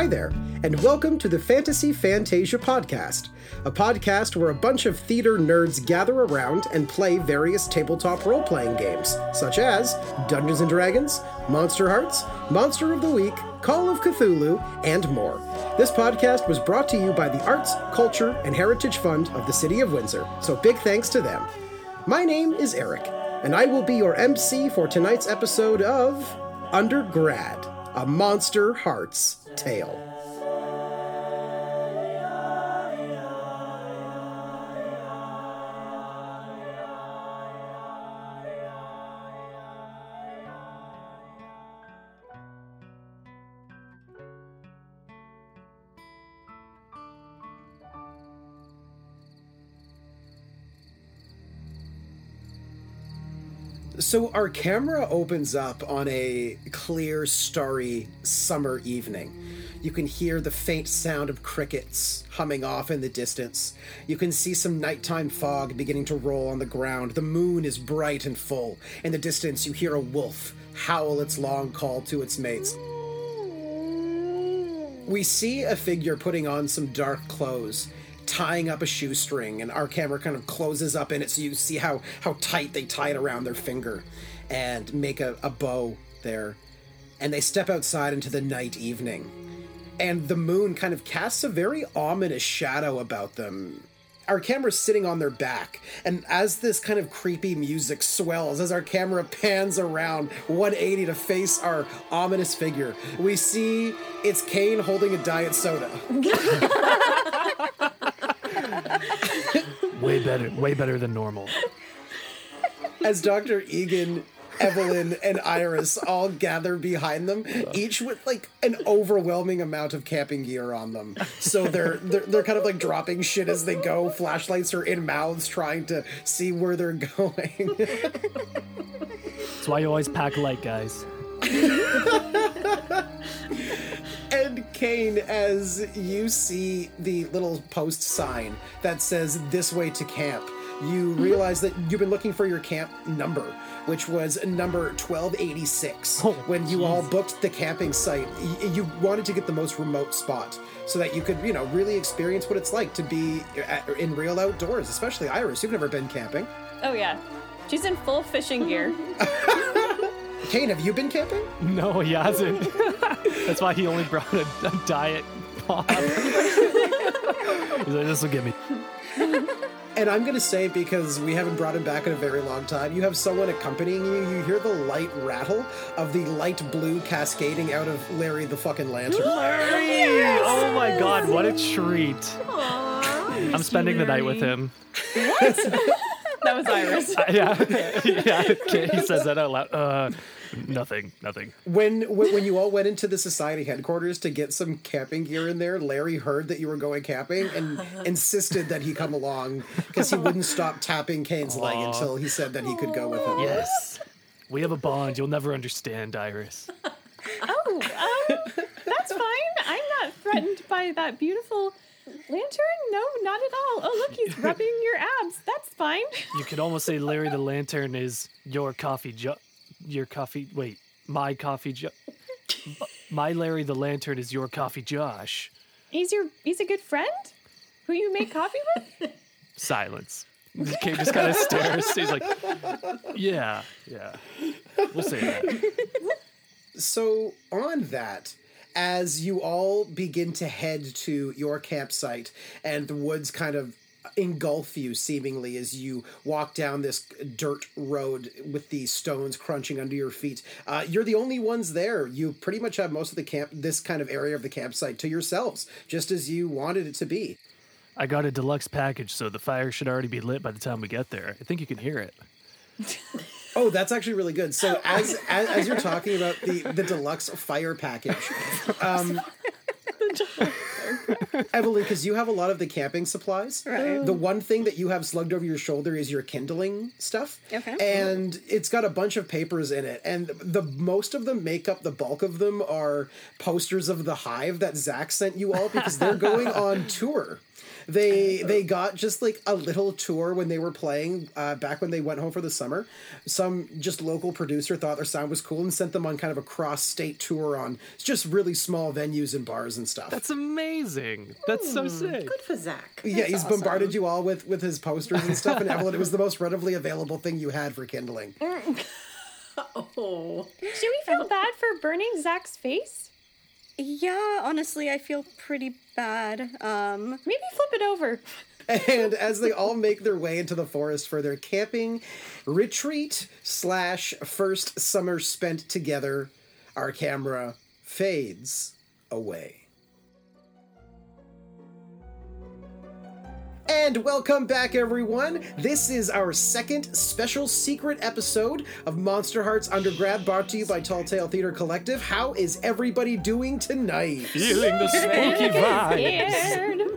Hi there, and welcome to the Fantasy Fantasia podcast, a podcast where a bunch of theater nerds gather around and play various tabletop role playing games, such as Dungeons and Dragons, Monsterhearts, Monster of the Week, Call of Cthulhu, and more. This podcast was brought to you by the Arts, Culture, and Heritage Fund of the City of Windsor, so big thanks to them. My name is Eric, and I will be your MC for tonight's episode of Undergrad, a Monsterhearts tale. So our camera opens up on a clear, starry summer evening. You can hear the faint sound of crickets humming off in the distance. You can see some nighttime fog beginning to roll on the ground. The moon is bright and full. In the distance, you hear a wolf howl its long call to its mates. We see a figure putting on some dark clothes tying up a shoestring and our camera kind of closes up in it so you see how how tight they tie it around their finger and make a, a bow there and they step outside into the night evening and the moon kind of casts a very ominous shadow about them our camera's sitting on their back and as this kind of creepy music swells as our camera pans around 180 to face our ominous figure we see it's kane holding a diet soda way better, way better than normal. as Dr. Egan, Evelyn, and Iris all gather behind them, each with like an overwhelming amount of camping gear on them. So they're they're, they're kind of like dropping shit as they go. Flashlights are in mouths, trying to see where they're going. That's why you always pack light, guys. and Kane, as you see the little post sign that says "This way to camp," you realize that you've been looking for your camp number, which was number twelve eighty six. Oh, when you all booked the camping site, y- you wanted to get the most remote spot so that you could, you know, really experience what it's like to be at, in real outdoors. Especially Iris, you've never been camping. Oh yeah, she's in full fishing gear. Kane, have you been camping? No, he hasn't. That's why he only brought a, a diet pop. He's like, this will get me. And I'm gonna say because we haven't brought him back in a very long time, you have someone accompanying you. You hear the light rattle of the light blue cascading out of Larry the fucking lantern. Larry! Oh my god, what a treat. I'm spending the night with him. That was Iris. Yeah, yeah. He says that out loud. Uh, nothing, nothing. when, when when you all went into the society headquarters to get some camping gear in there, Larry heard that you were going camping and insisted that he come along because he wouldn't stop tapping Kane's leg until he said that he could go with him. Yes. We have a bond you'll never understand, Iris. Oh, um, that's fine. I'm not threatened by that beautiful lantern. No, not at all. Oh, look, he's rubbing your abs. That's fine. You could almost say Larry the Lantern is your coffee jo- your coffee wait, my coffee jo- my Larry the Lantern is your coffee Josh. He's your he's a good friend who you make coffee with. Silence. Kate just kind of stares. He's like, yeah, yeah. We'll say that. So, on that, as you all begin to head to your campsite and the woods kind of engulf you seemingly as you walk down this dirt road with these stones crunching under your feet uh, you're the only ones there you pretty much have most of the camp this kind of area of the campsite to yourselves just as you wanted it to be I got a deluxe package, so the fire should already be lit by the time we get there. I think you can hear it. Oh, that's actually really good. So as as, as you're talking about the the deluxe fire package, um, Evelyn, because you have a lot of the camping supplies. Right. The one thing that you have slugged over your shoulder is your kindling stuff. Okay. And it's got a bunch of papers in it, and the most of them make up the bulk of them are posters of the hive that Zach sent you all because they're going on tour. They they got just like a little tour when they were playing uh, back when they went home for the summer. Some just local producer thought their sound was cool and sent them on kind of a cross state tour on just really small venues and bars and stuff. That's amazing. That's so sick. Good for Zach. yeah, he's awesome. bombarded you all with with his posters and stuff. And Evelyn, it was the most readily available thing you had for kindling. Oh, Should we feel bad for burning Zach's face? Yeah, honestly, I feel pretty bad. Um, Maybe flip it over. And as they all make their way into the forest for their camping retreat slash first summer spent together, our camera fades away. And welcome back, everyone. This is our second special secret episode of Monsterhearts Undergrad, brought to you by Tall Tale Theater Collective. How is everybody doing tonight? Feeling the spooky vibes.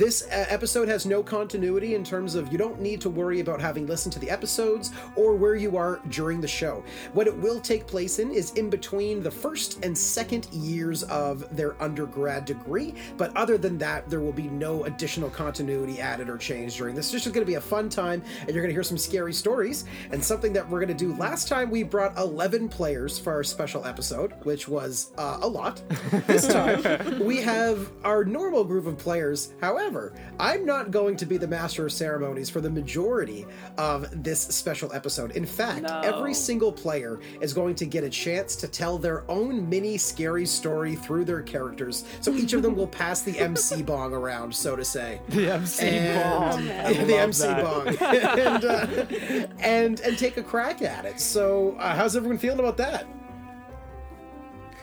This uh, episode has no continuity in terms of you don't need to worry about having listened to the episodes or where you are during the show. What it will take place in is in between the first and second years of their undergrad degree, but other than that, there will be no additional continuity added or changed during this. It's just going to be a fun time, and you're going to hear some scary stories. And something that we're going to do last time, we brought 11 players for our special episode, which was uh, a lot. This time, we have our normal group of players. However, I'm not going to be the master of ceremonies for the majority of this special episode. In fact, every single player is going to get a chance to tell their own mini scary story through their characters. So each of them will pass the MC bong around, so to say. The MC bong. I the love MC that. bong, and, uh, and and take a crack at it. So, uh, how's everyone feeling about that?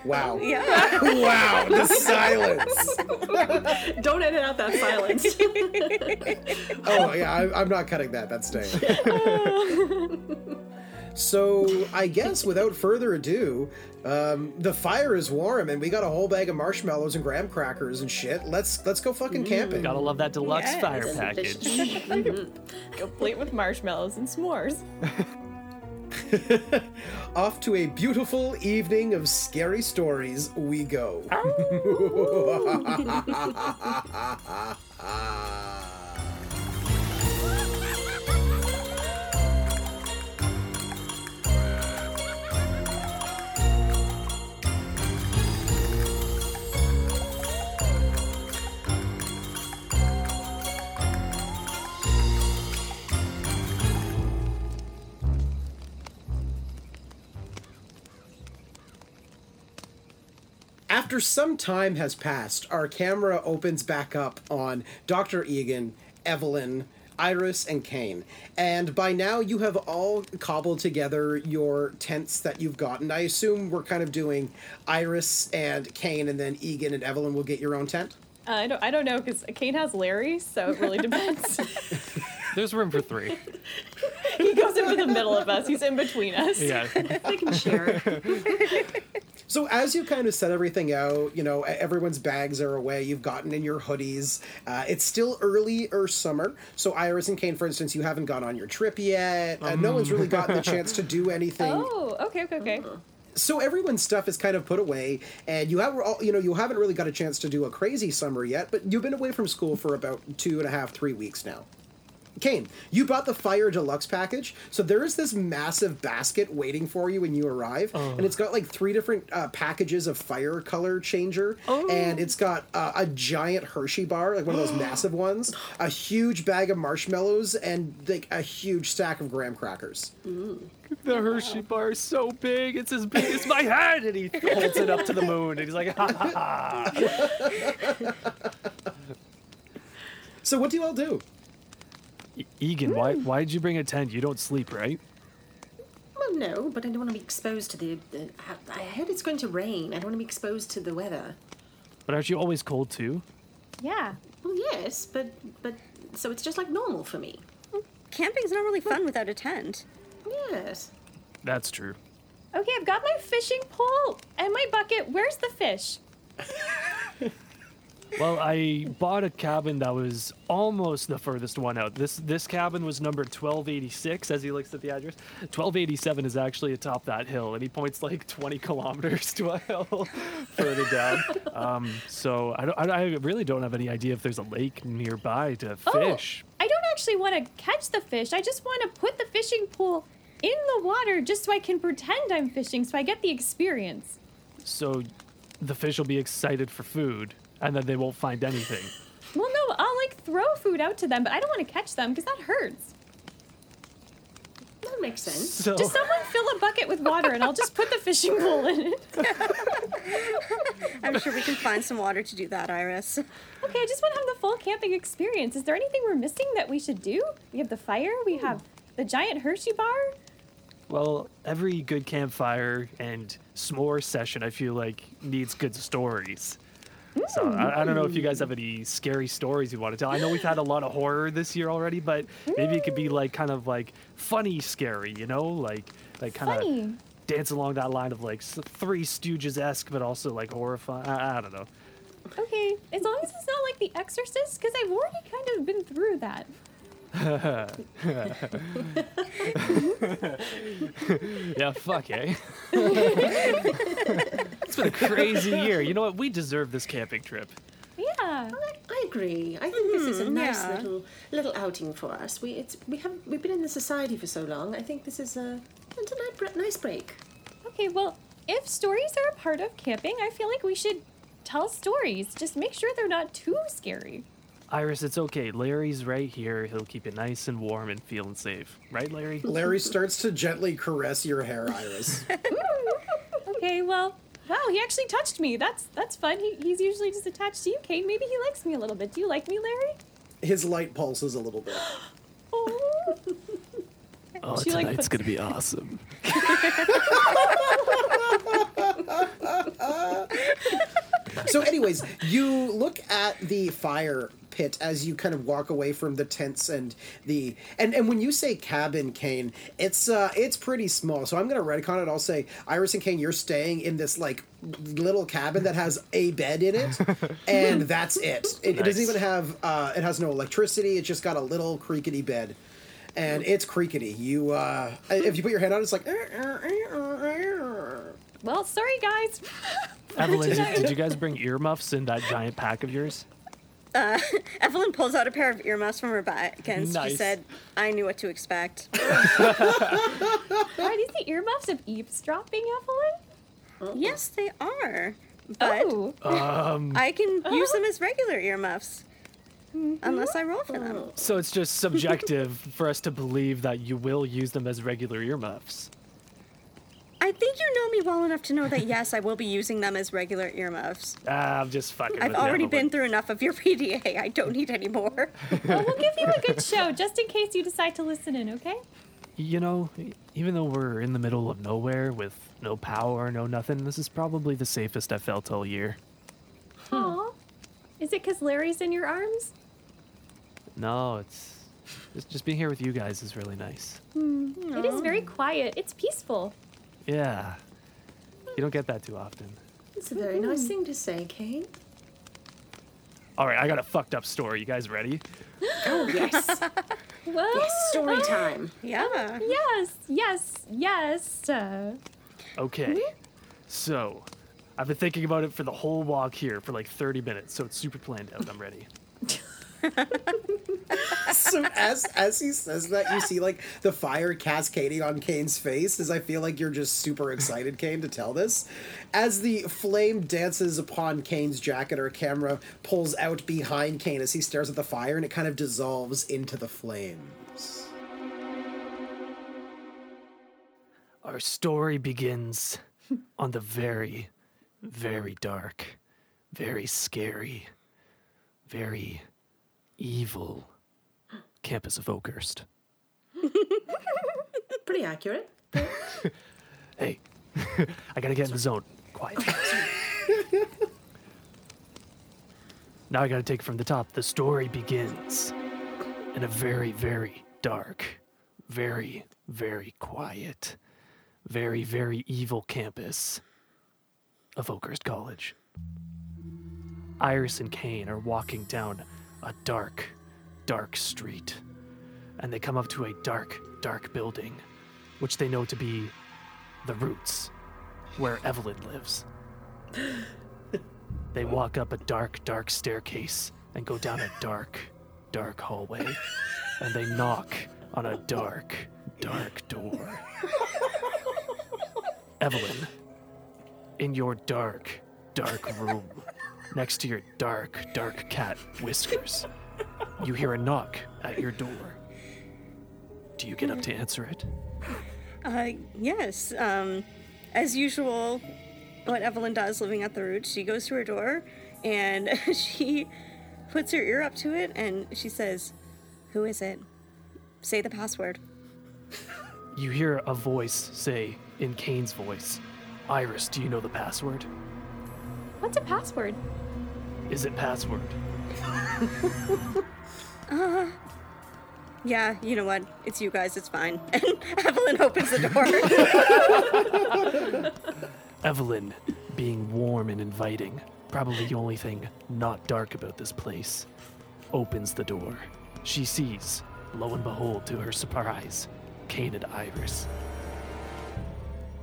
Wow! yeah. wow! The silence. don't edit out that silence. Oh yeah, I, I'm not cutting that. That's staying. so I guess without further ado, um, the fire is warm and we got a whole bag of marshmallows and graham crackers and shit. Let's let's go fucking camping. Gotta love that deluxe Yes. fire package. Complete with marshmallows and s'mores. Off to a beautiful evening of scary stories we go. After some time has passed, our camera opens back up on Dr. Egan, Evelyn, Iris, and Kane. And by now, you have all cobbled together your tents that you've gotten. I assume we're kind of doing Iris and Kane, and then Egan and Evelyn will get your own tent. Uh, I don't. I don't know because Kane has Larry, so it really depends. There's room for three. he goes into the middle of us. He's in between us. Yeah. they can share. So as you kind of set everything out, you know, everyone's bags are away. You've gotten in your hoodies. Uh, it's still early or summer. So Iris and Kane, for instance, you haven't gone on your trip yet. Uh, no one's really gotten the chance to do anything. Oh, okay, okay, okay. So everyone's stuff is kind of put away, and you have, all- you know, you haven't really got a chance to do a crazy summer yet. But you've been away from school for about two and a half, three weeks now. Kane, you bought the Fire Deluxe package, so there is this massive basket waiting for you when you arrive, and it's got like three different uh, packages of fire color changer, and it's got uh, a giant Hershey bar, like one of those massive ones, a huge bag of marshmallows, and like a huge stack of graham crackers. The Hershey bar is so big, it's as big as my head, and he holds it up to the moon, and he's like, ha ha ha. So what do you all do? Egan, why hmm. why did you bring a tent? You don't sleep, right? Well, no, but I don't want to be exposed to the. the I I heard it's going to rain. I don't want to be exposed to the weather. But aren't you always cold too? Yeah. Well, yes, but but so it's just like normal for me. Camping's not really fun without a tent. Yes. That's true. Okay, I've got my fishing pole and my bucket. Where's the fish? Well, I bought a cabin that was almost the furthest one out. This this cabin was numbered 1286 as he looks at the address. 1287 is actually atop that hill, and he points like 20 kilometers to a hill further down. Um, so I, don't, I, I really don't have any idea if there's a lake nearby to fish. Oh, I don't actually want to catch the fish. I just want to put the fishing pole in the water just so I can pretend I'm fishing so I get the experience. So the fish will be excited for food, and then they won't find anything. Well, no, I'll like throw food out to them, but I don't want to catch them because that hurts. That makes sense. So Just someone fill a bucket with water and I'll just put the fishing pole in it. I'm sure we can find some water to do that, Iris. Okay, I just want to have the full camping experience. Is there anything we're missing that we should do? We have the fire, we have the giant Hershey bar. Well, every good campfire and s'more session, I feel like, needs good stories. So I, I don't know if you guys have any scary stories you want to tell. I know we've had a lot of horror this year already, but maybe it could be like kind of like funny scary, you know, like like kind of dance along that line of like Three Stooges esque, but also like horrifying. I, I don't know. Okay, as long as it's not like The Exorcist, because I've already kind of been through that. Yeah, fuck, eh? it's been a crazy year. You know what? We deserve this camping trip. Yeah. I, I agree. I think this is a nice yeah. little little outing for us. We it's we have we've been in the society for so long. I think this is a it's a nice, nice break. Okay, well, if stories are a part of camping, I feel like we should tell stories. Just make sure they're not too scary. Iris, it's okay. Larry's right here. He'll keep you nice and warm and feeling safe. Right, Larry? Larry starts to gently caress your hair, Iris. Okay, well, wow, he actually touched me. That's that's fun. He, he's usually just attached to you, Kate. Maybe he likes me a little bit. Do you like me, Larry? His light pulses a little bit. Oh. Oh, She, like, tonight's puts- gonna be awesome. So, anyways, you look at the fire pit as you kind of walk away from the tents and the and and when you say cabin, Kane, it's uh it's pretty small. So I'm gonna retcon it. I'll say Iris and Kane, you're staying in this like little cabin that has a bed in it, and that's it. It, it doesn't even have uh it has no electricity. It's just got a little creakety bed. And it's creakety. You, uh, if you put your head on, it, it's like. Well, sorry, guys. Evelyn, did, did you guys bring earmuffs in that giant pack of yours? Evelyn pulls out a pair of earmuffs from her bag and she said, I knew what to expect. Are these the earmuffs of eavesdropping, Evelyn? yes, they are. But Oh. Um, I can use them as regular earmuffs. Unless I roll for them. so it's just subjective for us to believe that you will use them as regular earmuffs. I think you know me well enough to know that yes, I will be using them as regular earmuffs. Ah, I'm just fucking. I've with you, already Evelyn. been through enough of your PDA. I don't need any more. well, we'll give you a good show just in case you decide to listen in, okay? You know, even though we're in the middle of nowhere with no power, no nothing, this is probably the safest I've felt all year. Aw. Is it because Larry's in your arms? No, it's just, just being here with you guys is really nice. It is very quiet. It's peaceful. Yeah, you don't get that too often. It's a very nice thing to say, Kane. All right, I got a fucked up story. You guys ready? Oh yes, Well, yes. Story time. Yeah. yes, yes, yes. Uh, Okay. So, I've been thinking about it for the whole walk here for like 30 minutes, so it's super planned out. I'm ready. So as as he says that, you see like the fire cascading on Kane's face. As I feel like you're just super excited, Kane, to tell this. As the flame dances upon Kane's jacket, our camera pulls out behind Kane as he stares at the fire, and it kind of dissolves into the flames. Our story begins on the very, very dark, very scary, very evil campus of Oakhurst. Pretty accurate. Hey, I gotta get in the zone. Quiet. now I gotta take it from the top. The story begins in a very, very dark, very, very quiet, very, very evil campus of Oakhurst College. Iris and Kane are walking down a dark, dark street. And they come up to a dark, dark building, which they know to be the Roots, where Evelyn lives. They walk up a dark, dark staircase and go down a dark, dark hallway. And they knock on a dark, dark door. Evelyn, in your dark, dark room, next to your dark, dark cat, Whiskers, you hear a knock at your door. Do you get up to answer it? Uh, yes. Um, as usual, what Evelyn does living at the root, she goes to her door and she puts her ear up to it and she says, Who is it? Say the password. You hear a voice say, in Kane's voice, Iris, do you know the password? What's a password? Is it password? Uh-huh. Yeah, you know what? It's you guys, it's fine. And Evelyn opens the door. Evelyn, being warm and inviting, probably the only thing not dark about this place, opens the door. She sees, lo and behold, to her surprise, Kane and Iris.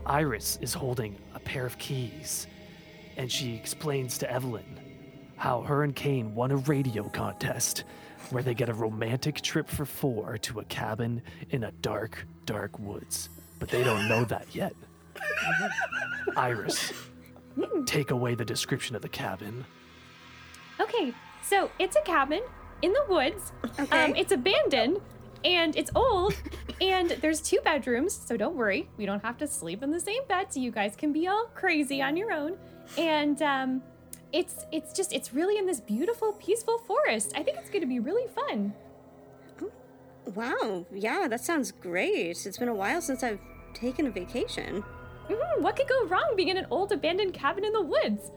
Iris is holding a pair of keys, and she explains to Evelyn how her and Kane won a radio contest where they get a romantic trip for four to a cabin in a dark, dark woods. But they don't know that yet. Iris, take away the description of the cabin. Okay, so it's a cabin in the woods. Okay. Um, it's abandoned and it's old and there's two bedrooms, so don't worry. We don't have to sleep in the same bed, so you guys can be all crazy on your own. And um, it's it's just it's really in this beautiful, peaceful forest. I think it's going to be really fun. wow, yeah, that sounds great. It's been a while since I've taken a vacation. Mhm, what could go wrong being in an old abandoned cabin in the woods?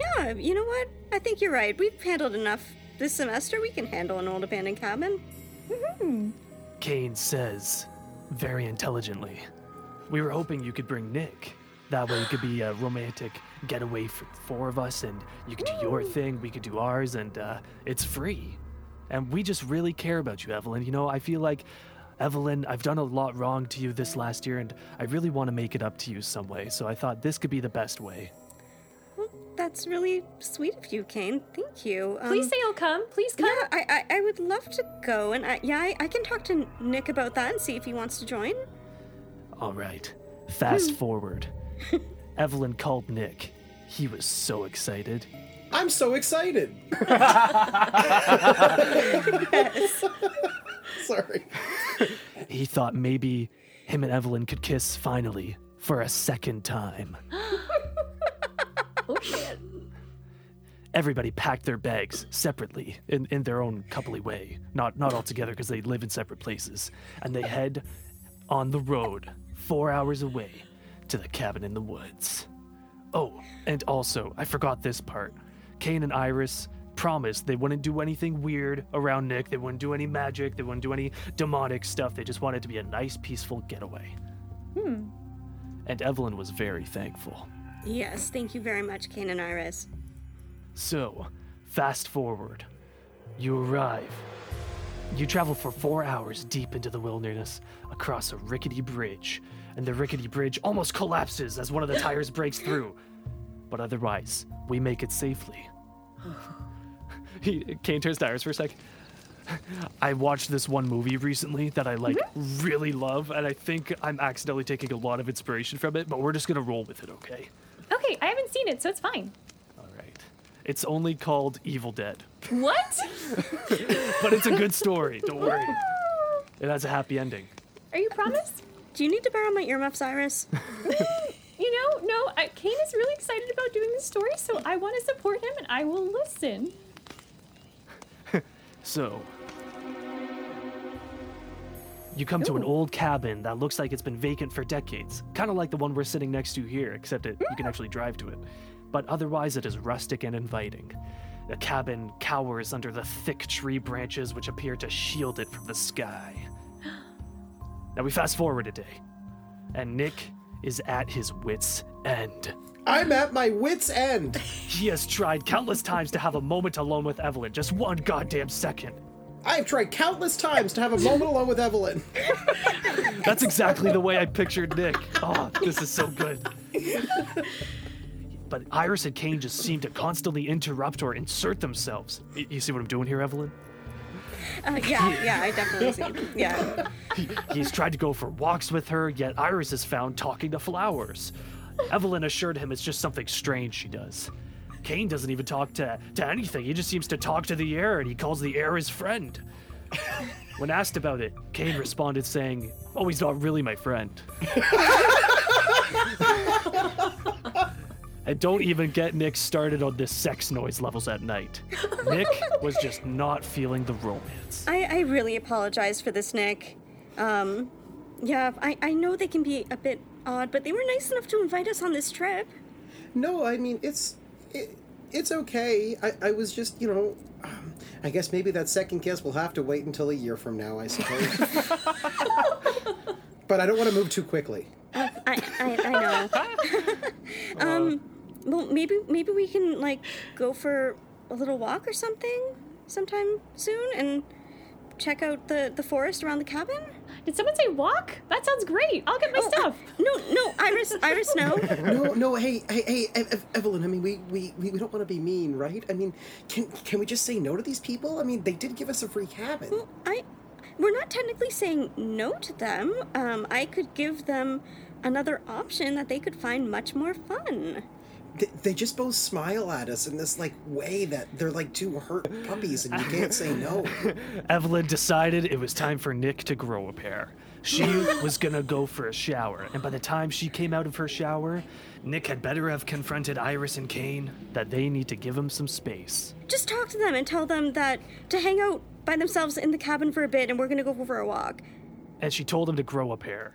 Yeah, you know what? I think you're right. We've handled enough this semester. We can handle an old abandoned cabin. Kane says, very intelligently, We were hoping you could bring Nick. That way it could be a romantic getaway for the four of us, and you can do your thing, we could do ours, and uh, it's free. And we just really care about you, Evelyn. You know, I feel like, Evelyn, I've done a lot wrong to you this last year, and I really want to make it up to you some way. So I thought this could be the best way. Well, that's really sweet of you, Kane. Thank you. Um, Please say you'll come. Please come. Yeah, I, I, I would love to go, and I, yeah, I, I can talk to Nick about that and see if he wants to join. All right. Fast forward. Evelyn called Nick. He was so excited. I'm so excited. Sorry. He thought maybe him and Evelyn could kiss finally for a second time. Oh shit. Everybody packed their bags separately in, in their own coupley way. Not not all together because they live in separate places. And they head on the road four hours away to the cabin in the woods. And also, I forgot this part. Kane and Iris promised they wouldn't do anything weird around Nick. They wouldn't do any magic. They wouldn't do any demonic stuff. They just wanted to be a nice, peaceful getaway. Hmm. And Evelyn was very thankful. Yes, thank you very much, Kane and Iris. So, fast forward. You arrive. You travel for four hours deep into the wilderness across a rickety bridge, and the rickety bridge almost collapses as one of the tires breaks through. But otherwise, we make it safely. he, Kane turns to Iris for a sec. I watched this one movie recently that I like mm-hmm. really love, and I think I'm accidentally taking a lot of inspiration from it, but we're just gonna roll with it, okay? Okay, I haven't seen it, so it's fine. All right. It's only called Evil Dead. What? but it's a good story. Don't worry. It has a happy ending. Are you promised? Do you need to borrow my earmuffs, Iris? You know, no, I, Kane is really excited about doing this story, so I want to support him and I will listen. So, you come to an old cabin that looks like it's been vacant for decades, kind of like the one we're sitting next to here, except it, you can mm. actually drive to it. But otherwise, it is rustic and inviting. The cabin cowers under the thick tree branches which appear to shield it from the sky. Now we fast forward a day, and Nick is at his wits' end. I'm at my wits' end. He has tried countless times to have a moment alone with Evelyn, just one goddamn second. I've tried countless times to have a moment alone with Evelyn. That's exactly the way I pictured Nick. Oh, this is so good. But Iris and Kane just seem to constantly interrupt or insert themselves. You see what I'm doing here, Evelyn? Uh, yeah, yeah, I definitely see. Yeah. He, he's tried to go for walks with her, yet Iris is found talking to flowers. Evelyn assured him it's just something strange she does. Kane doesn't even talk to, to anything. He just seems to talk to the air and he calls the air his friend. When asked about it, Kane responded saying, Oh, he's not really my friend. and don't even get Nick started on the sex noise levels at night. Nick was just not feeling the romance. I, I really apologize for this, Nick. Um, yeah, I, I know they can be a bit odd, but they were nice enough to invite us on this trip. No, I mean it's it, it's okay. I, I was just you know, um, I guess maybe that second kiss will have to wait until a year from now, I suppose. but I don't want to move too quickly. I, I, I know. um, well, maybe maybe we can like go for a little walk or something sometime soon and check out the the forest around the cabin. Did someone say walk? That sounds great. I'll get my Oh, stuff. No, no, Iris, Iris, no. No, no, hey, hey, hey, Ev- Ev- Evelyn. I mean, we, we, we we don't want to be mean, right? I mean, can can we just say no to these people? I mean, they did give us a free cabin. Well, I, we're not technically saying no to them. Um, I could give them another option that they could find much more fun. They, they just both smile at us in this like way that they're like two hurt puppies, and you can't say no. Evelyn decided it was time for Nick to grow a pair. She was gonna go for a shower, and by the time she came out of her shower, Nick had better have confronted Iris and Kane that they need to give him some space. Just talk to them and tell them that to hang out by themselves in the cabin for a bit, and we're gonna go for a walk. And she told him to grow a pair.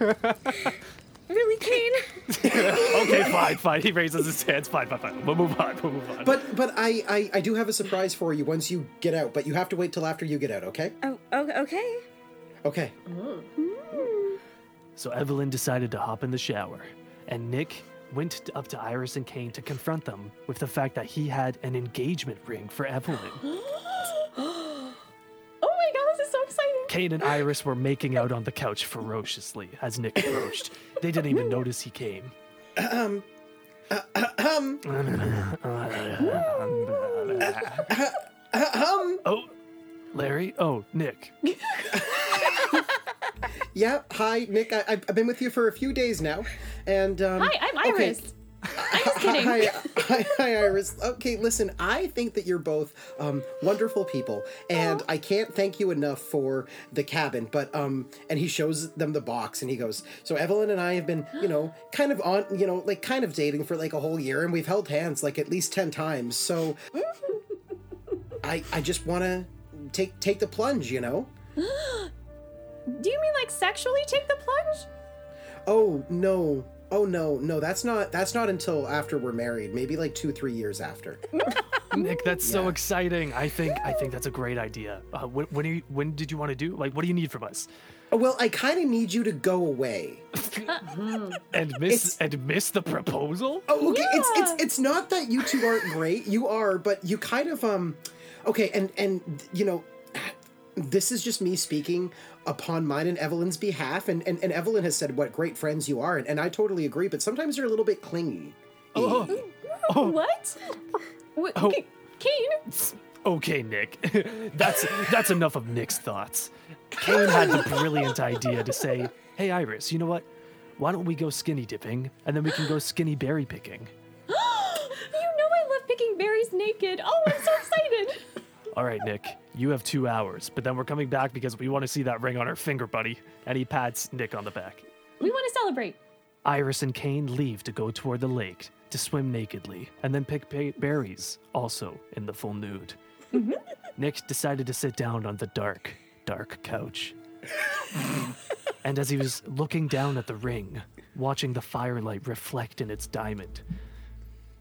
Really, Kane? Okay, fine, fine. He raises his hands. Fine, fine, fine. We'll move on. We'll move on. But but I, I I do have a surprise for you once you get out. But you have to wait till after you get out, okay? oh, oh, okay. Okay. So Evelyn decided to hop in the shower, and Nick went up to Iris and Kane to confront them with the fact that he had an engagement ring for Evelyn. Oh my god, this is so exciting. Kane and Iris were making out on the couch ferociously as Nick approached. They didn't even notice he came. Um. Um. Oh, Larry? Oh, Nick. Yeah. Hi, Nick. I, I've I've been with you for a few days now, and um. Hi, I'm okay. I'm just kidding. Hi, hi, hi, Iris. Okay, listen, I think that you're both um, wonderful people, and I can't thank you enough for the cabin. But um, and he shows them the box, and he goes, "So Evelyn and I have been, you know, kind of on, you know, like kind of dating for like a whole year, and we've held hands like at least ten times. So I, I just want to take take the plunge, you know." Do you mean like sexually take the plunge? Oh no. Oh no, no, that's not that's not until after we're married. Maybe like two, three years after. Nick, that's so exciting. I think I think that's a great idea. Uh, when when, are you, when did you want to do? Like, what do you need from us? Oh, Well, I kind of need you to go away. And miss It's- and miss the proposal? Oh, okay. It's it's it's not that you two aren't great. You are, but you kind of um, okay. And and you know, this is just me speaking upon mine and Evelyn's behalf. And and, and Evelyn has said what great friends you are, and, and I totally agree. But sometimes you're a little bit clingy. Oh, What? Oh. What? Oh. K- Kane? okay, Nick. that's that's enough of Nick's thoughts. Kane had the brilliant idea to say, "Hey, Iris, you know what? Why don't we go skinny dipping, and then we can go skinny berry picking." You know I love picking berries naked. Oh, I'm so excited. All right, Nick, you have two hours, but then we're coming back because we want to see that ring on her finger, buddy. And he pats Nick on the back. we want to celebrate. Iris and Kane leave to go toward the lake to swim nakedly and then pick berries, also in the full nude. Mm-hmm. Nick decided to sit down on the dark, dark couch. and as he was looking down at the ring, watching the firelight reflect in its diamond,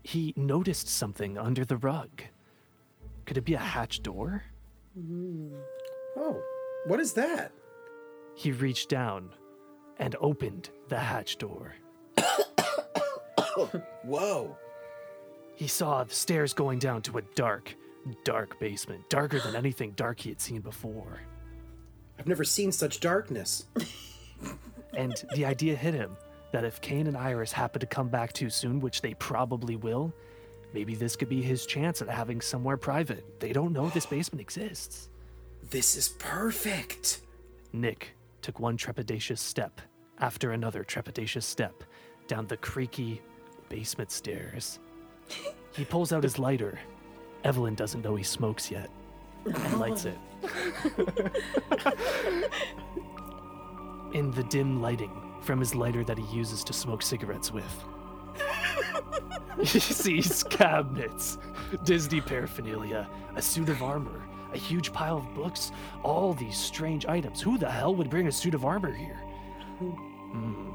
he noticed something under the rug. Could it be a hatch door? Mm. Oh, what is that? He reached down and opened the hatch door Whoa. He saw the stairs going down to a dark, dark basement, darker than anything dark he had seen before. I've never seen such darkness. And the idea hit him that if Kane and Iris happen to come back too soon, which they probably will, maybe this could be his chance at having somewhere private. They don't know this basement exists. This is perfect. Nick took one trepidatious step after another trepidatious step down the creaky basement stairs. He pulls out his lighter. Evelyn doesn't know he smokes yet and lights it. In the dim lighting from his lighter that he uses to smoke cigarettes with, he sees cabinets, Disney paraphernalia, a suit of armor, a huge pile of books, all these strange items. Who the hell would bring a suit of armor here? Hmm.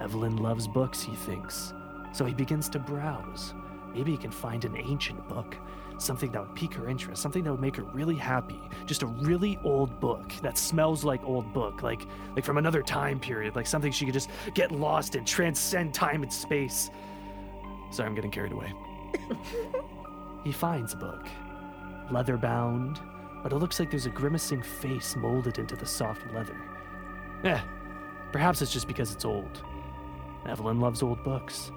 Evelyn loves books, he thinks. So he begins to browse. Maybe he can find an ancient book, something that would pique her interest, something that would make her really happy. Just a really old book that smells like old book, like like from another time period, like something she could just get lost in, transcend time and space. Sorry, I'm getting carried away. he finds a book, leather bound, but it looks like there's a grimacing face molded into the soft leather. Eh, perhaps it's just because it's old. Evelyn loves old books.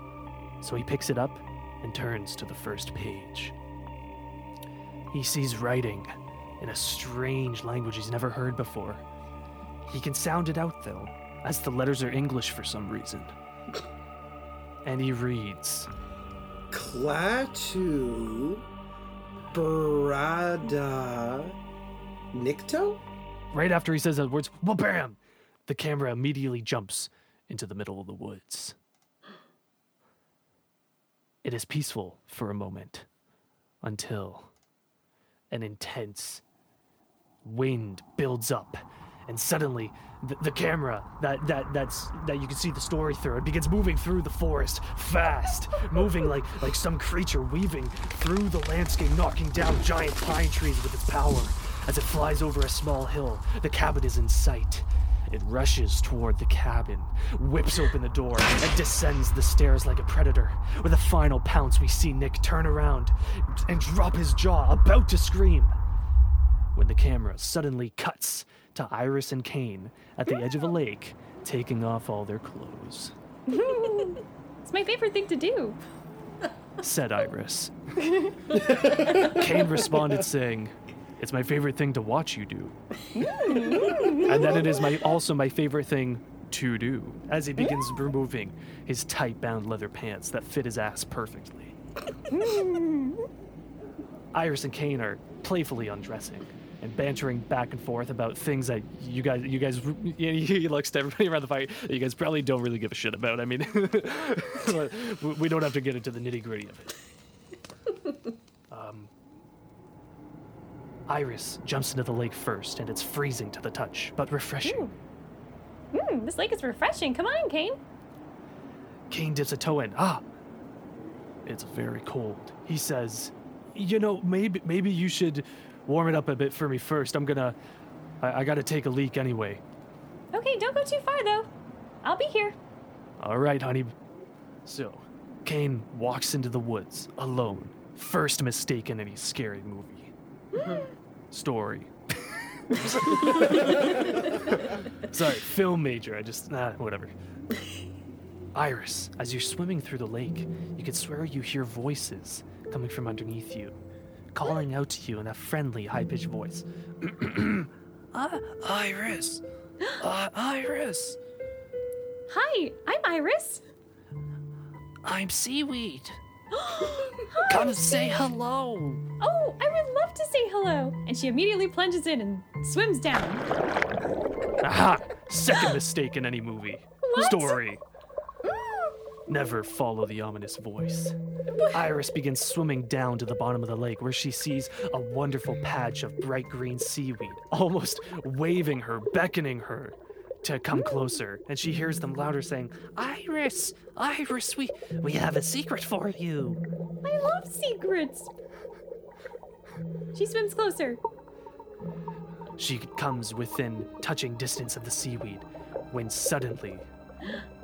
So he picks it up and turns to the first page. He sees writing in a strange language he's never heard before. He can sound it out, though, as the letters are English for some reason. And he reads Klaatu Barada Nikto? Right after he says those words, well, bam! The camera immediately jumps into the middle of the woods. It is peaceful for a moment until an intense wind builds up and suddenly the, the camera that, that that's that you can see the story through it begins moving through the forest fast moving like like some creature weaving through the landscape knocking down giant pine trees with its power as it flies over a small hill the cabin is in sight it rushes toward the cabin, whips open the door, and descends the stairs like a predator. With a final pounce, we see Nick turn around and drop his jaw, about to scream. When the camera suddenly cuts to Iris and Kane at the edge of a lake, taking off all their clothes, It's my favorite thing to do. said Iris. Kane responded, saying, It's my favorite thing to watch you do. and then it is my also my favorite thing to do as he begins mm. removing his tight bound leather pants that fit his ass perfectly. Mm. Iris and Kane are playfully undressing and bantering back and forth about things that you guys you guys he looks to everybody around the fire that you guys probably don't really give a shit about. I mean we- don't have to get into the nitty-gritty of it. Um, Iris jumps into the lake first, and it's freezing to the touch, but refreshing. Hmm, this lake is refreshing. Come on, Kane. Kane dips a toe in. Ah, it's very cold. He says, "You know, maybe maybe you should warm it up a bit for me first. I'm gonna, I, I gotta take a leak anyway." Okay, don't go too far though. I'll be here. All right, honey. So, Kane walks into the woods alone. First mistake in any scary movie. Story. Sorry, film major. I just, nah, whatever. Iris, as you're swimming through the lake, you can swear you hear voices coming from underneath you, calling out to you in a friendly, high pitched voice. uh, Iris! Uh, Iris! Hi, I'm Iris. I'm Seaweed. Come say hello. Oh, I would love to say hello. And she immediately plunges in and swims down. Aha! Second mistake in any movie. What? Story. Never follow the ominous voice. Iris begins swimming down to the bottom of the lake where she sees a wonderful patch of bright green seaweed, almost waving her, beckoning her to come closer. And she hears them louder saying, Iris! Iris, we, we have a secret for you. I love secrets. She swims closer. She comes within touching distance of the seaweed when suddenly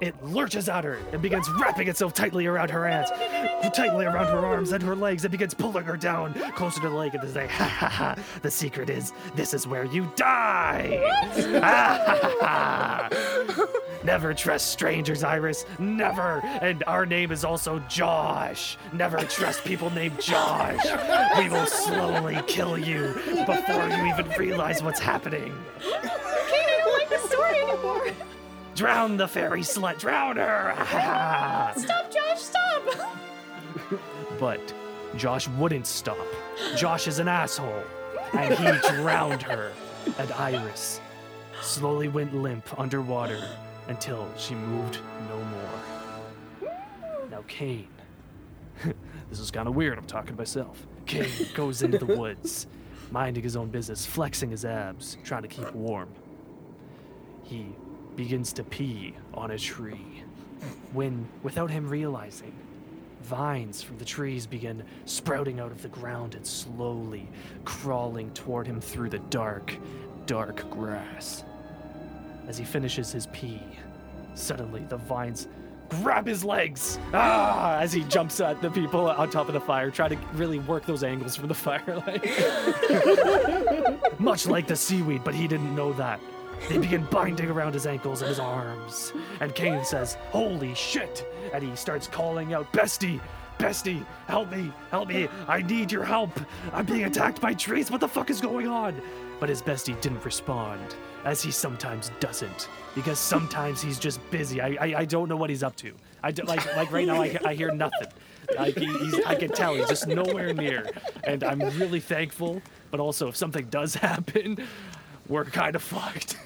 it lurches at her and begins wrapping itself tightly around her hands, tightly around her arms and her legs, and begins pulling her down closer to the lake and to say, ha ha ha, the secret is this is where you die. Ah, ha, ha, ha. Never trust strangers, Iris. Never. And our name is also Josh. Never trust people named Josh. We will slowly kill you before you even realize what's happening. Kane, I don't like the story anymore. Drown the fairy slut. Drown her. Stop, Josh, stop. but Josh wouldn't stop. Josh is an asshole. And he drowned her. And Iris slowly went limp underwater until she moved no more. Now, Kane. this is kind of weird. I'm talking to myself. Kane goes into the woods, minding his own business, flexing his abs, trying to keep warm. He begins to pee on a tree when, without him realizing, vines from the trees begin sprouting out of the ground and slowly crawling toward him through the dark, dark grass. As he finishes his pee, suddenly the vines grab his legs ah, as he jumps at the people on top of the fire, trying to really work those angles from the firelight. Much like the seaweed, but he didn't know that. They begin binding around his ankles and his arms. And Kane says, Holy shit! And he starts calling out, Bestie! Bestie! Help me! Help me! I need your help! I'm being attacked by trees! What the fuck is going on? But his bestie didn't respond, as he sometimes doesn't. Because sometimes he's just busy. I, I, I don't know what he's up to. I do, like like right now I, I hear nothing. Like he, I can tell he's just nowhere near. And I'm really thankful, but also if something does happen, we're kind of fucked.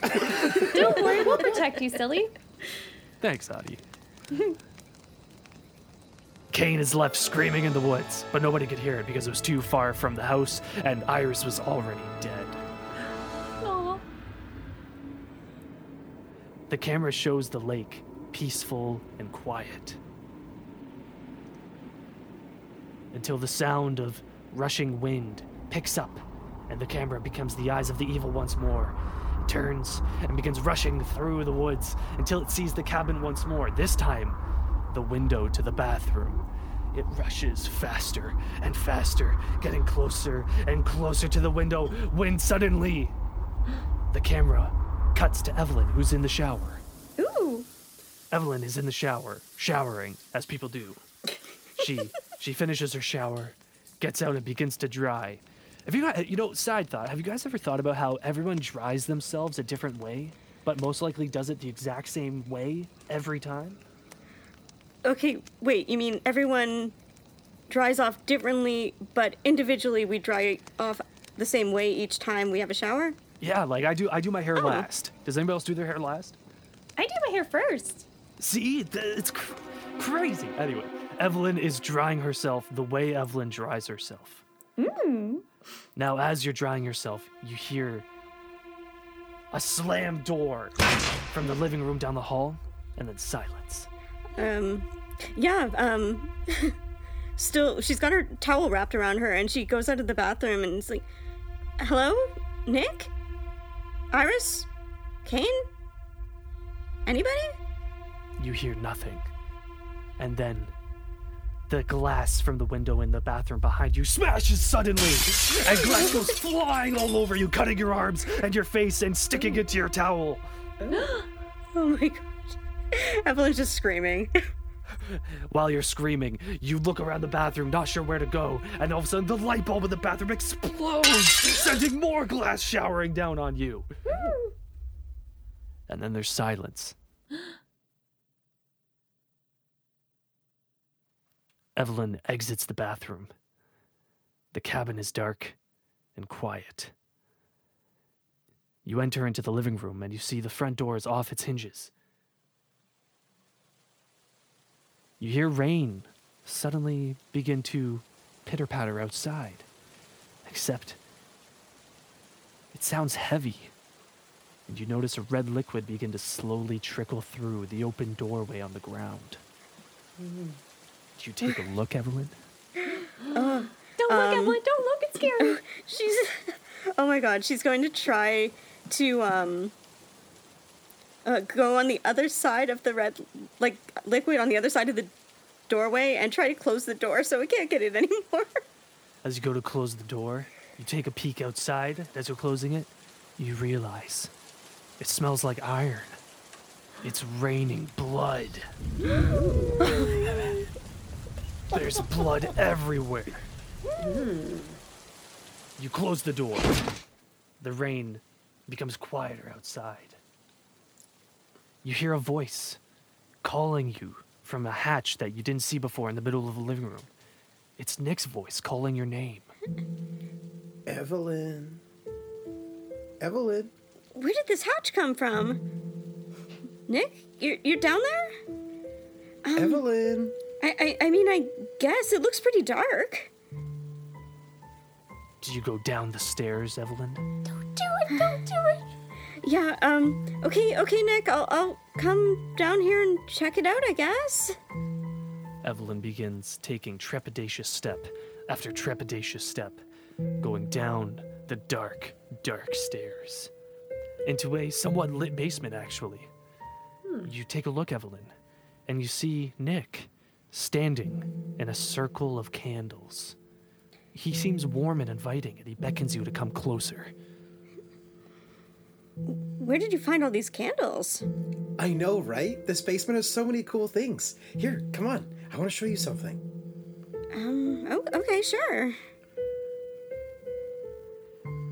don't worry, we'll protect you, silly. Thanks, Adi. Kane is left screaming in the woods, but nobody could hear it because it was too far from the house, and Iris was already dead. Aw. The camera shows the lake peaceful and quiet. Until the sound of rushing wind picks up and the camera becomes the eyes of the evil once more. It turns and begins rushing through the woods until it sees the cabin once more. This time, the window to the bathroom. It rushes faster and faster, getting closer and closer to the window when suddenly the camera cuts to Evelyn, who's in the shower. Ooh. Evelyn is in the shower, showering, as people do. She she finishes her shower, gets out and begins to dry. Have you got you know, side thought, have you guys ever thought about how everyone dries themselves a different way, but most likely does it the exact same way every time? Okay, wait, you mean everyone dries off differently, but individually we dry off the same way each time we have a shower? Yeah, like I do I do my hair oh. last. Does anybody else do their hair last? I do my hair first. See, it's cr- crazy. Anyway, Evelyn is drying herself the way Evelyn dries herself. Hmm. Now, as you're drying yourself, you hear a slam door from the living room down the hall, and then silence. Um, yeah, um, still, she's got her towel wrapped around her and she goes out of the bathroom and it's like, hello? Nick? Iris? Kane? Anybody? You hear nothing. And then the glass from the window in the bathroom behind you smashes suddenly, and glass goes flying all over you, cutting your arms and your face and sticking it to your towel. Oh my gosh. Evelyn's just screaming. While you're screaming, you look around the bathroom, not sure where to go, and all of a sudden the light bulb in the bathroom explodes, sending more glass showering down on you. And then there's silence. Evelyn exits the bathroom. The cabin is dark and quiet. You enter into the living room and you see the front door is off its hinges. You hear rain suddenly begin to pitter patter outside, except it sounds heavy. And you notice a red liquid begin to slowly trickle through the open doorway on the ground. Mm-hmm. Do you take a look, Evelyn? Don't look, Evelyn. Don't look. It's scary. she's, oh my god, she's going to try to, um, uh, go on the other side of the red, like liquid on the other side of the doorway and try to close the door so we can't get it anymore. As you go to close the door, you take a peek outside. As you're closing it, you realize it smells like iron. It's raining blood. There's blood everywhere. You close the door. The rain becomes quieter outside. You hear a voice calling you from a hatch that you didn't see before in the middle of the living room. It's Nick's voice calling your name. Evelyn. Evelyn. Where did this hatch come from? Nick, you're you're down there? Um, Evelyn. I, I I mean, I guess it looks pretty dark. Do you go down the stairs, Evelyn? Don't do it. Don't do it. Yeah. Um. Okay. Okay, Nick. I'll I'll come down here and check it out. I guess. Evelyn begins taking trepidatious step after trepidatious step, going down the dark, dark stairs. Into a somewhat lit basement, actually. You take a look, Evelyn, and you see Nick standing in a circle of candles. He seems warm and inviting, and he beckons you to come closer. Where did you find all these candles? I know, right? This basement has so many cool things. Here, come on. I want to show you something. Um. Oh, okay. Sure.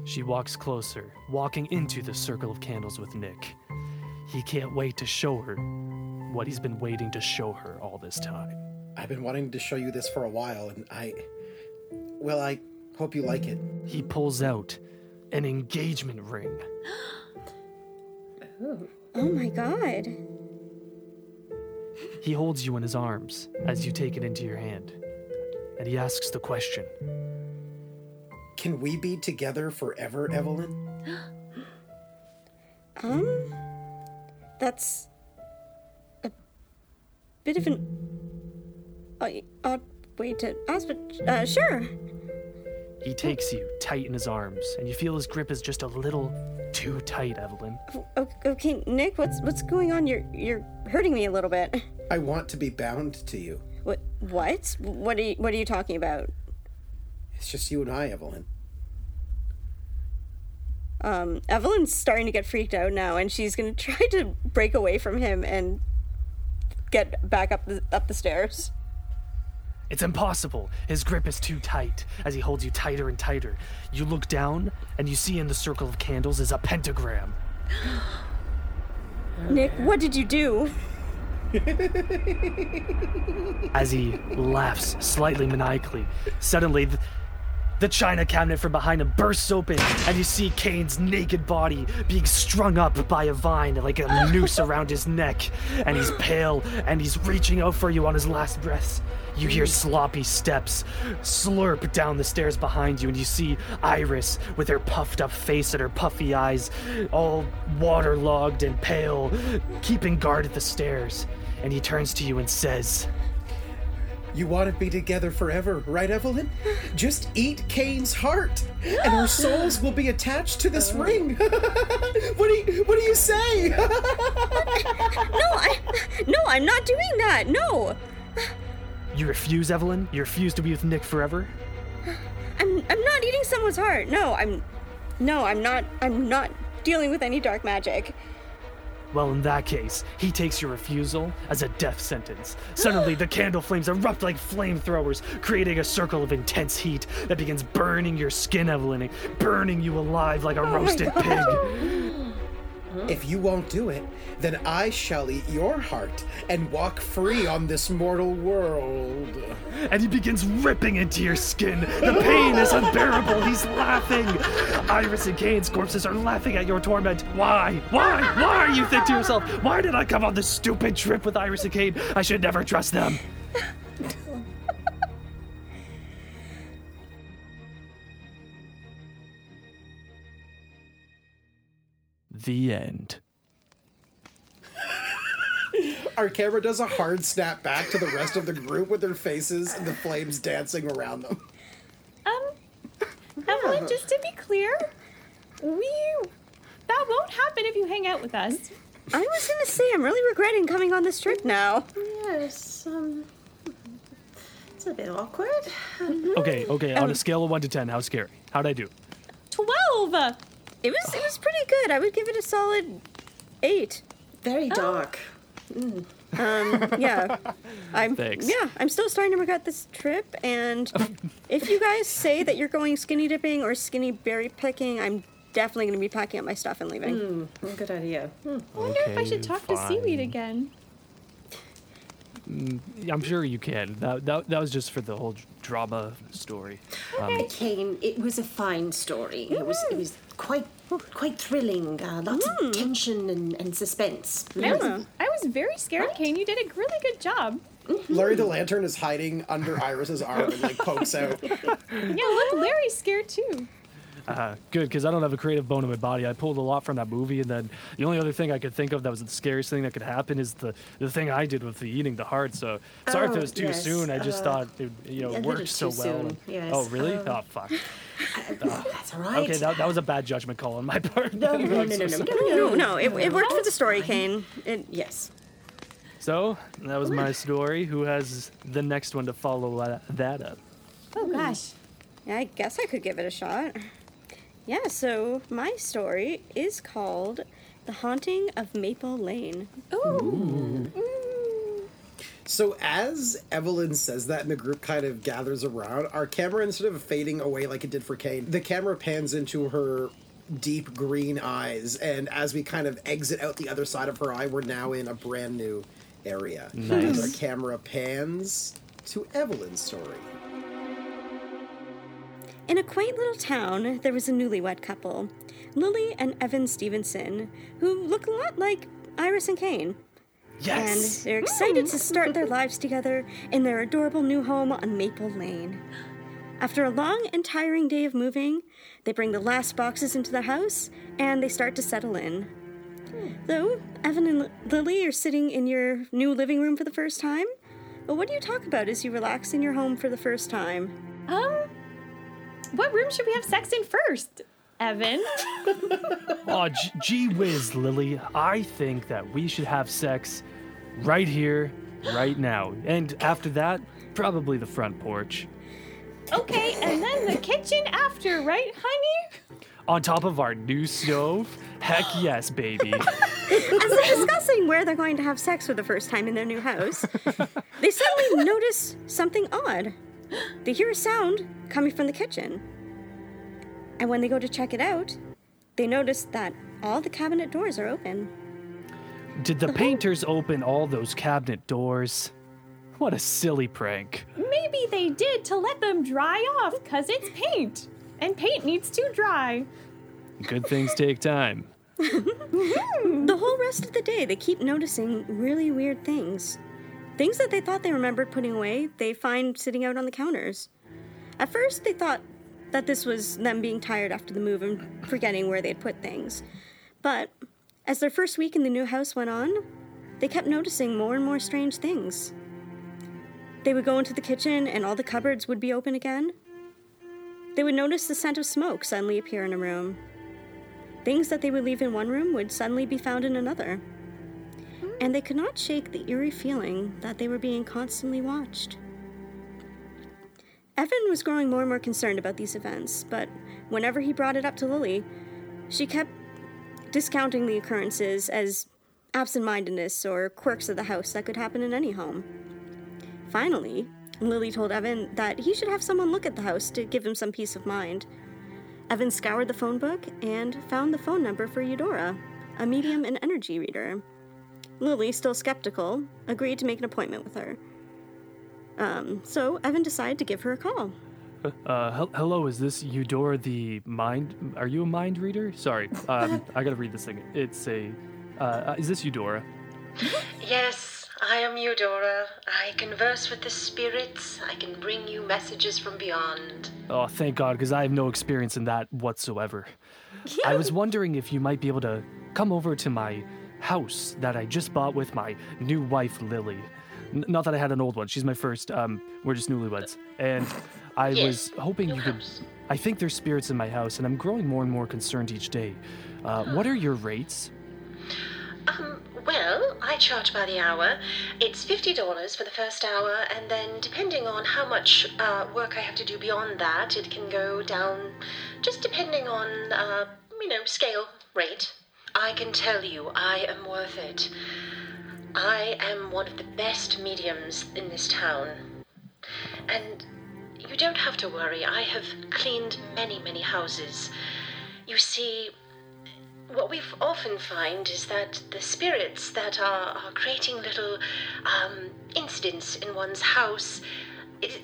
She walks closer, walking into the circle of candles with Nick. He can't wait to show her what he's been waiting to show her all this time. I've been wanting to show you this for a while, and I. Well, I hope you like it. He pulls out an engagement ring. Oh my god. He holds you in his arms as you take it into your hand. And he asks the question Can we be together forever, Evelyn? Um. That's a bit of an odd- odd way to ask, but uh, sure. He takes you tight in his arms, and you feel his grip is just a little too tight, Evelyn. Okay, Nick, what's what's going on? You're you're hurting me a little bit. I want to be bound to you. What? What? What are you What are you talking about? It's just you and I, Evelyn. Um, Evelyn's starting to get freaked out now, and she's gonna try to break away from him and get back up the up the stairs. It's impossible. His grip is too tight as he holds you tighter and tighter. You look down, and you see in the circle of candles is a pentagram. Nick, what did you do? As he laughs slightly maniacally, suddenly th- the china cabinet from behind him bursts open, and you see Kane's naked body being strung up by a vine like a noose around his neck. And he's pale, and he's reaching out for you on his last breaths. You hear sloppy steps slurp down the stairs behind you, and you see Iris with her puffed up face and her puffy eyes, all waterlogged and pale, keeping guard at the stairs. And he turns to you and says, You want to be together forever, right, Evelyn? Just eat Kane's heart, and our souls will be attached to this ring. what do you What do you say? No, I no, I'm not doing that. No, You refuse, Evelyn? You refuse to be with Nick forever? I'm I'm not eating someone's heart. No, I'm no, I'm not. I'm not dealing with any dark magic. Well, in that case, he takes your refusal as a death sentence. Suddenly, the candle flames erupt like flamethrowers, creating a circle of intense heat that begins burning your skin, Evelyn, burning you alive like a oh roasted pig. Mm-hmm. if you won't do it, then I shall eat your heart and walk free on this mortal world. And he begins ripping into your skin. The pain is unbearable. He's laughing. Iris and Kane's corpses are laughing at your torment. Why? Why? Why? You think to yourself, why did I come on this stupid trip with Iris and Kane? I should never trust them. the end. Our camera does a hard snap back to the rest of the group with their faces and the flames dancing around them. Um, Evelyn, just to be clear, we that won't happen if you hang out with us. I was gonna say I'm really regretting coming on this trip now. Yes, um, it's a bit awkward. Okay, okay. On a scale of one to ten, how scary? How'd I do? 12! It was it was pretty good. I would give it a solid eight. Very dark. Yeah, I'm. Thanks. Yeah, I'm still starting to regret this trip. And if you guys say that you're going skinny dipping or skinny berry picking, I'm definitely going to be packing up my stuff and leaving. Mm, good idea. Hmm. I wonder if I should Okay, talk to Seaweed again. I'm sure you can. That, that, that was just for the whole drama story. Um, Kane, it was a fine story. It was it was quite quite thrilling. Uh, lots of tension and, and suspense. I was, I was very scared, Kane. You did a really good job. Larry the Lantern is hiding under Iris's arm and like pokes out. Yeah, look, Larry's scared too. Uh, good, because I don't have a creative bone in my body. I pulled a lot from that movie, and then the only other thing I could think of that was the scariest thing that could happen is the, the thing I did with the eating the heart. So sorry if Oh, it was too yes, soon. I just uh, thought it you know worked so well. and- yes, Oh really? um, oh fuck. That's all right. Okay, that, that was a bad judgment call on my part. no, no, no, I'm no, so no, no, No, no, it, it worked for the story. Kane. It, Yes. So that was my story. Who has the next one to follow that- that up? Oh gosh. I guess I could give it a shot. Yeah, so my story is called The Haunting of Maple Lane. Ooh. So as Evelyn says that and the group kind of gathers around, our camera instead of fading away like it did for Kane, the camera pans into her deep green eyes, and as we kind of exit out the other side of her eye, we're now in a brand new area. As our camera pans to Evelyn's story. In a quaint little town, there was a newlywed couple, Lily and Evan Stevenson, who look a lot like Iris and Kane. Yes. And they're excited to start their lives together in their adorable new home on Maple Lane. After a long and tiring day of moving, they bring the last boxes into the house and they start to settle in. Though Evan and L- Lily are sitting in your new living room for the first time, but what do you talk about as you relax in your home for the first time? Um, what room should we have sex in first, Evan? Oh, g- gee whiz, Lily. I think that we should have sex right here, right now. And after that, probably the front porch. Okay, and then the kitchen after, right, honey? On top of our new stove? Heck yes, baby. As they're discussing where they're going to have sex for the first time in their new house, they suddenly notice something odd. They hear a sound coming from the kitchen. And when they go to check it out, they notice that all the cabinet doors are open. Did the painters open all those cabinet doors? What a silly prank. Maybe they did to let them dry off, cause it's paint. And paint needs to dry. Good things take time. The whole rest of the day, they keep noticing really weird things. Things that they thought they remembered putting away, they find sitting out on the counters. At first, they thought that this was them being tired after the move and forgetting where they'd put things. But as their first week in the new house went on, they kept noticing more and more strange things. They would go into the kitchen and all the cupboards would be open again. They would notice the scent of smoke suddenly appear in a room. Things that they would leave in one room would suddenly be found in another. And they could not shake the eerie feeling that they were being constantly watched. Evan was growing more and more concerned about these events, but whenever he brought it up to Lily, she kept discounting the occurrences as absent mindedness or quirks of the house that could happen in any home. Finally, Lily told Evan that he should have someone look at the house to give him some peace of mind. Evan scoured the phone book and found the phone number for Eudora, a medium and energy reader. Lily, still skeptical, agreed to make an appointment with her. Um, so Evan decided to give her a call. Uh, hel- hello, is this Eudora the mind? Are you a mind reader? Sorry, um, I gotta read this thing. It's a. Uh, uh, is this Eudora? Yes, I am Eudora. I converse with the spirits. I can bring you messages from beyond. Oh, thank God, because I have no experience in that whatsoever. I was wondering if you might be able to come over to my house that I just bought with my new wife, Lily. N- not that I had an old one. She's my first. Um, we're just newlyweds, and I Yes, was hoping you could. I think there's spirits in my house, and I'm growing more and more concerned each day. Uh, what are your rates? Um, well, I charge by the hour. It's $50 for the first hour, and then depending on how much uh, work I have to do beyond that, it can go down just depending on, uh, you know, scale, rate. I can tell you, I am worth it. I am one of the best mediums in this town. And you don't have to worry, I have cleaned many, many houses. You see, what we often find is that the spirits that are, are creating little um, incidents in one's house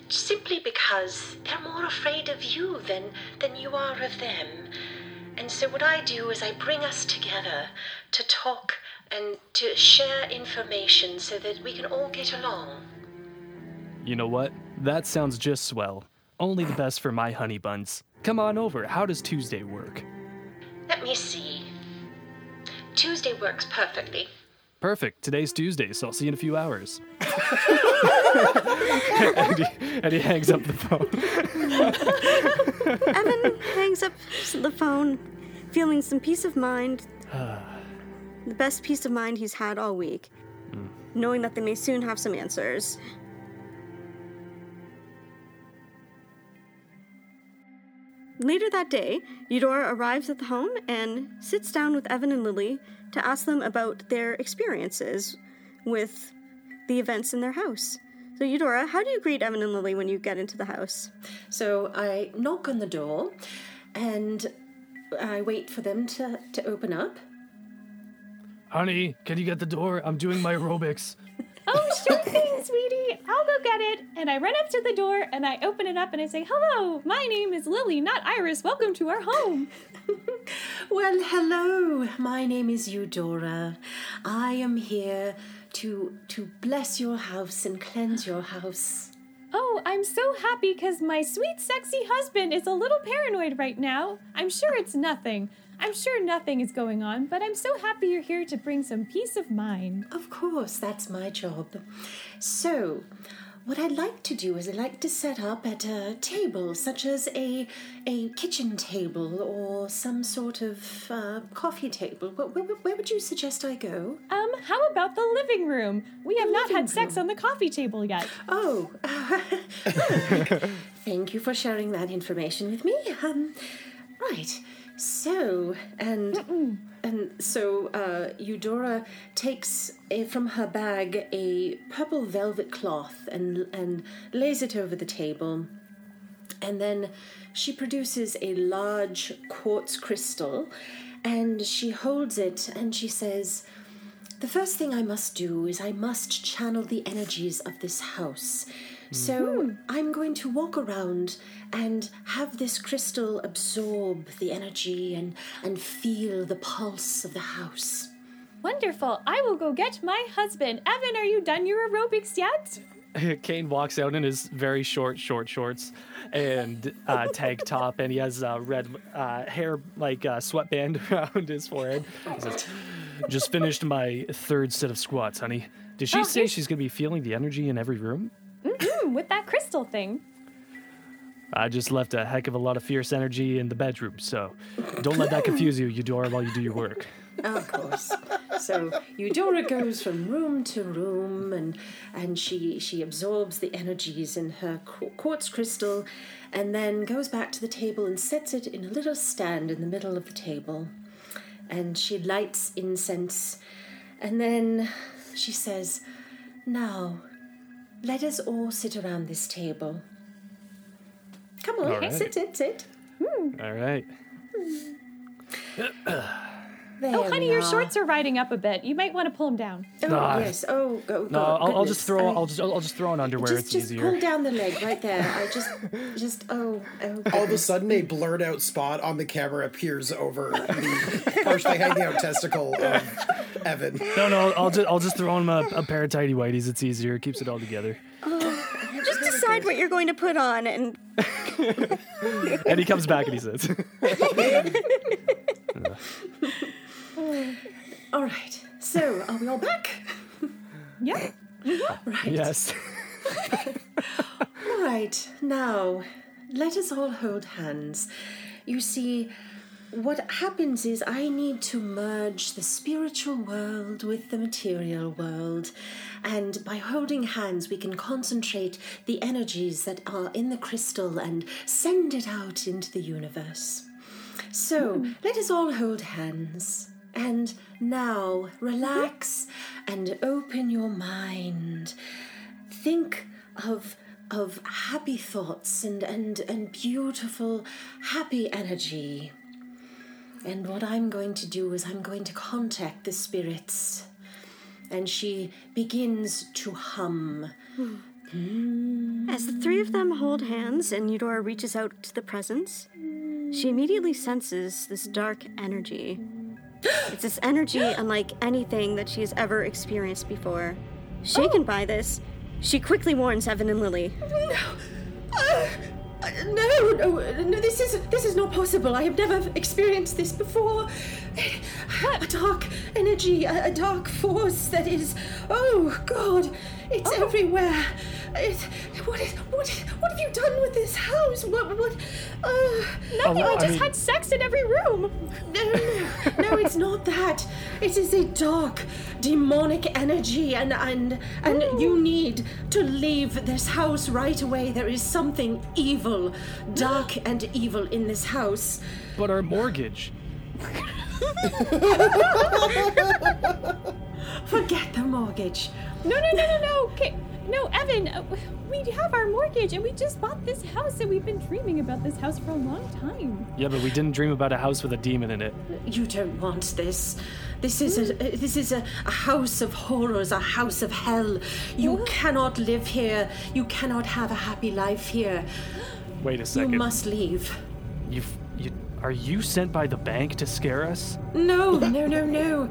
simply because they're more afraid of you than, than you are of them. And so, what I do is I bring us together to talk and to share information so that we can all get along. You know what? That sounds just swell. Only the best for my honey buns. Come on over. How does Tuesday work? Let me see. Tuesday works perfectly. Perfect. Today's Tuesday, so I'll see you in a few hours. and, he, and he hangs up the phone. Evan hangs up the phone, feeling some peace of mind. the best peace of mind he's had all week, hmm. knowing that they may soon have some answers. Later that day, Eudora arrives at the home and sits down with Evan and Lily to ask them about their experiences with the events in their house. So, Eudora, how do you greet Evan and Lily when you get into the house? So I knock on the door and I wait for them to, to open up. Honey, can you get the door? I'm doing my aerobics. Oh, sure thing, sweetie. I'll go get it. And I run up to the door and I open it up and I say, Hello, my name is Lily, not Iris. Welcome to our home. Well, hello. My name is Eudora. I am here to to bless your house and cleanse your house. Oh, I'm so happy because my sweet, sexy husband is a little paranoid right now. I'm sure it's nothing. I'm sure nothing is going on, but I'm so happy you're here to bring some peace of mind. Of course, that's my job. So, what I'd like to do is I'd like to set up at a table, such as a a kitchen table or some sort of uh, coffee table. Where, where, where would you suggest I go? Um, how about the living room? We have not had sex on the coffee table yet. Oh, thank you for sharing that information with me. Um, right. So, and and so uh, Eudora takes a, from her bag a purple velvet cloth and and lays it over the table, and then she produces a large quartz crystal, and she holds it and she says. The first thing I must do is I must channel the energies of this house. So I'm going to walk around and have this crystal absorb the energy and, and feel the pulse of the house. Wonderful. I will go get my husband. Evan, are you done your aerobics yet? Kane walks out in his very short, short shorts and uh, tank top, and he has uh, red uh, hair, like uh, sweatband around his forehead. Says, "Just finished my third set of squats, honey. Did she Oh, say she's gonna be feeling the energy in every room? Hmm, with that crystal thing. I just left a heck of a lot of fierce energy in the bedroom, so don't let that confuse you, Eudora, while you do your work." Of course. so Eudora goes from room to room and and she she absorbs the energies in her quartz crystal and then goes back to the table and sets it in a little stand in the middle of the table. And she lights incense and then she says, "Now, let us all sit around this table." Come on, All right. sit, sit, sit. Hmm. All right. There Oh, honey, your shorts are riding up a bit. You might want to pull them down. Oh Ah. yes. Oh, go. go No, I'll, I'll just throw. I- I'll just. I'll just throw on underwear. just, it's just easier. pull down the leg right there. I just, just oh, oh. All of a sudden, a blurred out spot on the camera appears over the partially hanging out testicle of Evan. No, no. I'll just. I'll just throw him a, a pair of tidy whities. It's easier. It keeps it all together. Just decide what you're going to put on and And he comes back and he says, All right. So, are we all back? Yeah. Right. "Yes." All right. Now, let us all hold hands. You see, what happens is I need to merge the spiritual world with the material world. And by holding hands, we can concentrate the energies that are in the crystal and send it out into the universe. So hmm. let us all hold hands. And now relax and open your mind. Think of of happy thoughts and, and, and beautiful happy energy. And what I'm going to do is I'm going to contact the spirits. And she begins to hum. Hmm. As the three of them hold hands and Eudora reaches out to the presence, she immediately senses this dark energy. It's this energy unlike anything that she has ever experienced before. Shaken by this, she quickly warns Evan and Lily. Uh, no, no, no, this is this is not possible. I have never experienced this before. A dark energy, a, a dark force that is oh god, it's everywhere. It, what is what what have you done with this house? What what uh, Nothing. Oh, we I just mean- had sex in every room. no, no, no, it's not that. It is a dark, demonic energy, and and and you need to leave this house right away. There is something evil, dark and evil in this house. But our mortgage. Forget the mortgage. No, no, no, no, no. Okay. No, Evan, uh, we have our mortgage and we just bought this house and we've been dreaming about this house for a long time. Yeah, but we didn't dream about a house with a demon in it. You don't want this. This is a this is a, a house of horrors, a house of hell. You cannot live here. You cannot have a happy life here. Wait a second. You must leave. You've, you, are you sent by the bank to scare us? No, no, no, no,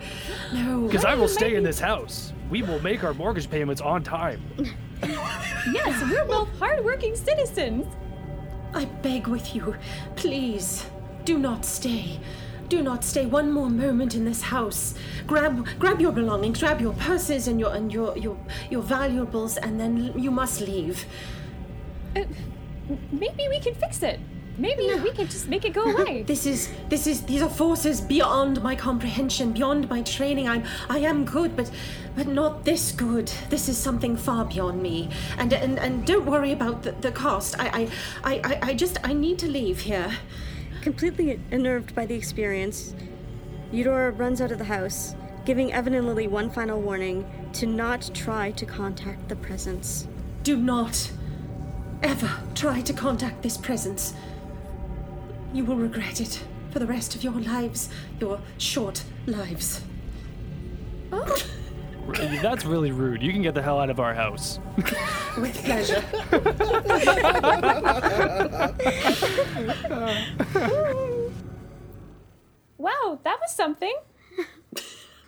no. Because I will stay in this house. We will make our mortgage payments on time. Yes, we're both hardworking citizens. I beg with you, please, do not stay. Do not stay one more moment in this house. Grab grab your belongings, grab your purses and your and your your, your valuables, and then you must leave. Uh, maybe we can fix it. Maybe we can just make it go away. This is this is these are forces beyond my comprehension, beyond my training. I'm I am good, but but not this good. This is something far beyond me. And and, and don't worry about the, the cost. I, I I I I just I need to leave here. Completely unnerved by the experience, Eudora runs out of the house, giving Evan and Lily one final warning to not try to contact the presence. Do not ever try to contact this presence. You will regret it for the rest of your lives, your short lives. That's really rude. You can get the hell out of our house. With pleasure. Wow, that was something.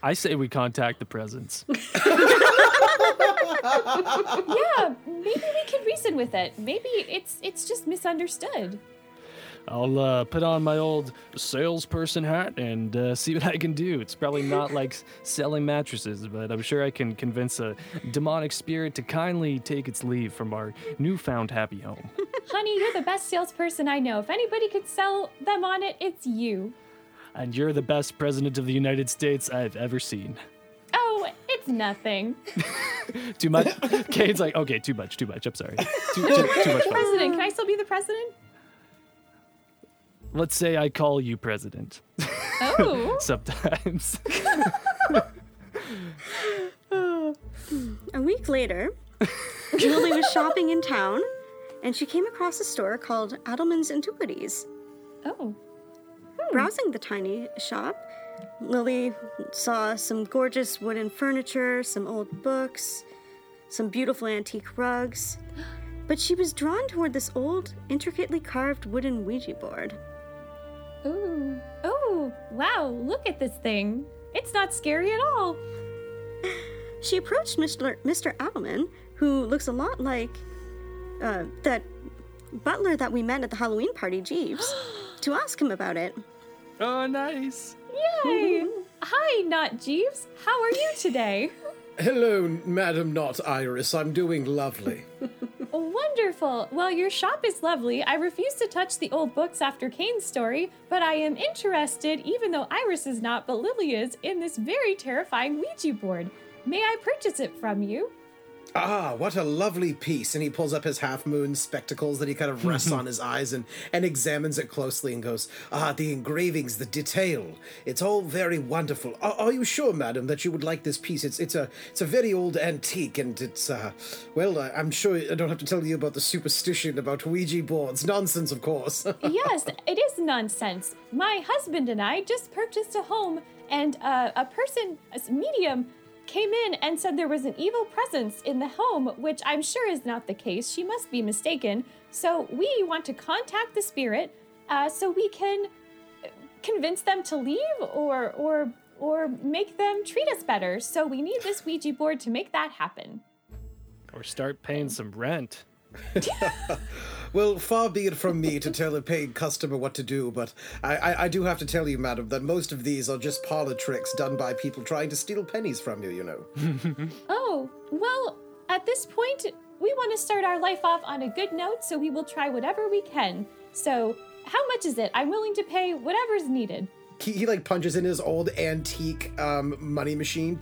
I say we contact the presence. Yeah, maybe we can reason with it. Maybe it's it's just misunderstood. I'll uh, put on my old salesperson hat and uh, see what I can do. It's probably not like selling mattresses, but I'm sure I can convince a demonic spirit to kindly take its leave from our newfound happy home. Honey, you're the best salesperson I know. If anybody could sell them on it, it's you. and you're the best president of the United States I've ever seen. Oh, it's nothing. Too much? Kane's like, okay, too much, too much. I'm sorry. Too, too, too much fun. President, can I still be the president? Let's say I call you president Oh. sometimes. A week later, Lily was shopping in town and she came across a store called Adelman's Antiquities. Oh. Hmm. Browsing the tiny shop, Lily saw some gorgeous wooden furniture, some old books, some beautiful antique rugs, but she was drawn toward this old, intricately carved wooden Ouija board. Ooh. Oh, wow, look at this thing. It's not scary at all. She approached Mr. Mr. Adelman, who looks a lot like uh, that butler that we met at the Halloween party, Jeeves, to ask him about it. oh, nice. Yay! Hi, Not Jeeves. How are you today? Hello, Madam Not Iris. I'm doing lovely. Wonderful. Well, your shop is lovely. I refuse to touch the old books after Kane's story, but I am interested, even though Iris is not, but Lily is, in this very terrifying Ouija board. May I purchase it from you? Ah, what a lovely piece. And he pulls up his half moon spectacles that he kind of rests on his eyes and, and examines it closely and goes, Ah, the engravings, the detail. It's all very wonderful. Are, are you sure, madam, that you would like this piece? It's it's a it's a very old antique and it's uh well, I, I'm sure I don't have to tell you about the superstition about Ouija boards. Nonsense, of course. yes, it is nonsense. My husband and I just purchased a home, and uh, a person, a medium, came in and said there was an evil presence in the home, which I'm sure is not the case. She must be mistaken. So we want to contact the spirit uh, so we can convince them to leave or or or make them treat us better. So we need this Ouija board to make that happen. Or start paying some rent. Well, far be it from me to tell a paid customer what to do, but I, I, I, do have to tell you, madam, that most of these are just parlor tricks done by people trying to steal pennies from you, you know. oh, well, at this point, we want to start our life off on a good note, so we will try whatever we can. So, how much is it? I'm willing to pay whatever's needed. He, he like punches in his old antique um, money machine.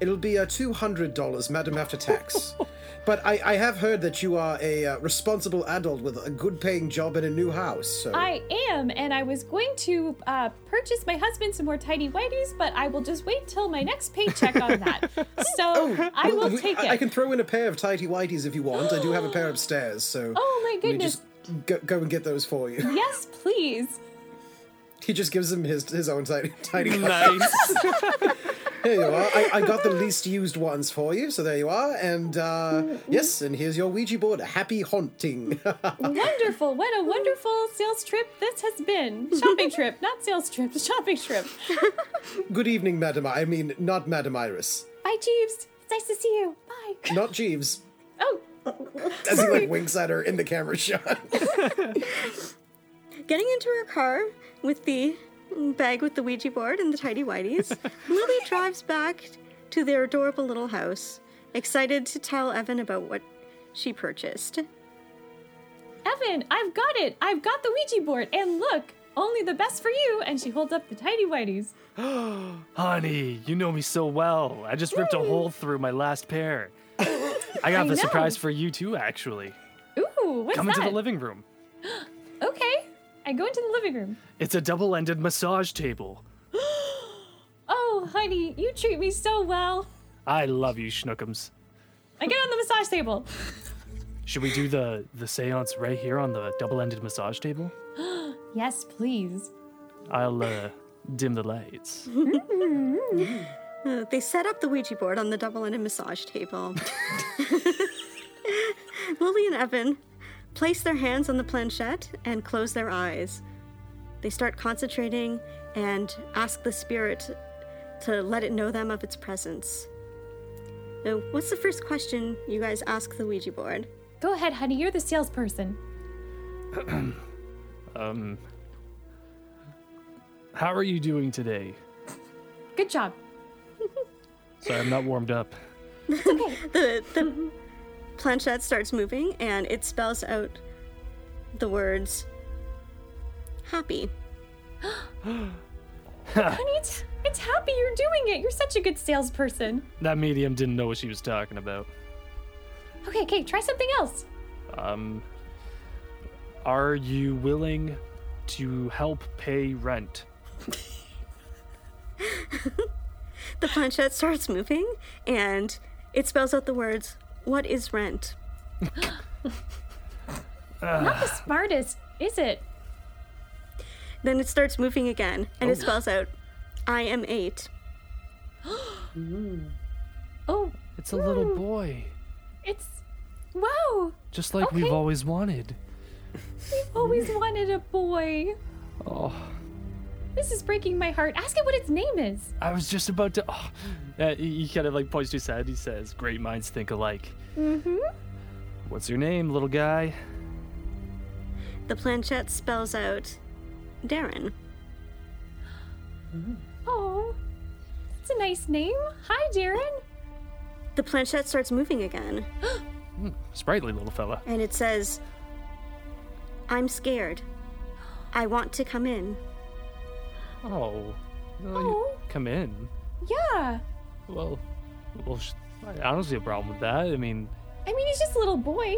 It'll be a uh, two hundred dollars, madam, after tax. But I, I have heard that you are a uh, responsible adult with a good paying job in a new house. So. I am, and I was going to uh, purchase my husband some more tidy whities, but I will just wait till my next paycheck on that. So oh, I will we, take it. I can throw in a pair of tidy whities if you want. I do have a pair upstairs, so. Oh my goodness. just go, go and get those for you. Yes, please. He just gives him his his own tiny, tidy. Nice. Here you are. I, I, got the least used ones for you, so there you are. And uh, yes, and here's your Ouija board. Happy haunting. wonderful. What a wonderful sales trip this has been. Shopping trip, not sales trip, shopping trip. Good evening, Madam. I mean, not Madam Iris. Bye, Jeeves. It's nice to see you. Bye. Not Jeeves. Oh. As he like winks at her in the camera shot. Getting into her car with the bag with the Ouija board and the tidy whities, Lily drives back to their adorable little house, excited to tell Evan about what she purchased. Evan, I've got it! I've got the Ouija board, and look, only the best for you. And she holds up the tidy whities. Honey, you know me so well. I just ripped a hole through my last pair. I got the surprise for you too, actually. Ooh, what's Come that? into the living room. okay. I go into the living room. It's a double ended massage table. oh, honey, you treat me so well. I love you, Schnookums. I get on the massage table. Should we do the, the seance right here on the double ended massage table? yes, please. I'll uh, dim the lights. uh, they set up the Ouija board on the double ended massage table. Lily and Evan place their hands on the planchette and close their eyes. They start concentrating and ask the spirit to let it know them of its presence. Now, what's the first question you guys ask the Ouija board? Go ahead, honey. You're the salesperson. um. How are you doing today? Good job. Sorry, I'm not warmed up. okay. the the planchette starts moving and it spells out the words happy. Honey, it's, it's happy you're doing it. You're such a good salesperson. That medium didn't know what she was talking about. Okay, okay, try something else. Um, are you willing to help pay rent? the planchette starts moving and it spells out the words what is rent? Not the smartest, is it? Then it starts moving again, and oh. it spells out, I am eight. oh. It's a little boy. It's. Wow! Just like okay. we've always wanted. We've always wanted a boy. Oh. This is breaking my heart. Ask it what its name is. I was just about to. Oh. Uh, he kind of like points to his head. He says, "Great minds think alike." Mm-hmm. What's your name, little guy? The planchette spells out, Darren. Oh, it's a nice name. Hi, Darren. The planchette starts moving again. Sprightly little fella. and it says, I'm scared. I want to come in. Oh. well, you- Oh. Come in. Yeah. Well, well, I don't see a problem with that. I mean, I mean, he's just a little boy.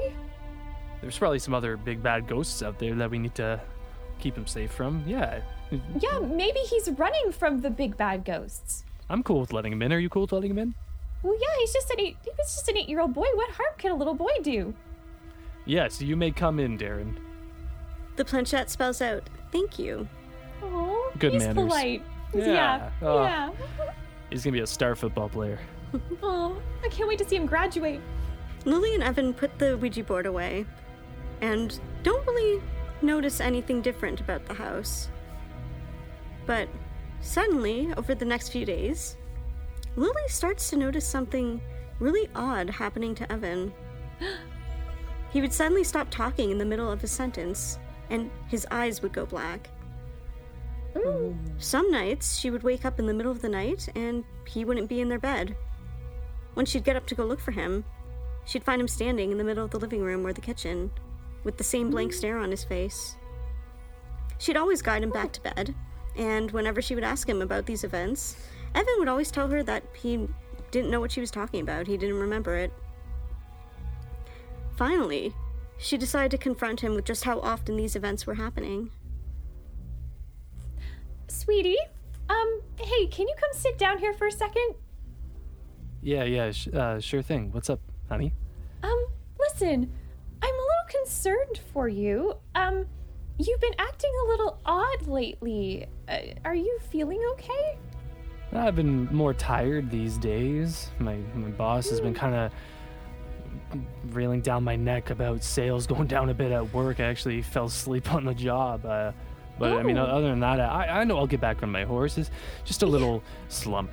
there's probably some other big bad ghosts out there that we need to keep him safe from. Yeah, Yeah, maybe he's running from the big bad ghosts. I'm cool with letting him in. Are you cool with letting him in? Well, yeah, he's just an eight. He was just an eight-year-old boy. What harm can a little boy do? Yes, you may come in, Darren. The planchette spells out, Thank you. Oh, Good he's manners. polite. Yeah, Yeah. oh. Yeah. He's gonna be a star football player. Oh, I can't wait to see him graduate. Lily and Evan put the Ouija board away and don't really notice anything different about the house. But suddenly, over the next few days, Lily starts to notice something really odd happening to Evan. he would suddenly stop talking in the middle of a sentence, and his eyes would go black. Mm. Some nights, she would wake up in the middle of the night and he wouldn't be in their bed. When she'd get up to go look for him, she'd find him standing in the middle of the living room or the kitchen, with the same blank mm. stare on his face. She'd always guide him back to bed, and whenever she would ask him about these events, Evan would always tell her that he didn't know what she was talking about, he didn't remember it. Finally, she decided to confront him with just how often these events were happening. Sweetie, um, hey, can you come sit down here for a second? Yeah, yeah, sh- uh, sure thing. What's up, honey? Um, listen, I'm a little concerned for you. Um, you've been acting a little odd lately. Uh, are you feeling okay? I've been more tired these days. My my boss has been kind of reeling down my neck about sales going down a bit at work. I actually fell asleep on the job. Uh, but I mean, Oh. other than that, I, I know I'll get back on my horse. It's just a little slump.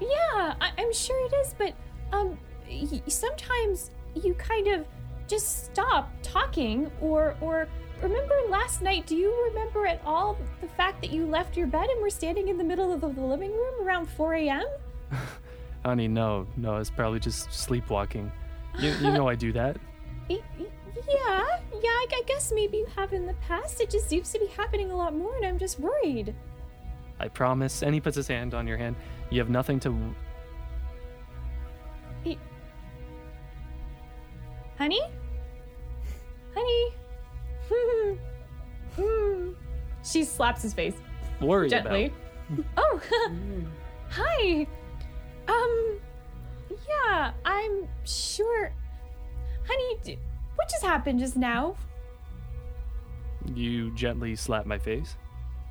Yeah, I- I'm sure it is, but um, y- sometimes you kind of just stop talking, or or remember last night? Do you remember at all the fact that you left your bed and were standing in the middle of the, the living room around 4 a.m.? Honey, no, no, it's probably just sleepwalking. You, you know I do that. Yeah, yeah, I, I guess maybe you have in the past. It just seems to be happening a lot more, and I'm just worried. I promise. And he puts his hand on your hand. You have nothing to. Y- Honey? Honey? she slaps his face worry gently. about. Oh, hi. Um, yeah, I'm sure. Honey, d- what just happened just now? You gently slap my face.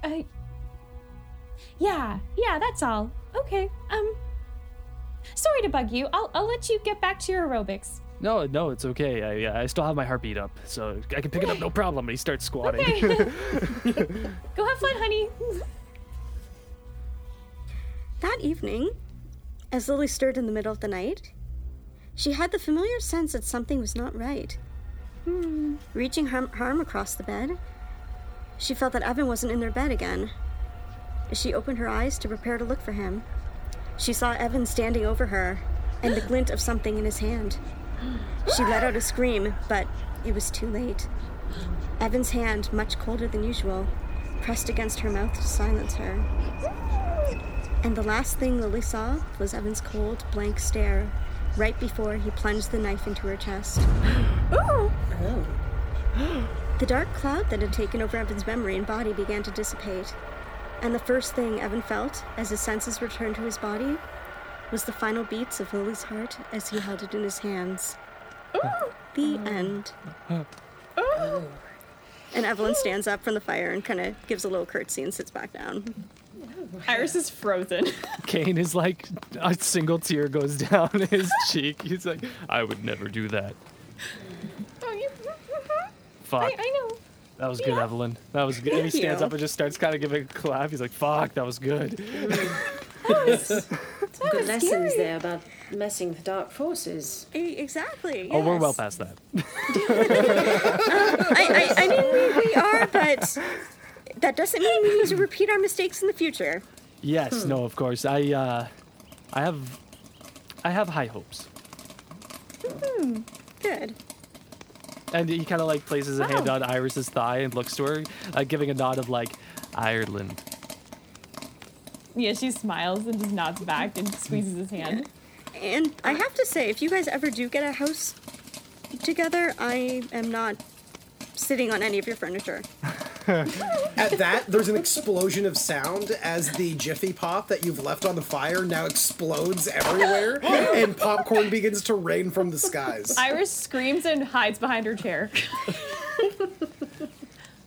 Uh, yeah, yeah, that's all. Okay, um, sorry to bug you. I'll, I'll let you get back to your aerobics. No, no, it's okay. I, I still have my heartbeat up, so I can pick it up no problem. And he starts squatting. Okay. Go have fun, honey. That evening, as Lily stirred in the middle of the night, she had the familiar sense that something was not right. Hmm. Reaching her her arm across the bed, she felt that Evan wasn't in their bed again. As she opened her eyes to prepare to look for him, she saw Evan standing over her and the glint of something in his hand. She let out a scream, but it was too late. Evan's hand, much colder than usual, pressed against her mouth to silence her. And the last thing Lily saw was Evan's cold, blank stare right before he plunged the knife into her chest. The dark cloud that had taken over Evan's memory and body began to dissipate. And the first thing Evan felt as his senses returned to his body was the final beats of Lily's heart as he held it in his hands. The end. And Evelyn stands up from the fire and kind of gives a little curtsy and sits back down. Iris is frozen. Kane is like, a single tear goes down his cheek. He's like, I would never do that. Oh, you? Uh-huh. Fuck. I, I know. That was good, Yeah. Evelyn. That was good. And he stands you. up and just starts kind of giving a clap. He's like, fuck, that was good. Good lessons there about messing with dark forces. E- Exactly. Oh, we're well past that. I, I, I mean, we, we are, but that doesn't mean we need to repeat our mistakes in the future. Yes, no, of course. I, uh, I have, I have high hopes. good. And he kind of like places a hand on Iris's thigh and looks to her, uh, giving a nod of like Ireland. Yeah, she smiles and just nods back and squeezes his hand. And I have to say, if you guys ever do get a house together, I am not sitting on any of your furniture. At that, there's an explosion of sound as the Jiffy Pop that you've left on the fire now explodes everywhere, and popcorn begins to rain from the skies. Iris screams and hides behind her chair.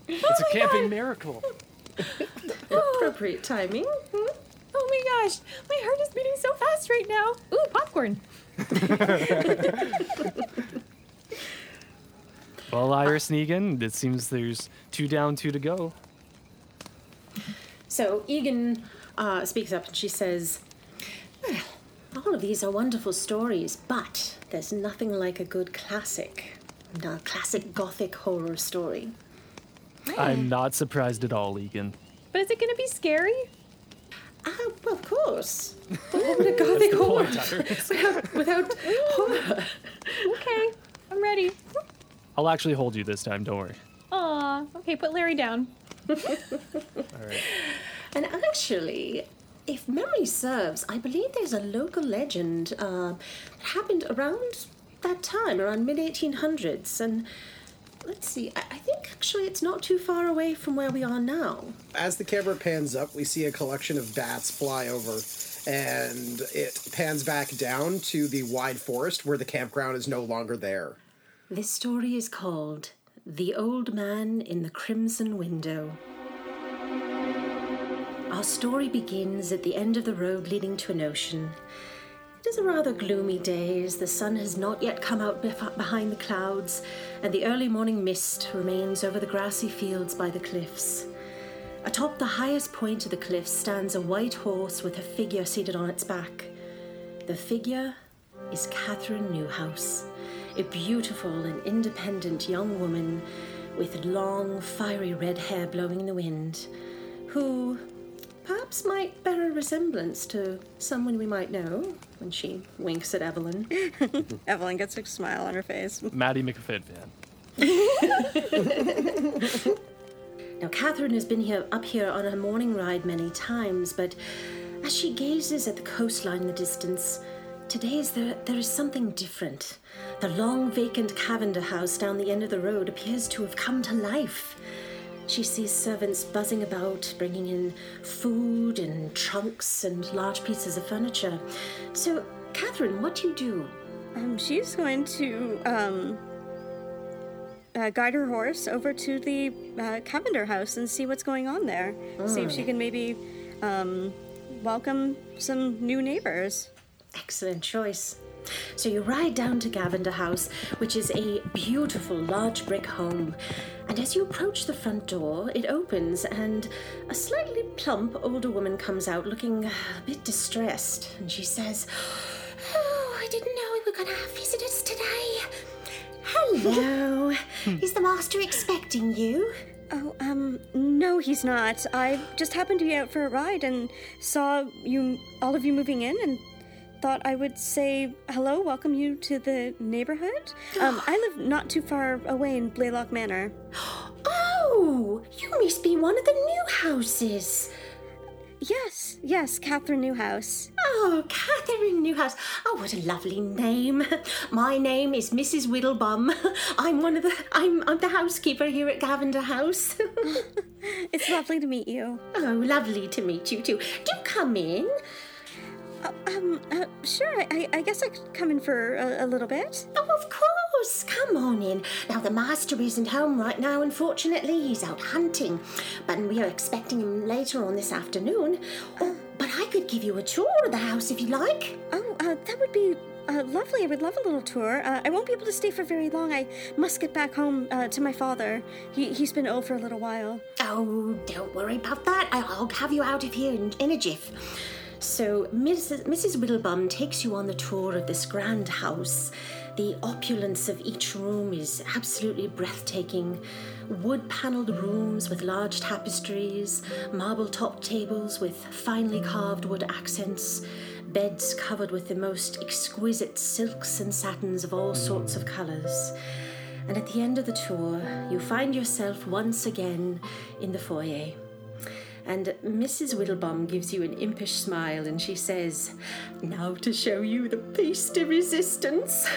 It's a camping miracle. Appropriate timing. Hmm? Oh my gosh, my heart is beating so fast right now. Ooh, popcorn. Well, Iris Negan, it seems there's two down, two to go. So Egan uh, speaks up and she says, Well, all of these are wonderful stories, but there's nothing like a good classic. A classic gothic horror story. I'm not surprised at all, Egan. But is it gonna be scary? Ah, well, of course. What would a gothic horror without, without horror? Okay, I'm ready. I'll actually hold you this time, don't worry. Aw, okay, put Larry down. And actually, if memory serves, I believe there's a local legend uh, that happened around that time, around mid 1800s. And let's see, I, I think actually it's not too far away from where we are now. As the camera pans up, we see a collection of bats fly over, and it pans back down to the wide forest where the campground is no longer there. This story is called The Old Man in the Crimson Window. Our story begins at the end of the road leading to an ocean. It is a rather gloomy day as the sun has not yet come out behind the clouds and the early morning mist remains over the grassy fields by the cliffs. Atop the highest point of the cliffs stands a white horse with a figure seated on its back. The figure is Catherine Newhouse, a beautiful and independent young woman with long, fiery red hair blowing in the wind, who perhaps might bear a resemblance to someone we might know when she winks at Evelyn. Evelyn gets a smile on her face. Maddie McFin fan. Now, Catherine has been here up here on her morning ride many times, but as she gazes at the coastline in the distance, today is there, there is something different. The long vacant Cavender house down the end of the road appears to have come to life. She sees servants buzzing about, bringing in food and trunks and large pieces of furniture. So, Catherine, what do you do? Um, she's going to um, uh, guide her horse over to the uh, Cavender house and see what's going on there. See if she can maybe um, welcome some new neighbors. Excellent choice. So you ride down to Cavender House, which is a beautiful large brick home. And as you approach the front door, it opens and a slightly plump older woman comes out looking a bit distressed. And she says, Oh, I didn't know we were going to have visitors today. Hello. is the master expecting you? Oh, um, no, he's not. I just happened to be out for a ride and saw you, all of you moving in, and thought I would say hello, welcome you to the neighborhood. Um, I live not too far away in Blaylock Manor. Oh, you must be one of the new houses. Yes, yes, Catherine Newhouse. Oh, Catherine Newhouse. Oh, what a lovely name. My name is Mrs. Whittlebum. I'm one of the I'm I'm the housekeeper here at Cavender House. It's lovely to meet you. oh, lovely to meet you too. Do come in. Um, uh, sure, I, I, guess I could come in for a, a little bit. Oh, of course. Come on in. Now the master isn't home right now, unfortunately. He's out hunting. But we are expecting him later on this afternoon. Oh, but I could give you a tour of the house if you like. Oh, uh, that would be uh, lovely. I would love a little tour. Uh, I won't be able to stay for very long. I must get back home uh, to my father. He, he's been ill for a little while. Oh, don't worry about that. I'll have you out of here in, in a jiff. So, Mrs. Mrs. Whittlebum takes you on the tour of this grand house. The opulence of each room is absolutely breathtaking. Wood paneled rooms with large tapestries, marble topped tables with finely carved wood accents, beds covered with the most exquisite silks and satins of all sorts of colours. And at the end of the tour, you find yourself once again in the foyer. And Mrs. Whittlebum gives you an impish smile and she says, Now to show you the piece de resistance.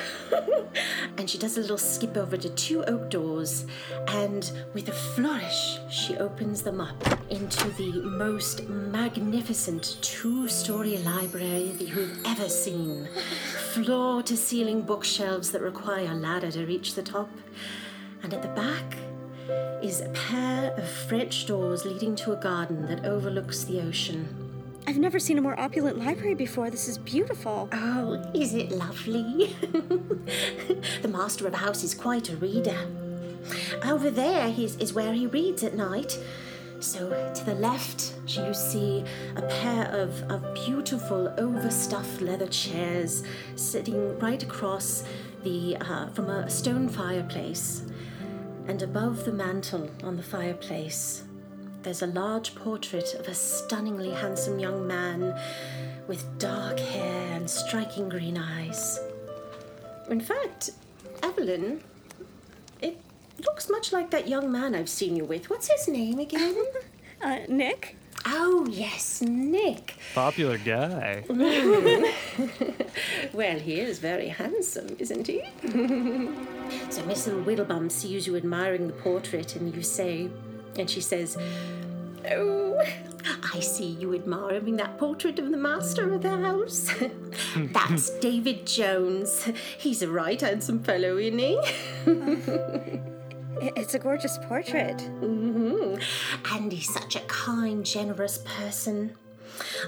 and she does a little skip over to two oak doors and with a flourish, she opens them up into the most magnificent two story library that you've ever seen. Floor to ceiling bookshelves that require a ladder to reach the top. And at the back, is a pair of French doors leading to a garden that overlooks the ocean. I've never seen a more opulent library before. This is beautiful. Oh, is it lovely? the master of the house is quite a reader. Over there is, is where he reads at night. So to the left, you see a pair of, of beautiful overstuffed leather chairs sitting right across the uh, from a stone fireplace. And above the mantel on the fireplace, there's a large portrait of a stunningly handsome young man with dark hair and striking green eyes. In fact, Evelyn, it looks much like that young man I've seen you with. What's his name again? Uh, Nick? Oh, yes, Nick. Popular guy. Well, he is very handsome, isn't he? so Miss Little Whittlebum sees you admiring the portrait, and you say, and she says, Oh, I see you admiring that portrait of the master of the house. That's David Jones. He's a right handsome fellow, isn't he? It's a gorgeous portrait. hmm And he's such a kind, generous person.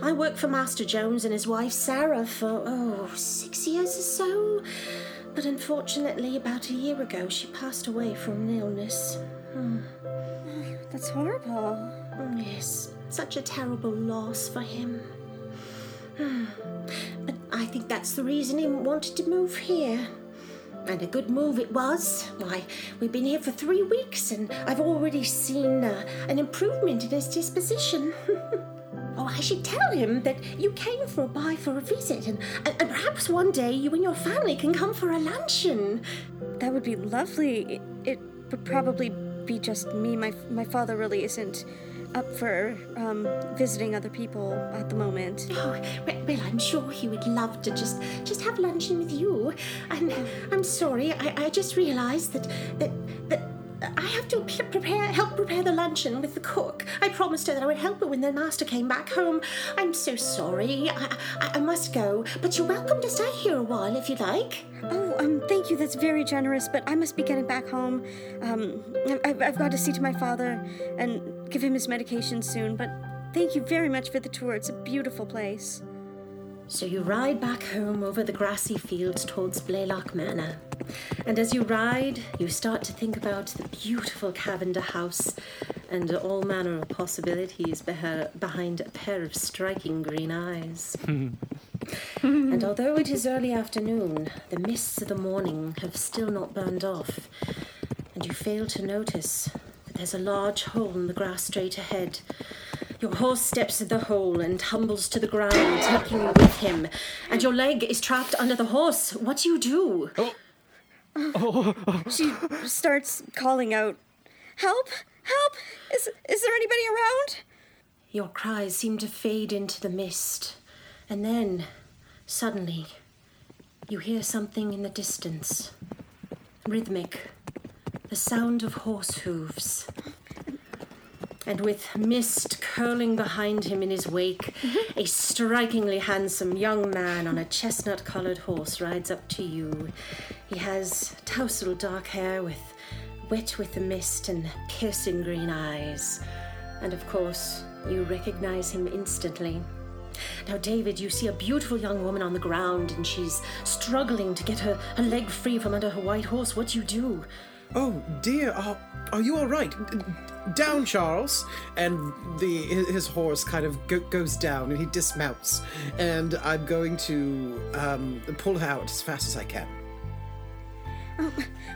I worked for Master Jones and his wife Sarah for, oh, six years or so. But unfortunately, about a year ago, she passed away from an illness. Hmm. That's horrible. Mm, yes, such a terrible loss for him. Hmm. But I think that's the reason he wanted to move here. And a good move it was. Why, we've been here for three weeks and I've already seen uh, an improvement in his disposition. oh, I should tell him that you came for by for a visit and, and, and perhaps one day you and your family can come for a luncheon. That would be lovely. It, it would probably be just me. My my father really isn't up for um, visiting other people at the moment. Oh, well, I'm sure he would love to just just have luncheon with you. I'm I'm sorry. I, I just realised that that that I have to prepare help prepare the luncheon with the cook. I promised her that I would help her when the master came back home. I'm so sorry. I, I, I must go, but you're welcome to stay here a while if you like. Oh, um, thank you. That's very generous. But I must be getting back home. Um, I've, I've got to see to my father and give him his medication soon. But thank you very much for the tour. It's a beautiful place. So you ride back home over the grassy fields towards Blaylock Manor. And as you ride, you start to think about the beautiful Cavender house and all manner of possibilities beha- behind a pair of striking green eyes. and although it is early afternoon, the mists of the morning have still not burned off, and you fail to notice that there's a large hole in the grass straight ahead. Your horse steps in the hole and tumbles to the ground, taking you with him, and your leg is trapped under the horse. What do you do? Oh. oh She starts calling out, "Help! Help! Is is there anybody around?" Your cries seem to fade into the mist, and then, suddenly, you hear something in the distance. Rhythmic, the sound of horse hooves. And with mist curling behind him in his wake, mm-hmm. a strikingly handsome young man on a chestnut colored horse rides up to you. He has tousled dark hair with wet with the mist and piercing green eyes. And of course, you recognize him instantly. Now, David, you see a beautiful young woman on the ground and she's struggling to get her, her leg free from under her white horse. What do you do? Oh dear, are, are you all right? Down, Charles. And the his horse kind of go, goes down and he dismounts. And I'm going to um, pull her out as fast as I can. Oh,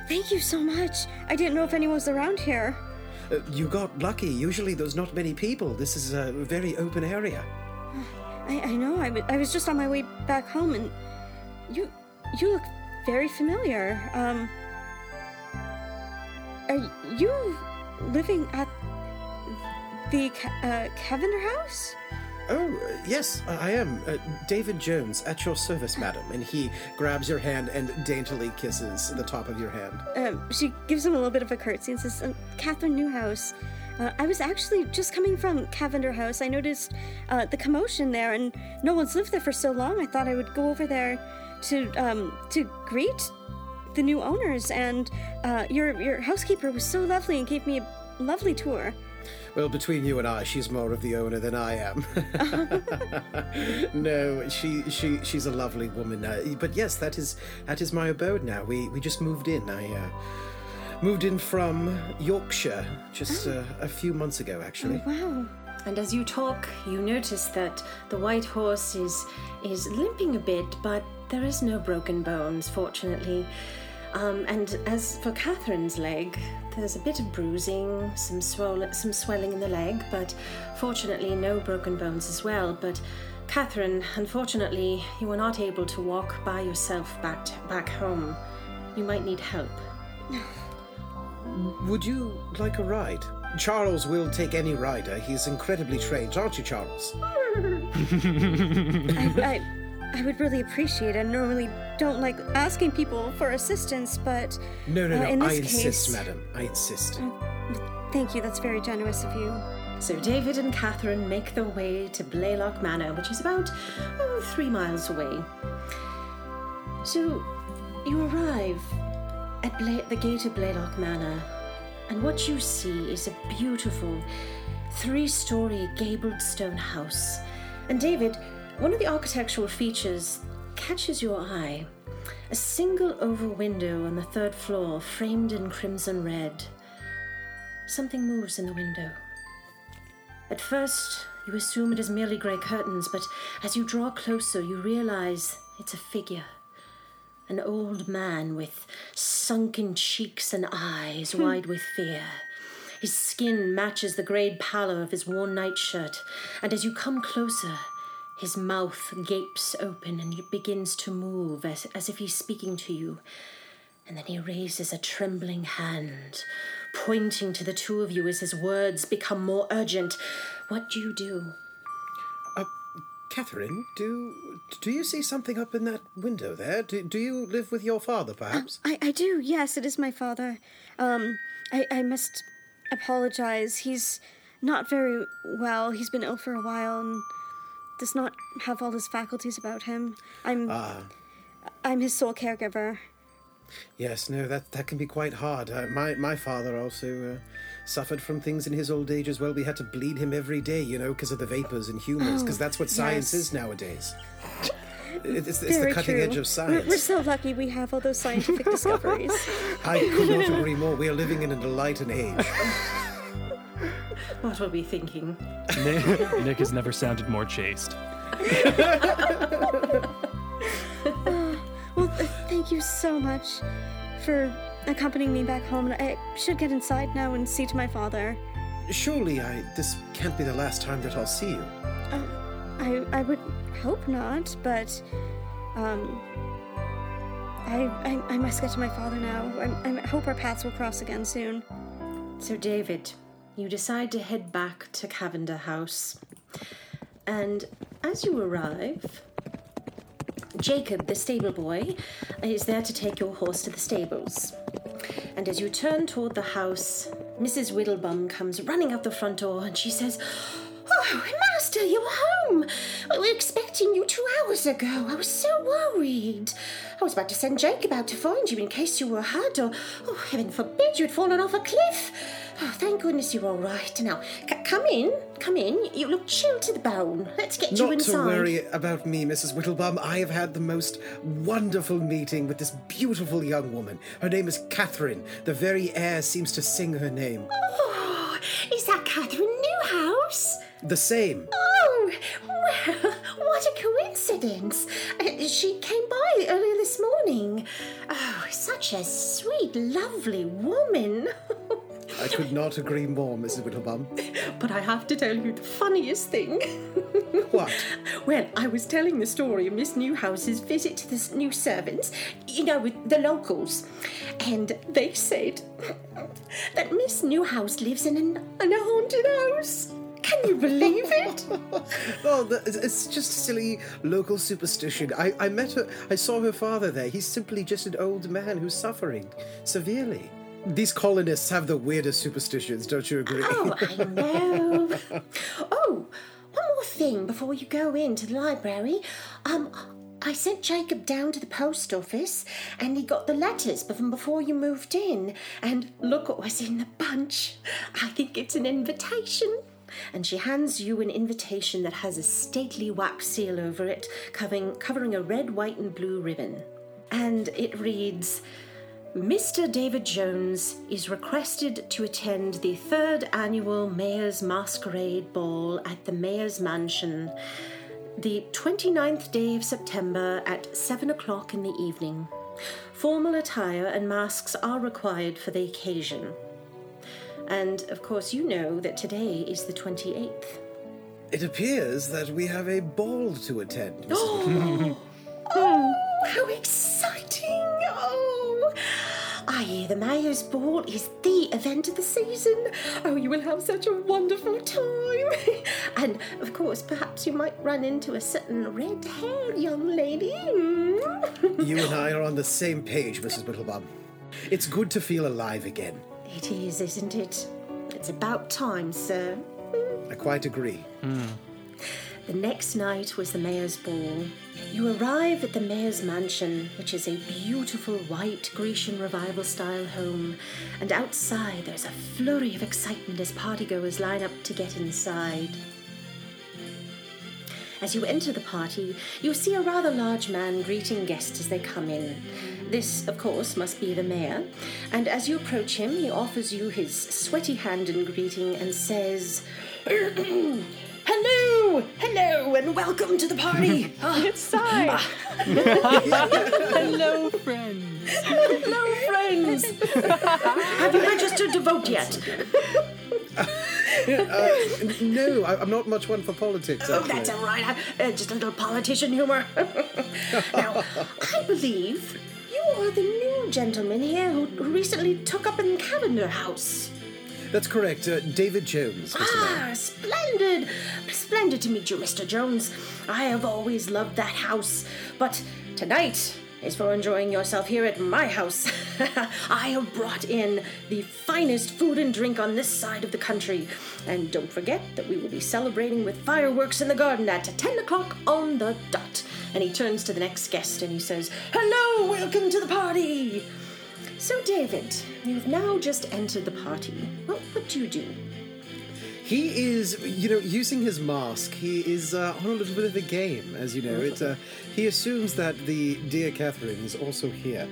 thank you so much. I didn't know if anyone was around here. Uh, you got lucky. Usually there's not many people. This is a very open area. I, I know. I, w- I was just on my way back home, and you you look very familiar. Um, are you living at the uh, Cavender House? Oh, uh, yes, I I am. Uh, David Jones, at your service, madam. And he grabs your hand and daintily kisses the top of your hand. Um, she gives him a little bit of a curtsy and says, um, Catherine Newhouse. Uh, I was actually just coming from Cavender House. I noticed uh, the commotion there, and no one's lived there for so long. I thought I would go over there to um, to greet the new owners. And uh, your your housekeeper was so lovely and gave me a lovely tour. Well, between you and I, she's more of the owner than I am. no, she she she's a lovely woman. Uh, but yes, that is that is my abode now. We we just moved in. I uh, moved in from Yorkshire just uh, a few months ago, actually. Wow. And as you talk, you notice that the white horse is is limping a bit, but there is no broken bones, fortunately. Um, and as for Catherine's leg, there's a bit of bruising, some swell- some swelling in the leg, but fortunately no broken bones as well. But Catherine, unfortunately, you are not able to walk by yourself back to, back home. You might need help. Would you like a ride? Charles will take any rider. He's incredibly trained, aren't you, Charles? I, I, I would really appreciate it. I normally don't like asking people for assistance, but No, no, Uh, no. in I this insist, case- madam. I insist. thank you. That's very generous of you. So David and Catherine make their way to Blaylock Manor, which is about oh, three miles away. So you arrive at Bla- the gate of Blaylock Manor, and what you see is a beautiful three-story gabled stone house. And David, one of the architectural features catches your eye. A single oval window on the third floor, framed in crimson red. Something moves in the window. At first, you assume it is merely grey curtains, but as you draw closer, you realize it's a figure. An old man with sunken cheeks and eyes hmm. wide with fear. His skin matches the grey pallor of his worn nightshirt, and as you come closer, his mouth gapes open and he begins to move as, as if he's speaking to you. And then he raises a trembling hand, pointing to the two of you as his words become more urgent. What do you do? Catherine, do do you see something up in that window there? Do, do you live with your father, perhaps? I, I do, yes, it is my father. Um, I, I must apologize. He's not very well. He's been ill for a while and does not have all his faculties about him. I'm Ah, I'm his sole caregiver. yes. No, that that can be quite hard. Uh, my my father also uh, suffered from things in his old age as well. We had to bleed him every day, you know, because of the vapors and humors. Because that's what science yes. is nowadays. It- It's, it's the cutting true. edge of We're, science. we're so lucky we have all those scientific discoveries. I could not agree more. We are living in an enlightened age. What were we thinking? Nick, Nick has never sounded more chaste. Well, th- thank you so much for accompanying me back home. I should get inside now and see to my father. Surely, I this can't be the last time that I'll see you. Uh, I I would hope not, but um, I, I I must get to my father now. I, I hope our paths will cross again soon. So, David, you decide to head back to Cavender House. And as you arrive, Jacob, the stable boy, is there to take your horse to the stables. And as you turn toward the house, Mrs. Whittlebum comes running out the front door and she says, Oh, Master, you are home! We were expecting you two hours ago. I was so worried. I was about to send Jacob out to find you in case you were hurt or, oh, heaven forbid, you'd fallen off a cliff. Oh, thank goodness you're all right. Now, c- come in, come in. You look chilled to the bone. Let's get you inside. Not to worry about me, Mrs. Whittlebum. I have had the most wonderful meeting with this beautiful young woman. Her name is Catherine. The very air seems to sing her name. Oh, is that Catherine Newhouse? The same. Oh, well, what a coincidence. Uh, She came by earlier this morning. Oh, such a sweet, lovely woman. I could not agree more, Mrs. Whittlebum. but I have to tell you the funniest thing. What? Well, I was telling the story of Miss Newhouse's visit to the new servants, you know, with the locals, and they said that Miss Newhouse lives in, an, in a haunted house. Can you believe it? Oh, the, it's- it's just silly local superstition. I, I met her, I saw her father there. He's simply just an old man who's suffering severely. These colonists have the weirdest superstitions, don't you agree? Oh, I know. oh, one more thing before you go into the library. Um, I sent Jacob down to the post office and he got the letters from before you moved in. And look what was in the bunch. I think it's an invitation. And she hands you an invitation that has a stately wax seal over it, covering, covering a red, white, and blue ribbon. And it reads Mr. David Jones is requested to attend the third annual Mayor's Masquerade Ball at the Mayor's Mansion, the 29th day of September at 7 o'clock in the evening. Formal attire and masks are required for the occasion. And of course, you know that today is the 28th. It appears that we have a ball to attend. Mrs. Oh, how exciting! Oh, I hear the Mayor's Ball is the event of the season. Oh, you will have such a wonderful time. and of course, perhaps you might run into a certain red haired young lady. Mm. you and I are on the same page, Mrs. Whittlebum. It's good to feel alive again. It is, isn't it? It's about time, sir. I quite agree. The next night was the mayor's ball. You arrive at the mayor's mansion, which is a beautiful white Grecian revival style home, and outside there's a flurry of excitement as partygoers line up to get inside. As you enter the party, you see a rather large man greeting guests as they come in. This, of course, must be the mayor, and as you approach him, he offers you his sweaty hand in greeting and says, Hello, hello, and welcome to the party. Ah, It's Sai. Hello, friends. hello, friends. Have you registered to vote yet? No, I, I'm not much one for politics. Oh, actually. that's all right. I- uh, just a little politician humor. now, I believe you are the new gentleman here who who recently took up in Cavender House. That's correct. Uh, David Jones, Mr. Mayor. Ah, splendid! Splendid to meet you, Mr. Jones. I have always loved that house, but tonight is for enjoying yourself here at my house. I have brought in the finest food and drink on this side of the country. And don't forget that we will be celebrating with fireworks in the garden at 10 o'clock on the dot. And he turns to the next guest and he says, Hello, welcome to the party! So, David, you've now just entered the party. What, what do you do? He is, you know, using his mask. He is uh, on a little bit of a game, as you know. It, uh, he assumes that the dear Catherine is also here,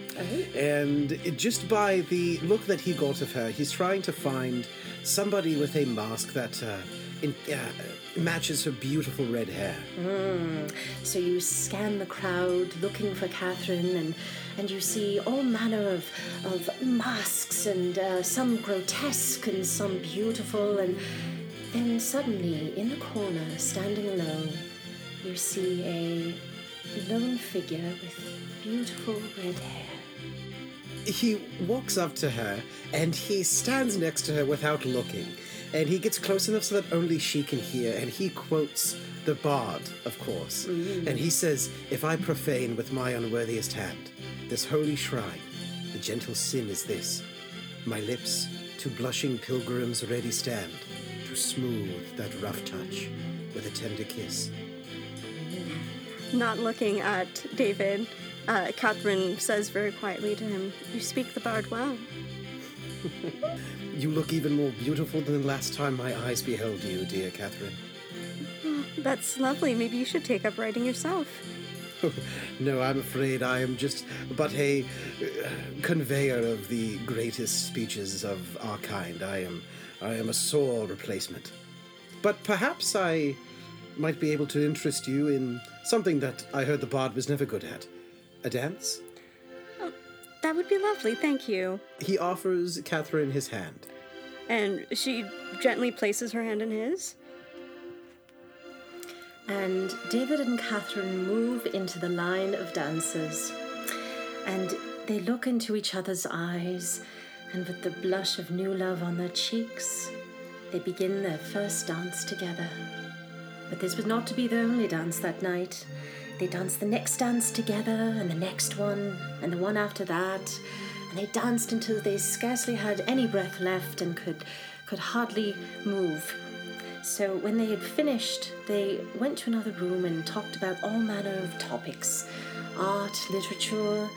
and it, just by the look that he got of her, he's trying to find somebody with a mask that uh, in, uh, matches her beautiful red hair. So you scan the crowd looking for Catherine, and and you see all manner of of masks, and uh, some grotesque and some beautiful, and then suddenly in the corner, standing alone, you see a lone figure with beautiful red hair. he walks up to her and he stands next to her without looking. And he gets close enough so that only she can hear. And he quotes the bard, of course. And he says, If I profane with my unworthiest hand this holy shrine, the gentle sin is this my lips to blushing pilgrims ready stand to smooth that rough touch with a tender kiss. Not looking at David, uh, Catherine says very quietly to him, You speak the bard well. You look even more beautiful than the last time my eyes beheld you, dear Catherine. That's lovely. Maybe you should take up writing yourself. no, I'm afraid I am just but a uh, conveyor of the greatest speeches of our kind. I am, I am a sore replacement. But perhaps I might be able to interest you in something that I heard the bard was never good at. A dance? That would be lovely, thank you. He offers Catherine his hand. And she gently places her hand in his. and David and Catherine move into the line of dancers. And they look into each other's eyes, and with the blush of new love on their cheeks, they begin their first dance together. But this was not to be their only dance that night. They danced the next dance together, and the next one, and the one after that, and they danced until they scarcely had any breath left and could could hardly move. So when they had finished, they went to another room and talked about all manner of topics art, literature,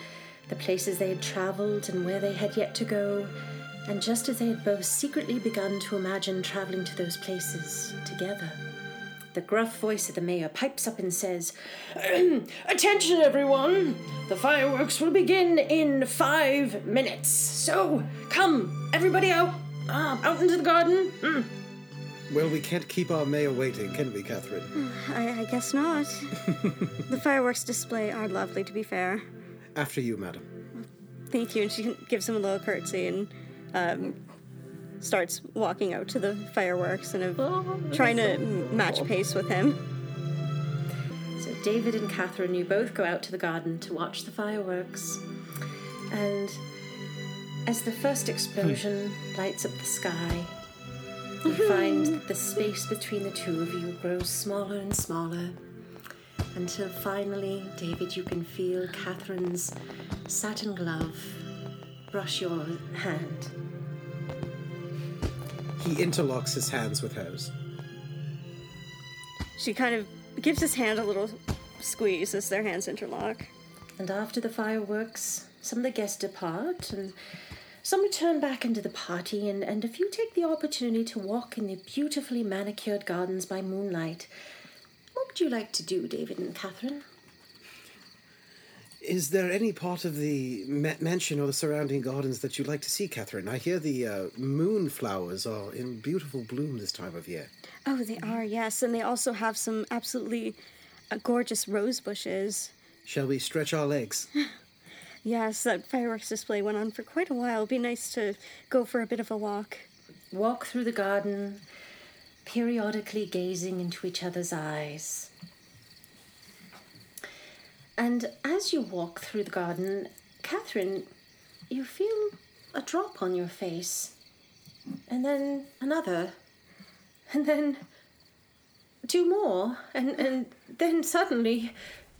the places they had travelled and where they had yet to go. And just as they had both secretly begun to imagine travelling to those places together, the gruff voice of the mayor pipes up and says, Attention, everyone! The fireworks will begin in five minutes. So, come, everybody out, uh, out into the garden. Mm. Well, we can't keep our mayor waiting, can we, Catherine? I, I guess not. the fireworks display are lovely, to be fair. After you, madam. Thank you. And she gives him a little curtsy and um, starts walking out to the fireworks and of oh, trying to m- match pace with him. So David and Catherine, you both go out to the garden to watch the fireworks. And as the first explosion hmm. lights up the sky, you mm-hmm. find that the space between the two of you grows smaller and smaller until finally, David, you can feel Catherine's satin glove brush your hand. He interlocks his hands with hers. She kind of gives his hand a little squeeze as their hands interlock. And after the fireworks, some of the guests depart and some return back into the party, and, and a few take the opportunity to walk in the beautifully manicured gardens by moonlight. What would you like to do, David and Catherine? Is there any part of the ma- mansion or the surrounding gardens that you'd like to see, Catherine? I hear the uh, moonflowers are in beautiful bloom this time of year. Oh, they are, yes. And they also have some absolutely uh, gorgeous rose bushes. Shall we stretch our legs? Yes, that fireworks display went on for quite a while. It'd be nice to go for a bit of a walk. Walk through the garden, periodically gazing into each other's eyes. And as you walk through the garden, Catherine, you feel a drop on your face, and then another, and then two more, and, and then suddenly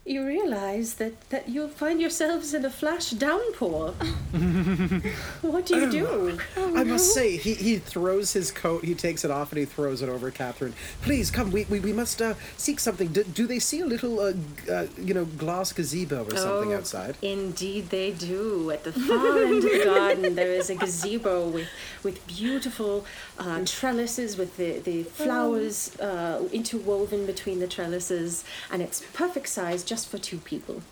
you realize that, that you'll find yourselves in a flash downpour. what do you do? I must say, he, he throws his coat, he takes it off, and he throws it over Catherine. Please come, we, we, we must uh, seek something. Do, do they see a little, uh, uh, you know, glass gazebo or something Oh, outside? Indeed, they do. At the far end of the garden, there is a gazebo with with beautiful uh, trellises, with the the flowers uh, interwoven between the trellises, and it's perfect size just for two people.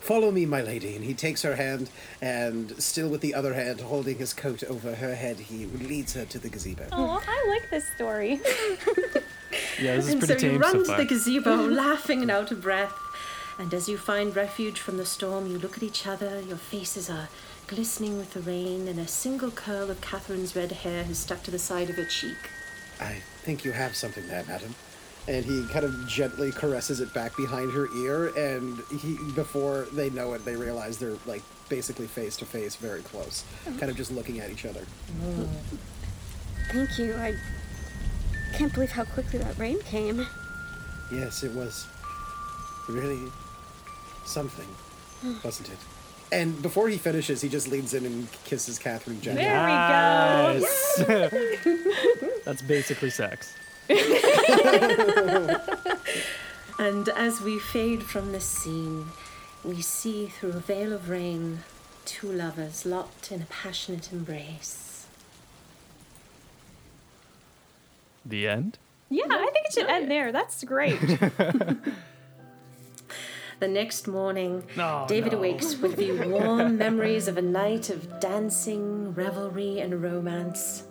Follow me, my lady. And he takes her hand, and still with the other hand holding his coat over her head, he leads her to the gazebo. Oh, I like this story. Yeah, this is And pretty so you tame run so to far. the gazebo, laughing and out of breath. And as you find refuge from the storm, you look at each other. Your faces are glistening with the rain, and a single curl of Catherine's red hair has stuck to the side of her cheek. I think you have something there, madam. And he kind of gently caresses it back behind her ear, and he before they know it, they realize they're like basically face to face, very close, oh. kind of just looking at each other. Thank you. I can't believe how quickly that rain came. Yes, it was really something, wasn't it? And before he finishes, he just leans in and kisses Catherine gently. There we go. Yes. That's basically sex. And as we fade from this scene, we see through a veil of rain two lovers locked in a passionate embrace. The end? Yeah, I think it should end there. That's great. The next morning, Oh, David no. awakes with the warm memories of a night of dancing, revelry, and romance.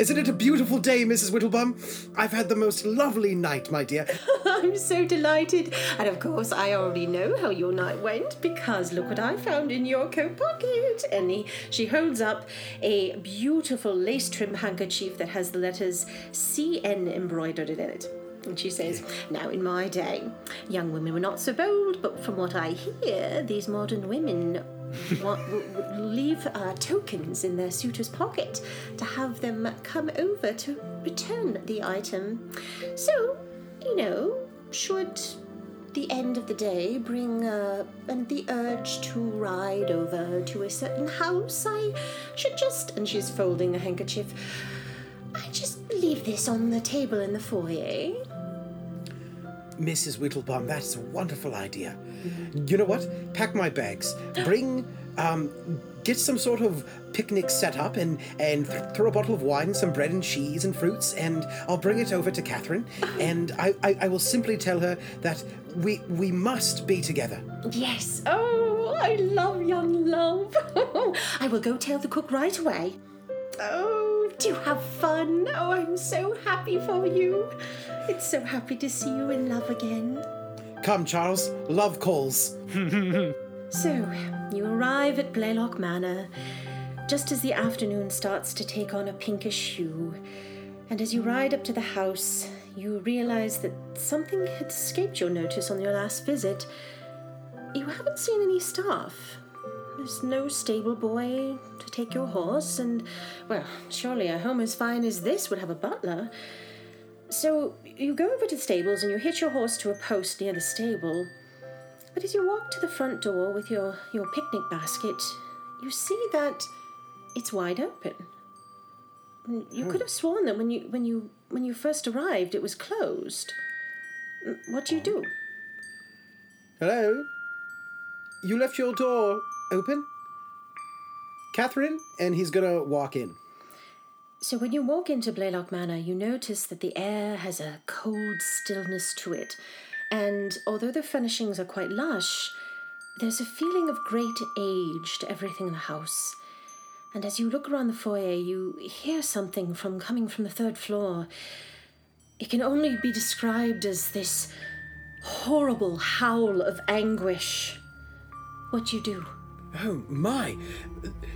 Isn't it a beautiful day, Mrs. Whittlebum? I've had the most lovely night, my dear. I'm so delighted. And of course, I already know how your night went because look what I found in your coat pocket. And he, she holds up a beautiful lace trim handkerchief that has the letters CN embroidered in it. And she says, Now, in my day, young women were not so bold, but from what I hear, these modern women want, w- w- leave uh, tokens in their suitor's pocket to have them come over to return the item. So, you know, should the end of the day bring uh, and the urge to ride over to a certain house, I should just. And she's folding a handkerchief. I just leave this on the table in the foyer. Mrs. Whittlebum, that's a wonderful idea. You know what? Pack my bags. Bring, um, get some sort of picnic set up and and th- throw a bottle of wine, some bread and cheese and fruits, and I'll bring it over to Catherine. And I, I, I will simply tell her that we we must be together. Yes. Oh, I love young love. I will go tell the cook right away. Oh, do have fun. Oh, I'm so happy for you. It's so happy to see you in love again. Come, Charles. Love calls. So, you arrive at Blaylock Manor just as the afternoon starts to take on a pinkish hue. And as you ride up to the house, you realize that something had escaped your notice on your last visit. You haven't seen any staff. There's no stable boy to take your horse, and, well, surely a home as fine as this would have a butler. So you go over to the stables and you hitch your horse to a post near the stable. But as you walk to the front door with your, your picnic basket, you see that it's wide open. Mm, You could have sworn that when you when you when you first arrived it was closed. Mm, What do you do? Hello? You left your door open? Catherine? And he's gonna walk in. So when you walk into Blaylock Manor, you notice that the air has a cold stillness to it, and although the furnishings are quite lush, there's a feeling of great age to everything in the house. And as you look around the foyer, you hear something from coming from the third floor. It can only be described as this horrible howl of anguish. What do you do? Oh my!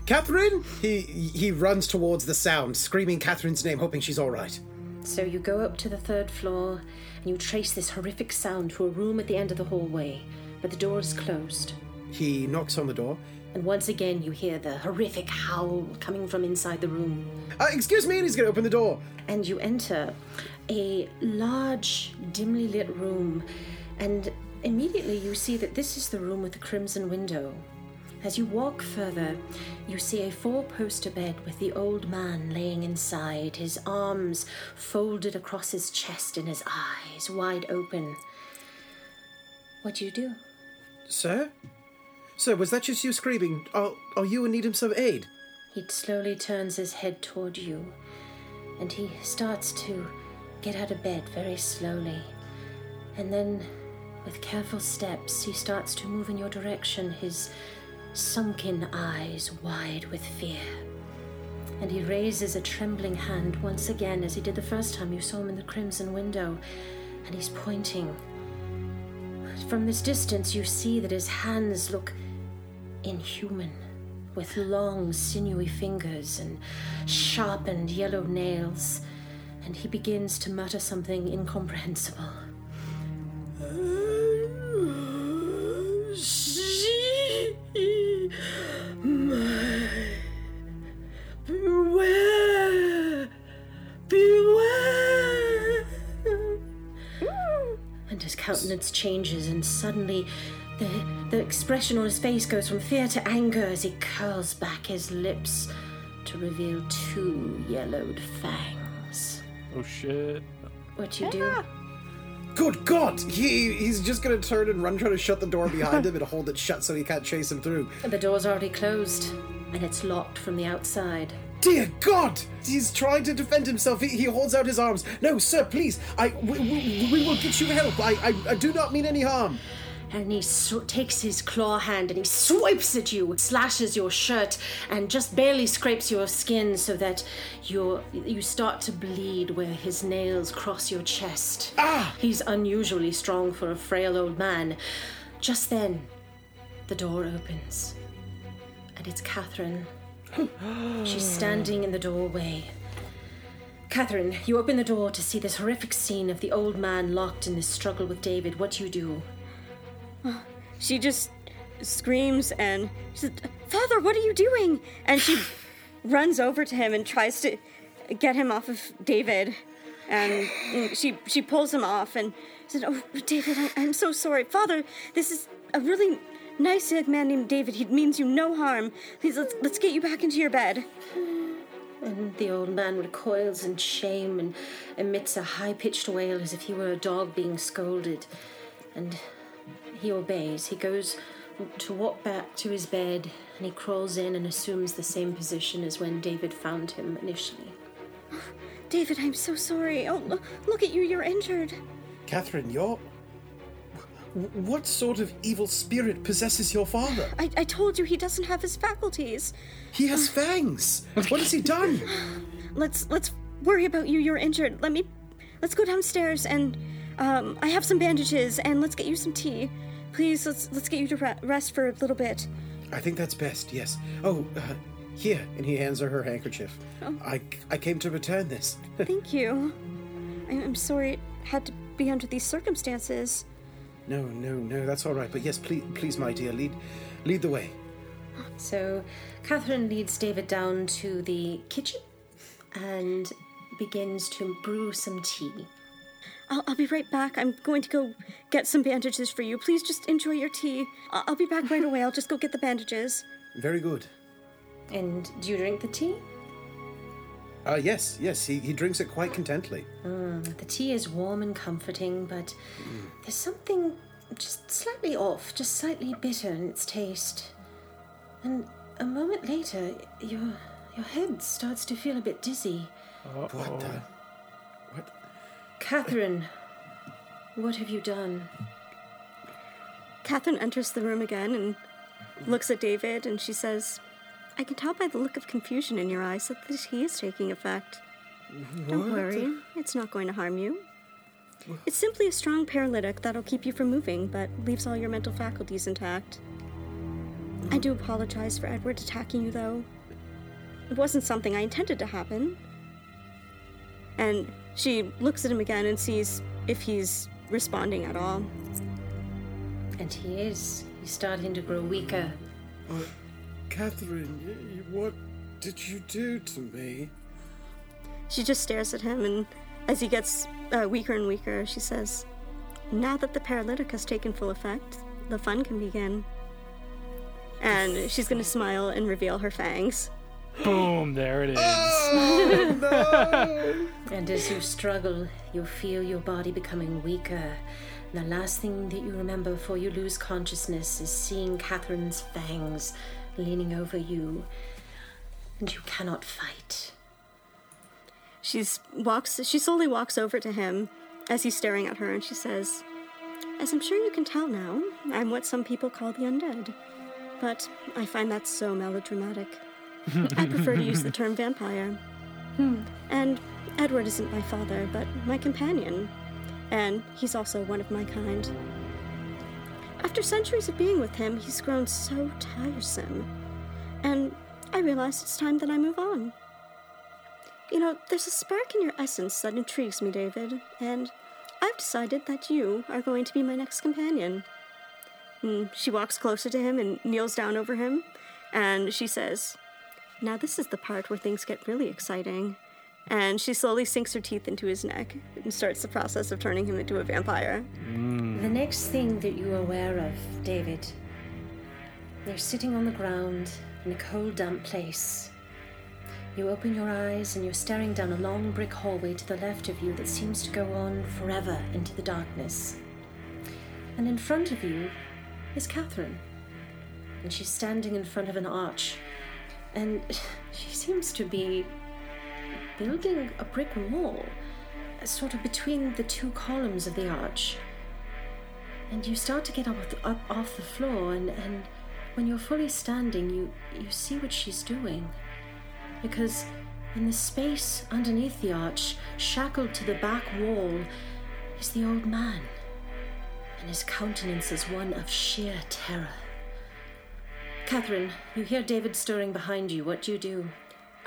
Catherine! He he runs towards the sound, screaming Catherine's name, hoping she's all right. So you go up to the third floor and you trace this horrific sound to a room at the end of the hallway, but the door is closed. He knocks on the door. And once again, you hear the horrific howl coming from inside the room. Uh, excuse me, and he's gonna open the door. And you enter a large, dimly lit room, and immediately you see that this is the room with the crimson window. As you walk further, you see a four poster bed with the old man laying inside, his arms folded across his chest and his eyes wide open. What do you do? Sir? Sir, was that just you screaming? Are, are you in need of some aid? He slowly turns his head toward you, and he starts to get out of bed very slowly. And then, with careful steps, he starts to move in your direction, his sunken eyes wide with fear. And he raises a trembling hand once again, as he did the first time you saw him in the crimson window, and he's pointing. From this distance, you see that his hands look inhuman, with long, sinewy fingers and sharpened yellow nails, and he begins to mutter something incomprehensible. Uh, Beware! Beware! And his countenance changes, and suddenly the, the expression on his face goes from fear to anger as he curls back his lips to reveal two yellowed fangs. Oh shit. What you do? Good God! He he's just gonna turn and run, trying to shut the door behind him and hold it shut so he can't chase him through. The door's already closed, and it's locked from the outside. Dear God! He's trying to defend himself. He, he holds out his arms. No, sir, please. I we, we, we will get you help. I, I I do not mean any harm. And he sw- takes his claw hand and he swipes at you, slashes your shirt, and just barely scrapes your skin so that you you start to bleed where his nails cross your chest. Ah! He's unusually strong for a frail old man. Just then, the door opens, and it's Catherine. She's standing in the doorway, Catherine, you open the door to see this horrific scene of the old man locked in this struggle with David. What do you do? She just screams and says, Father, what are you doing? And she runs over to him and tries to get him off of David. And she she pulls him off and said, Oh, David, I, I'm so sorry. Father, this is a really nice young man named David. He means you no harm. Please, let's, let's get you back into your bed. And the old man recoils in shame and emits a high pitched wail as if he were a dog being scolded. And he obeys. He goes to walk back to his bed and he crawls in and assumes the same position as when David found him initially. David, I'm so sorry. Oh, look, look at you. You're injured. Catherine, you're. What sort of evil spirit possesses your father? I, I told you he doesn't have his faculties. He has fangs. What has he done? Let's let's worry about you. You're injured. Let me let's go downstairs and um, I have some bandages and let's get you some tea. Please, let's let's get you to rest for a little bit. I think that's best, yes. Oh, uh, here. And he hands her her handkerchief. Oh. I, I came to return this. Thank you. I- I'm sorry it had to be under these circumstances. no, no, no, that's all right. But yes, please, please, my dear, lead, lead the way. So Catherine leads David down to the kitchen and begins to brew some tea. I'll, I'll be right back. I'm going to go get some bandages for you. Please just enjoy your tea. I'll, I'll be back right away. I'll just go get the bandages. Very good. And do you drink the tea? Uh, yes, yes, he, he drinks it quite contently. The tea is warm and comforting, but there's something just slightly off, just slightly bitter in its taste. And a moment later, your your head starts to feel a bit dizzy. What the? What? Catherine, what have you done? Catherine enters the room again and looks at David, and she says, I can tell by the look of confusion in your eyes that the tea is taking effect. Don't worry, it's not going to harm you. It's simply a strong paralytic that'll keep you from moving, but leaves all your mental faculties intact. I do apologize for Edward attacking you, though. It wasn't something I intended to happen. And she looks at him again and sees if he's responding at all. And he is. He's starting to grow weaker. Catherine, y- y- what did you do to me? She just stares at him, and as he gets uh, weaker and weaker, she says, Now that the paralytic has taken full effect, the fun can begin. And she's gonna smile and reveal her fangs. Boom, there it is. Oh, and as you struggle, you feel your body becoming weaker. The last thing that you remember before you lose consciousness is seeing Catherine's fangs leaning over you. And you cannot fight. She's walks she slowly walks over to him as he's staring at her and she says, As I'm sure you can tell now, I'm what some people call the undead. But I find that so melodramatic. I prefer to use the term vampire. Hmm. And Edward isn't my father, but my companion. And he's also one of my kind. After centuries of being with him, he's grown so tiresome. And I realize it's time that I move on. You know, there's a spark in your essence that intrigues me, David, and I've decided that you are going to be my next companion. And she walks closer to him and kneels down over him, and she says, Now this is the part where things get really exciting. And she slowly sinks her teeth into his neck and starts the process of turning him into a vampire. Mm. The next thing that you are aware of, David, you're sitting on the ground in a cold, damp place. You open your eyes and you're staring down a long brick hallway to the left of you that seems to go on forever into the darkness. And in front of you is Catherine. And she's standing in front of an arch. And she seems to be building a brick wall, sort of between the two columns of the arch. And you start to get up, up off the floor and, and when you're fully standing you, you see what she's doing. Because in the space underneath the arch shackled to the back wall is the old man. And his countenance is one of sheer terror catherine you hear david stirring behind you what do you do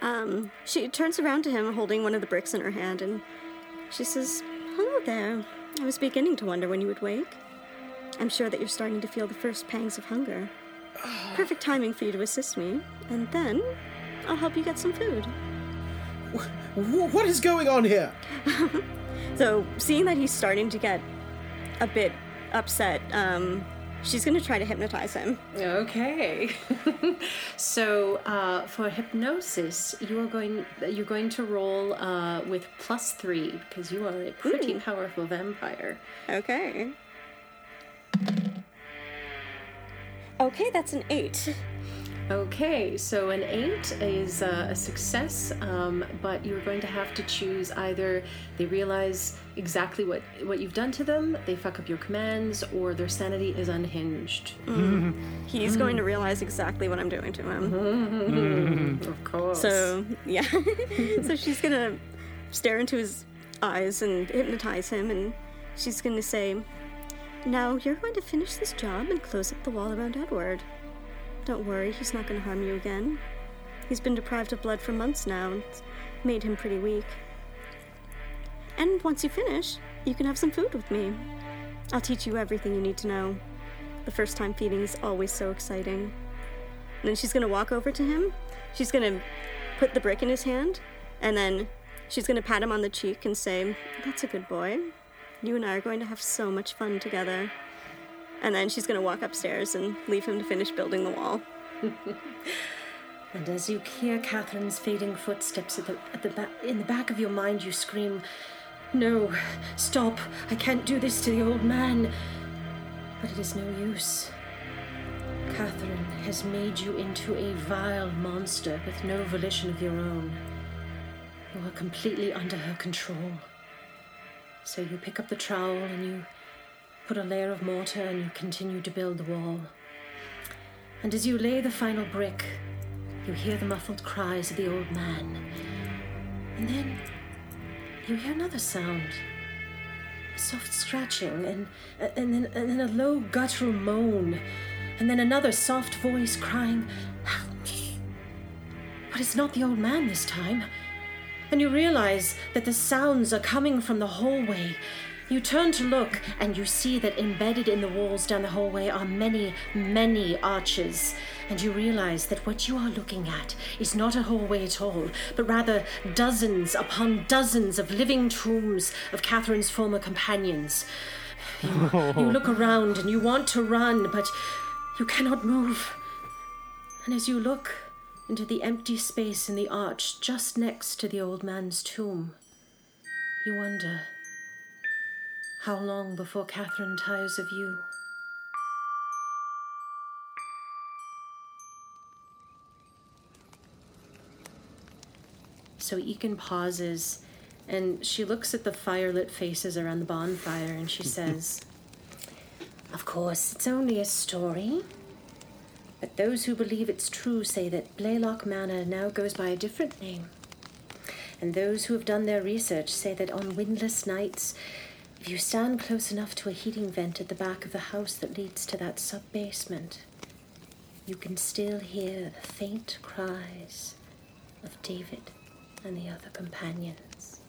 Um, she turns around to him, holding one of the bricks in her hand, and she says, Hello there. I was beginning to wonder when you would wake. I'm sure that you're starting to feel the first pangs of hunger. Perfect timing for you to assist me, and then I'll help you get some food. What is going on here? So, seeing that he's starting to get a bit upset, um, she's gonna try to hypnotize him. Okay. so uh, for hypnosis, you are going you're going to roll uh, with plus three because you are a pretty powerful vampire. Okay. Okay, that's an eight. Okay, so an eight is uh, a success, um, but you're going to have to choose either they realize exactly what what you've done to them, they fuck up your commands, or their sanity is unhinged. He's going to realize exactly what I'm doing to him. Of course. So, yeah. so she's gonna stare into his eyes and hypnotize him, and she's gonna say, Now you're going to finish this job and close up the wall around Edward. Don't worry, he's not gonna harm you again. He's been deprived of blood for months now, and it's made him pretty weak. And once you finish, you can have some food with me. I'll teach you everything you need to know. The first time feeding is always so exciting. And then she's gonna walk over to him. She's gonna put the brick in his hand, and then she's gonna pat him on the cheek and say, That's a good boy. You and I are going to have so much fun together. And then she's gonna walk upstairs and leave him to finish building the wall. And as you hear Catherine's fading footsteps at the, at the ba- in the back of your mind, you scream, No, stop, I can't do this to the old man. But it is no use. Catherine has made you into a vile monster with no volition of your own. You are completely under her control. So you pick up the trowel and you put a layer of mortar and you continue to build the wall. And as you lay the final brick, you hear the muffled cries of the old man. And then you hear another sound. A soft scratching and and then and then a low guttural moan. And then another soft voice crying, Help me. But it's not the old man this time. And you realize that the sounds are coming from the hallway. You turn to look, and you see that embedded in the walls down the hallway are many, many arches. And you realize that what you are looking at is not a hallway at all, but rather dozens upon dozens of living tombs of Catherine's former companions. You, you look around and you want to run, but you cannot move. And as you look into the empty space in the arch just next to the old man's tomb, you wonder how long before Catherine tires of you? So Egan pauses and she looks at the firelit faces around the bonfire and she says, Of course, it's only a story. But those who believe it's true say that Blaylock Manor now goes by a different name. And those who have done their research say that on windless nights, if you stand close enough to a heating vent at the back of the house that leads to that sub basement, you can still hear the faint cries of David and the other companions.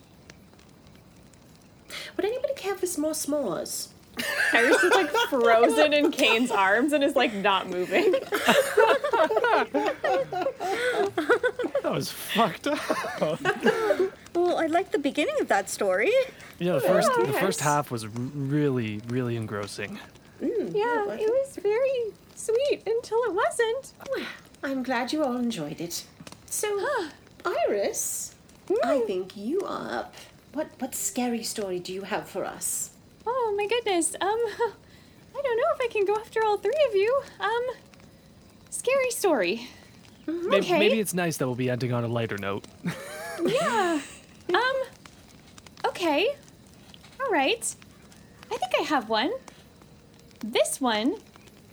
Would anybody care for some more s'mores? Iris is like frozen in Kane's arms and is like not moving. That was fucked up. Well, I like the beginning of that story. Yeah, the first the first half was really really engrossing. Yeah, it was very sweet until it wasn't. Well, I'm glad you all enjoyed it. So, Iris, I think you are up. What what scary story do you have for us? Oh my goodness. Um, I don't know if I can go after all three of you. Um, scary story. Maybe, Okay. maybe it's nice that we'll be ending on a lighter note. Yeah. Um, okay. All right. I think I have one. This one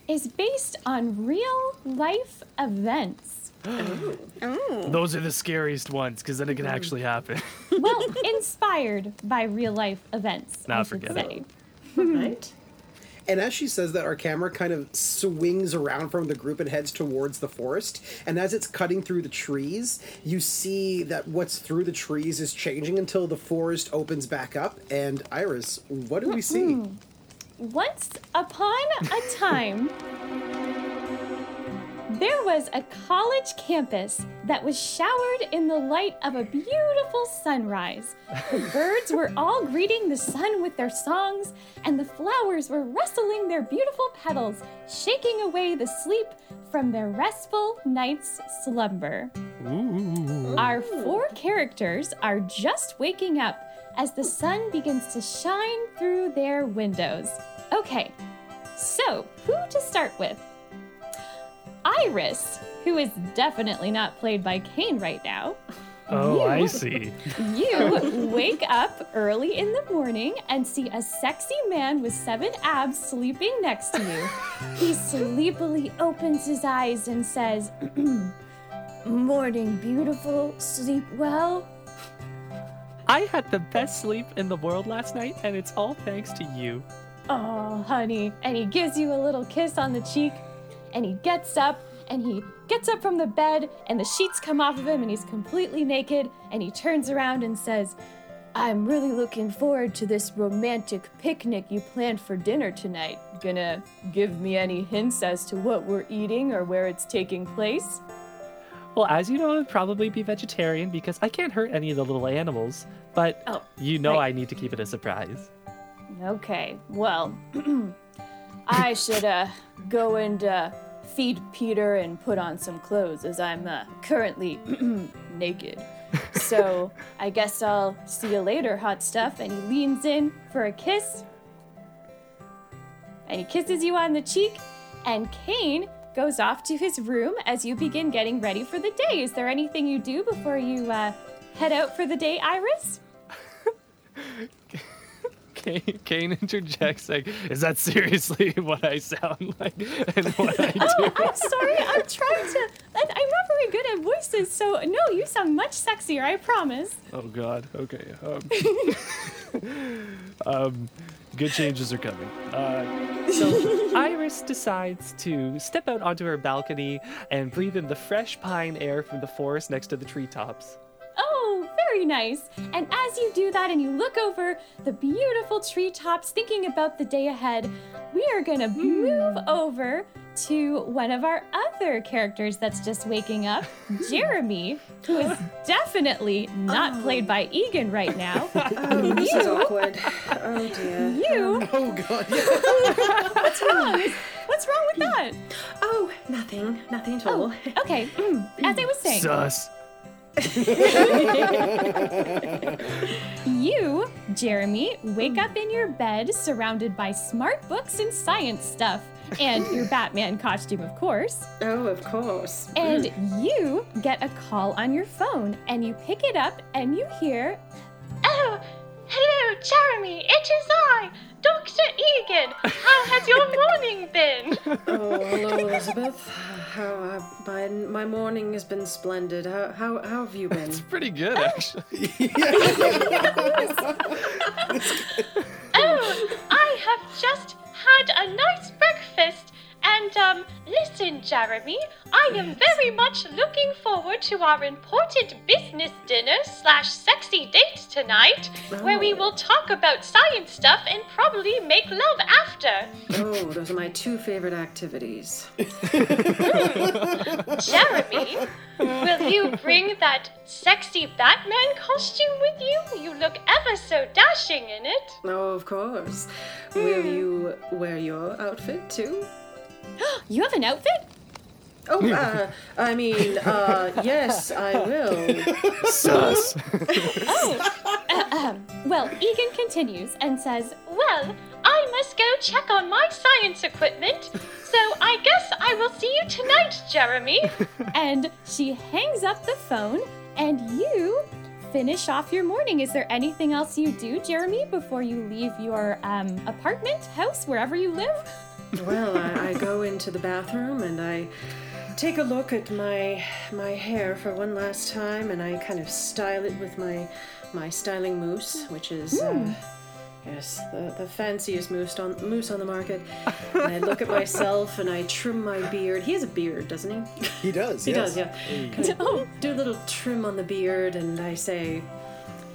is based on real life events. Oh. Those are the scariest ones because then it can actually happen. Well, inspired by real life events. Nah, I should forget say. it. All right. And as she says that, our camera kind of swings around from the group and heads towards the forest. And as it's cutting through the trees, you see that what's through the trees is changing until the forest opens back up. And Iris, what do we see? Hmm. Once upon a time, there was a college campus that was showered in the light of a beautiful sunrise. The birds were all greeting the sun with their songs, and the flowers were rustling their beautiful petals, shaking away the sleep from their restful night's slumber. Our four characters are just waking up as the sun begins to shine through their windows. Okay, so who to start with? Iris, who is definitely not played by Kane right now. Oh, I see. You wake up early in the morning and see a sexy man with seven abs sleeping next to you. He sleepily opens his eyes and says, Morning, beautiful. Sleep well. I had the best sleep in the world last night, and it's all thanks to you. Oh, honey. And he gives you a little kiss on the cheek, and he gets up, and he gets up from the bed, and the sheets come off of him, and he's completely naked, and he turns around and says, I'm really looking forward to this romantic picnic you planned for dinner tonight. Gonna give me any hints as to what we're eating or where it's taking place? Well, as you know, I'd probably be vegetarian because I can't hurt any of the little animals. But Oh, you know right. I need to keep it a surprise. Okay, well, I should uh, go and uh, feed Peter and put on some clothes as I'm uh, currently naked. So I guess I'll see you later, hot stuff. And he leans in for a kiss. And he kisses you on the cheek. And Kane goes off to his room as you begin getting ready for the day. Is there anything you do before you uh, head out for the day, Iris? Kane, Kane interjects, like, "Is that seriously what I sound like and what I do?" Oh, I'm sorry. I'm trying to. I'm not very good at voices, so no, you sound much sexier. I promise. Oh God. Okay. Um, um, good changes are coming. Uh, so Iris decides to step out onto her balcony and breathe in the fresh pine air from the forest next to the treetops. Oh, very nice. And as you do that and you look over the beautiful treetops, thinking about the day ahead, we are gonna move over to one of our other characters that's just waking up, Jeremy, who is definitely not played by Egan right now. Oh, this is awkward. Oh dear. You, Oh god, what's wrong? What's wrong with that? Oh, nothing. Nothing at all. Oh, Okay, mm, as I was saying. Sus. You, Jeremy, wake up in your bed surrounded by smart books and science stuff, and your Batman costume, of course. Oh, of course. And you get a call on your phone, and you pick it up, and you hear, Oh, hello, Jeremy. It is I, Dr. Egan. How has your morning been? Oh, hello, Elizabeth. How uh, my my morning has been splendid. How how how have you been? It's pretty good, actually. Oh, I have just had a nice breakfast. And, um, listen, Jeremy, I am very much looking forward to our important business dinner slash sexy date tonight, where we will talk about science stuff and probably make love after. Oh, those are my two favorite activities. Jeremy, will you bring that sexy Batman costume with you? You look ever so dashing in it. Oh, of course. Will you wear your outfit too? You have an outfit? Oh, uh, I mean, uh, yes, I will. Sus. Well, Egan continues and says, Well, I must go check on my science equipment, so I guess I will see you tonight, Jeremy. and she hangs up the phone, and you finish off your morning. Is there anything else you do, Jeremy, before you leave your um, apartment, house, wherever you live? Well, I, I go into the bathroom and I take a look at my my hair for one last time, and I kind of style it with my my styling mousse, which is uh, Yes, the, the fanciest moose on moose on the market. And I look at myself and I trim my beard. He has a beard, doesn't he? He does. He yes. does, yeah. Kind of do a little trim on the beard, and I say,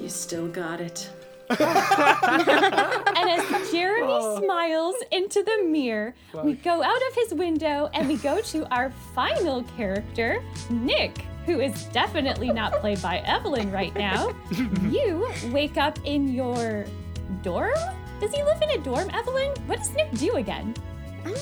"You still got it." And as Jeremy smiles into the mirror, we go out of his window and we go to our final character, Nick, who is definitely not played by Evelyn right now. you wake up in your dorm? Does he live in a dorm, Evelyn? What does Nick do again? Um,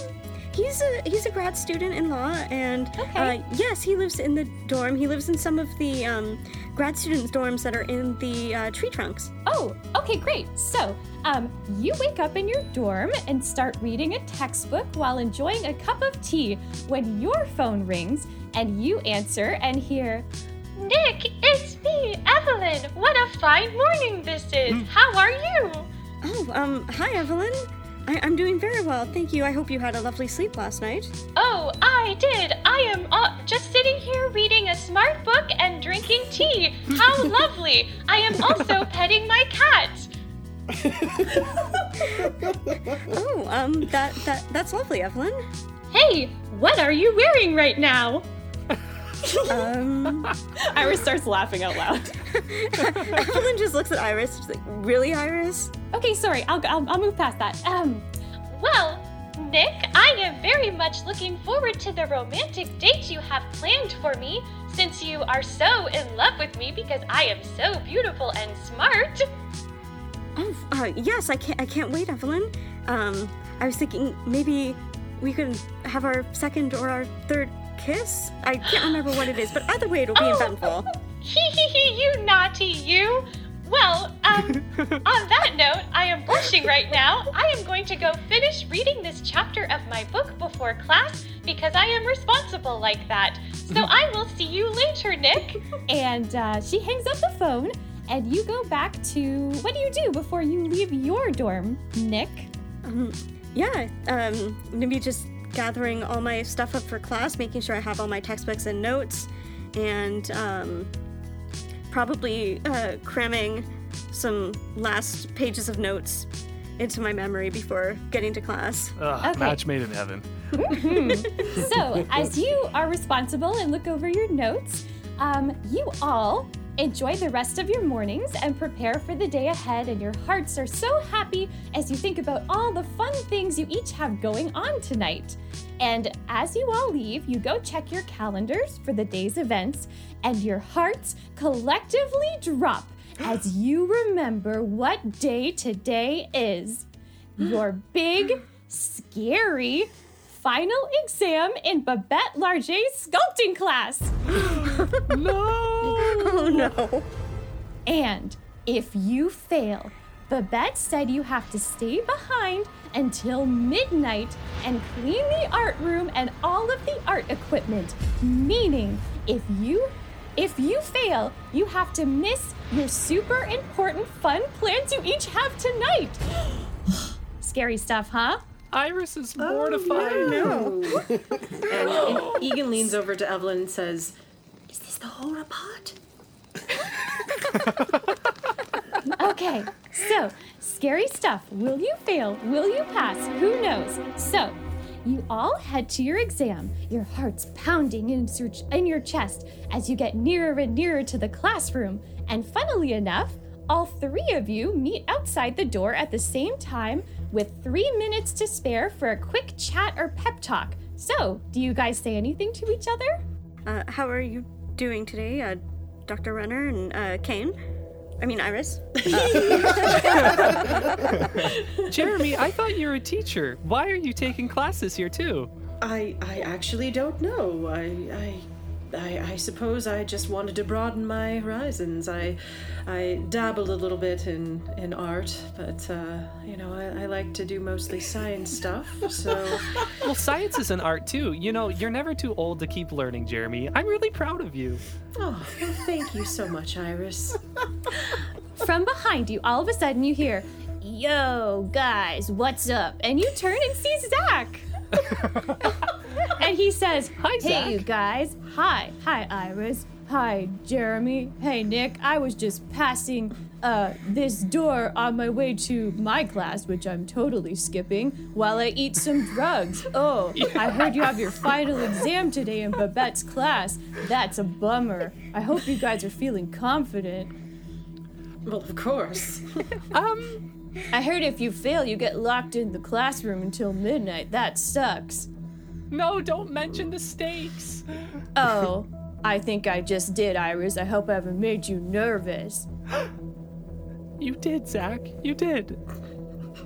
He's a he's a grad student in law, and Okay. uh, yes, he lives in the dorm. He lives in some of the um, grad students' dorms that are in the uh, tree trunks. Oh, okay, great. So, um, you wake up in your dorm and start reading a textbook while enjoying a cup of tea when your phone rings and you answer and hear, Nick, it's me, Evelyn. What a fine morning this is. How are you? Oh, um, hi Evelyn. I- I'm doing very well, thank you. I hope you had a lovely sleep last night. Oh, I did. I am uh, just sitting here reading a smart book and drinking tea. How lovely. I am also petting my cat. Oh, um, that that that's lovely, Evelyn. Hey, what are you wearing right now? Um, Iris starts laughing out loud. Evelyn just looks at Iris. She's like, "Really, Iris?" Okay, sorry, I'll, I'll, I'll move past that. Um, Well, Nick, I am very much looking forward to the romantic date you have planned for me since you are so in love with me because I am so beautiful and smart. Oh, uh, yes, I can't. I can't wait, Evelyn. Um, I was thinking maybe we could have our second or our third kiss. I can't remember what it is, but either way, it'll be Oh. eventful. Hee hee hee, you naughty you! Well, um, on that note, I am blushing right now. I am going to go finish reading this chapter of my book before class because I am responsible like that. So I will see you later, Nick. and uh, she hangs up the phone, and you go back to what do you do before you leave your dorm, Nick? Um, yeah. Um, maybe just gathering all my stuff up for class, making sure I have all my textbooks and notes, and um, probably uh, cramming some last pages of notes into my memory before getting to class. Ugh, Okay. Match made in heaven. So, as you are responsible and look over your notes, um, you all enjoy the rest of your mornings and prepare for the day ahead, and your hearts are so happy as you think about all the fun things you each have going on tonight. And as you all leave, you go check your calendars for the day's events, and your hearts collectively drop as you remember what day today is. Your big, scary final exam in Babette Larget's sculpting class. No! Oh no. And if you fail, Babette said you have to stay behind until midnight and clean the art room and all of the art equipment. Meaning, if you if you fail, you have to miss your super important fun plans you each have tonight. Scary stuff, huh? Iris is oh, mortified. No. and, and Egan leans over to Evelyn and says, "Is this the horror part?" Okay, so scary stuff. Will you fail? Will you pass? Who knows? So, you all head to your exam, your hearts pounding in your, in your chest as you get nearer and nearer to the classroom. And funnily enough, all three of you meet outside the door at the same time with three minutes to spare for a quick chat or pep talk. So, do you guys say anything to each other? Uh, how are you doing today, uh, Dr. Renner and uh, Kane? I mean, Iris. Jeremy, I thought you were a teacher. Why are you taking classes here too? I I actually don't know. I I. I, I suppose I just wanted to broaden my horizons. I, I dabbled a little bit in, in art, but uh, you know I, I like to do mostly science stuff. So Well, science is an art too. You know, you're never too old to keep learning, Jeremy. I'm really proud of you. oh, well, thank you so much, Iris. From behind you, all of a sudden you hear, Yo, guys, what's up? And you turn and see Zach. and he says, Hi, Hey, you guys. Hi. Hi, Iris. Hi, Jeremy. Hey, Nick. I was just passing uh, this door on my way to my class, which I'm totally skipping, while I eat some drugs. Oh, I heard you have your final exam today in Babette's class. That's a bummer. I hope you guys are feeling confident. Well, of course. I heard if you fail, you get locked in the classroom until midnight. That sucks. No, don't mention the stakes. Oh, I think I just did, Iris. I hope I haven't made you nervous. You did, Zach. You did.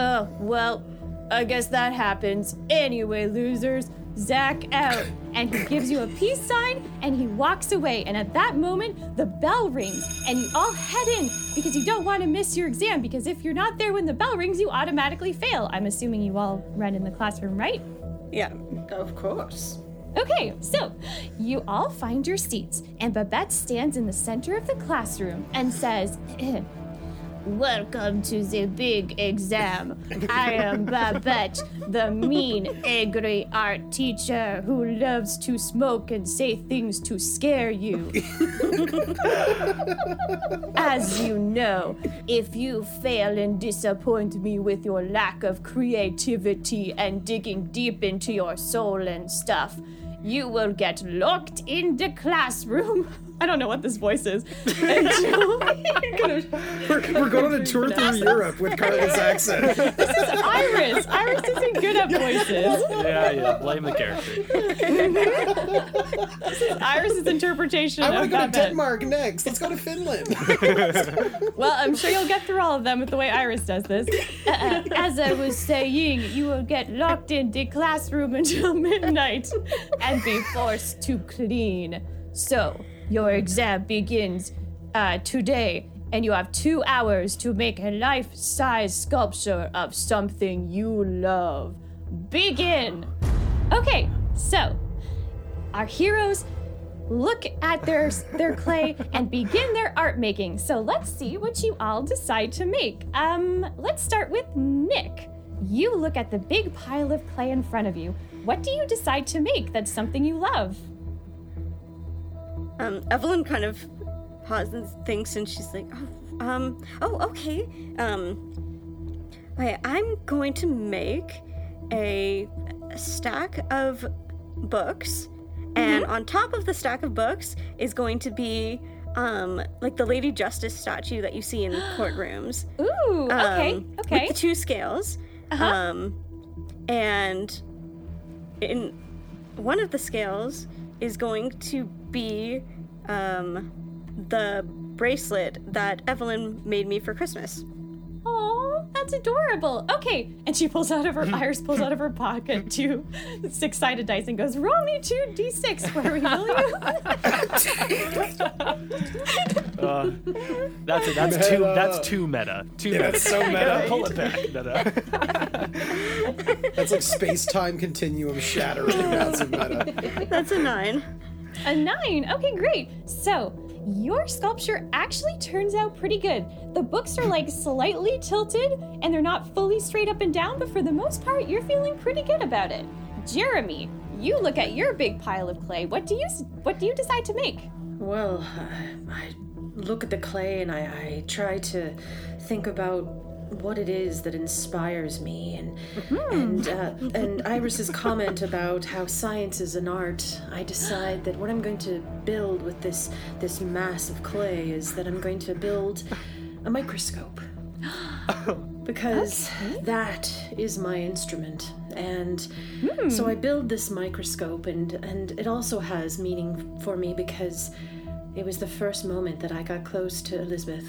Oh, well, I guess that happens. Anyway, losers, Zach out. And he gives you a peace sign and he walks away. And at that moment, the bell rings and you all head in because you don't want to miss your exam. Because if you're not there when the bell rings, you automatically fail. I'm assuming you all run in the classroom, right? Yeah. Of course. Okay, so you all find your seats, and Babette stands in the center of the classroom and says, Welcome to the big exam. I am Babette, the mean, angry art teacher who loves to smoke and say things to scare you. As you know, if you fail and disappoint me with your lack of creativity and digging deep into your soul and stuff, you will get locked in the classroom. I don't know what this voice is. Until We're, we're going on a tour through Europe with Carla's accent. This is Iris. Iris isn't good at voices. Yeah, yeah. Blame the character. Iris's interpretation I want of to go to Babette. Denmark next. Let's go to Finland. Well, I'm sure you'll get through all of them with the way Iris does this. Uh, as I was saying, you will get locked in the classroom until midnight and be forced to clean. So, your exam begins uh, today, and you have two hours to make a life size sculpture of something you love. Begin! Okay, so our heroes look at their their clay and begin their art making. So let's see what you all decide to make. Um, let's start with Nick. You look at the big pile of clay in front of you. What do you decide to make that's something you love? Um, Evelyn kind of pauses, and thinks, and she's like, "Oh, um, oh, okay. Um, okay, I'm going to make a stack of books, and on top of the stack of books is going to be." Um, like the Lady Justice statue that you see in courtrooms. Ooh, okay, um, okay. With the two scales. Uh Um, and in one of the scales is going to be um, the bracelet that Evelyn made me for Christmas. Oh, that's adorable. Okay, and she pulls out of her Iris pulls out of her pocket two six-sided dice and goes, "Roll me two d6 for me, will you?" Uh, that's it. That's too. That's too meta. Too meta. That's so meta. Pull it back. Meta. That's like space time continuum shattering massive meta. That's a nine. A nine. Okay, great. So your sculpture actually turns out pretty good. The books are like slightly tilted and they're not fully straight up and down, but for the most part, you're feeling pretty good about it. Jeremy, you look at your big pile of clay. What do you what do you decide to make? Well, I, look at the clay and I, I try to think about what it is that inspires me and and uh, and Iris's comment about how science is an art. I decide that what I'm going to build with this this mass of clay is that I'm going to build a microscope. because that is my instrument and so i build this microscope and and it also has meaning for me because it was the first moment that i got close to elizabeth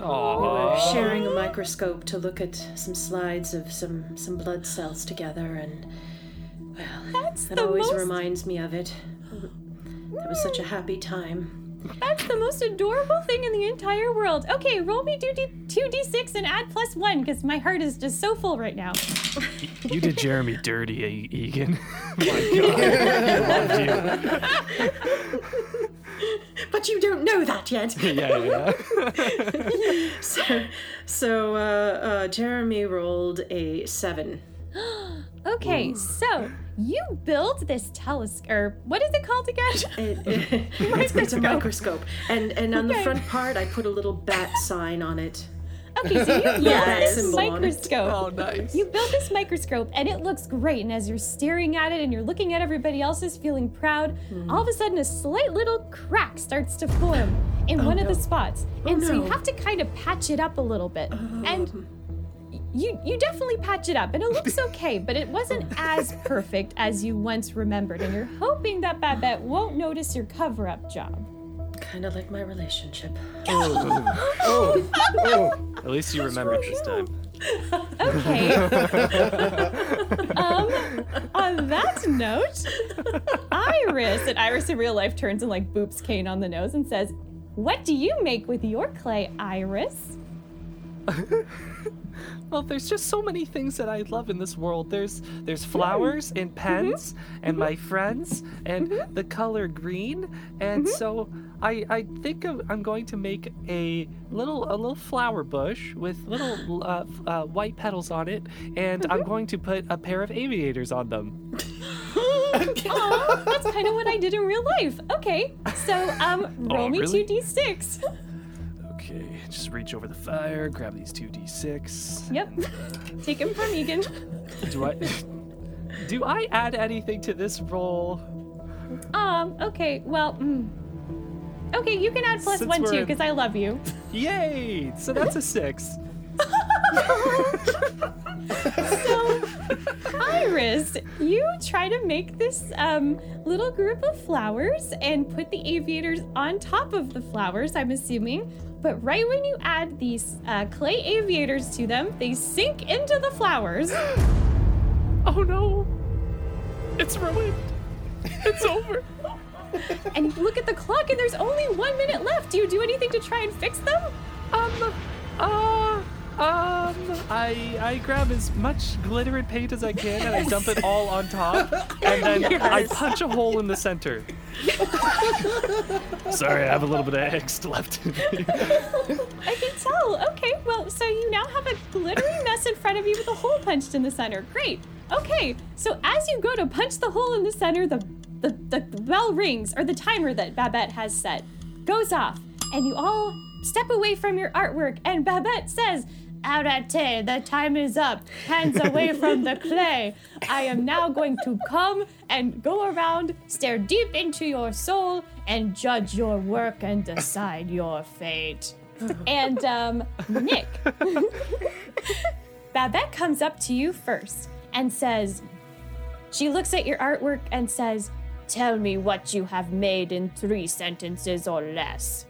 we were sharing a microscope to look at some slides of some some blood cells together and well That's that always most reminds me of it that was such a happy time That's the most adorable thing in the entire world. Okay, roll me 2d 2d6 and add plus 1 cuz my heart is just so full right now. You did Jeremy dirty, Egan. My God, I loved but you don't know that yet you. Yeah, yeah. so, so uh, uh, Jeremy rolled a seven. Okay, so you build this telescope, or what is it called again? It- it- it's, it's a microscope, and and on the front part, I put a little bat sign on it. Okay, so you build Yes. this Symbol on it. microscope. Oh, nice. You build this microscope and it looks great. And as you're staring at it and you're looking at everybody else's feeling proud, hmm. all of a sudden a slight little crack starts to form in oh, one of the spots. Oh, and so you have to kind of patch it up a little bit. Oh. And you you definitely patch it up and it looks okay, but it wasn't as perfect as you once remembered. And you're hoping that Babette won't notice your cover-up job. Kind of like my relationship. Oh, oh, oh. At least you remembered this time. Okay. um, on that note, Iris, and Iris in real life turns and like boops Kane on the nose and says, What do you make with your clay, Iris? Well, there's just so many things that I love in this world. There's there's flowers and mm-hmm. pens and mm-hmm. my friends and mm-hmm. the color green. And so I I think I'm going to make a little a little flower bush with little uh, uh, white petals on it, and I'm going to put a pair of aviators on them. Oh, that's kind of what I did in real life. Okay, so um, roll Oh, me really? 2d6. Okay, just reach over the fire, grab these two d6. Yep. Take them from Egan. Do I do I add anything to this roll? Um, okay, well, mm. Okay, you can add plus Since one too, because I love you. Yay! So that's a six. So, Iris, you try to make this um, little group of flowers and put the aviators on top of the flowers, I'm assuming. But right when you add these uh, clay aviators to them, they sink into the flowers. Oh no! It's ruined. It's over. And look at the clock, and there's only one minute left. Do you do anything to try and fix them? Um, uh, um, I I grab as much glitter and paint as I can and I dump it all on top, and then I punch a hole in the center. Sorry, I have a little bit of angst left. I can tell. Okay, well, so you now have a glittery mess in front of you with a hole punched in the center. Great. Okay, so as you go to punch the hole in the center, the the, the bell rings, or the timer that Babette has set goes off, and you all step away from your artwork, and Babette says, Arate, the time is up. Hands away from the clay. I am now going to come and go around, stare deep into your soul, and judge your work and decide your fate. And um, Nick, Babette comes up to you first and says, she looks at your artwork and says, Tell me what you have made in three sentences or less.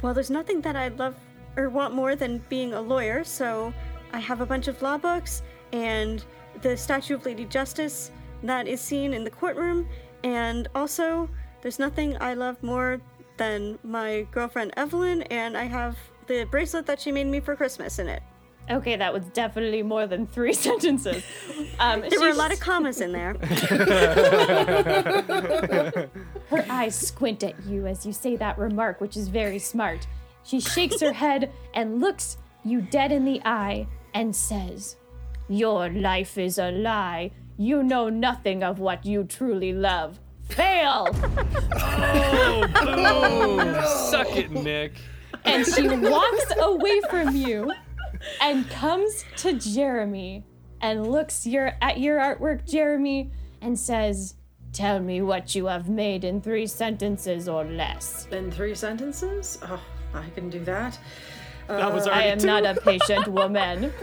Well, there's nothing that I love or want more than being a lawyer, so I have a bunch of law books and the statue of Lady Justice that is seen in the courtroom, and also there's nothing I love more than my girlfriend Evelyn, and I have the bracelet that she made me for Christmas in it. Okay, that was definitely more than three sentences. Um, There were a lot of commas in there. Her eyes squint at you as you say that remark, which is very smart. She shakes her head and looks you dead in the eye and says, Your life is a lie. You know nothing of what you truly love. Fail! Oh, boom! Suck it, Nick. and she walks away from you and comes to Jeremy and looks your at your artwork, Jeremy, and says, Tell me what you have made in three sentences or less. In three sentences? Oh, I can do that. That was I am two. not a patient woman.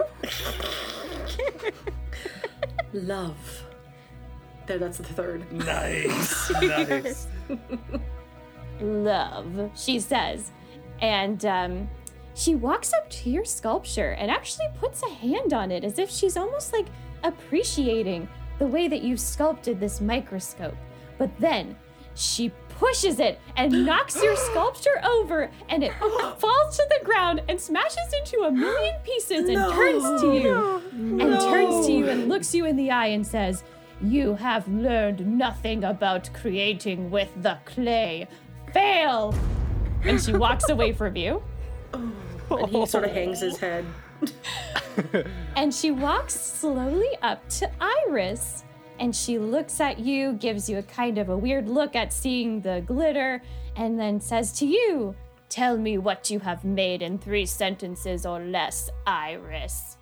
Love. There, that's the third. nice. Nice. Love, she says. And um, she walks up to your sculpture and actually puts a hand on it as if she's almost like appreciating the way that you've sculpted this microscope. But then she pushes it and knocks your sculpture over, and it falls to the ground and smashes into a million pieces and turns to you and turns to you and looks you in the eye and says, You have learned nothing about creating with the clay. Fail! And she walks away from you. And he sort of hangs his head. and she walks slowly up to Iris. And she looks at you, gives you a kind of a weird look at seeing the glitter, and then says to you, Tell me what you have made in three sentences or less, Iris.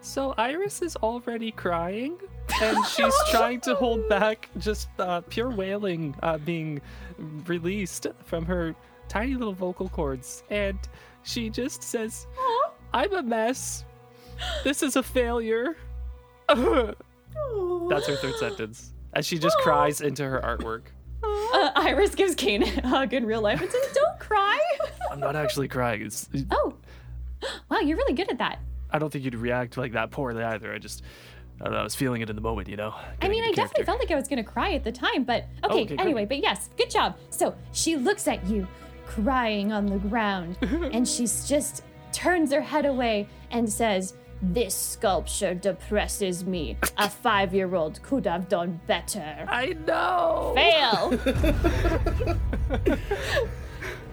So Iris is already crying, and she's trying to hold back just uh, pure wailing uh, being released from her tiny little vocal cords, and she just says, "I'm a mess. This is a failure." That's her third sentence, as she just cries into her artwork. Uh, Iris gives Kane a hug in real life and says, Don't cry. I'm not actually crying. It's, oh, wow, you're really good at that. I don't think you'd react like that poorly either. I just, I don't know. I was feeling it in the moment, you know. I mean, I into definitely felt like I was gonna cry at the time, but okay, okay, great. anyway, but yes, good job. So she looks at you, crying on the ground, and she's just turns her head away and says, This sculpture depresses me. A five year old could have done better. I know. Fail!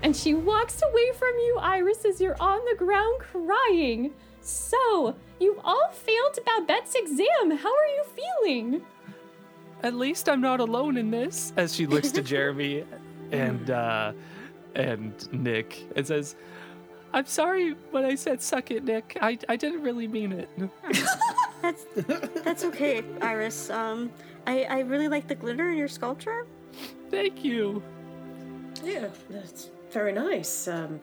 and she walks away from you, Iris, as you're on the ground crying. So, you've all failed Babette's exam. How are you feeling? At least I'm not alone in this. As she looks to Jeremy and uh, and Nick and says, "I'm sorry when I said suck it, Nick. I I didn't really mean it." That's that's okay, Iris. Um, I I really like the glitter in your sculpture. Thank you. Yeah, that's very nice. Um,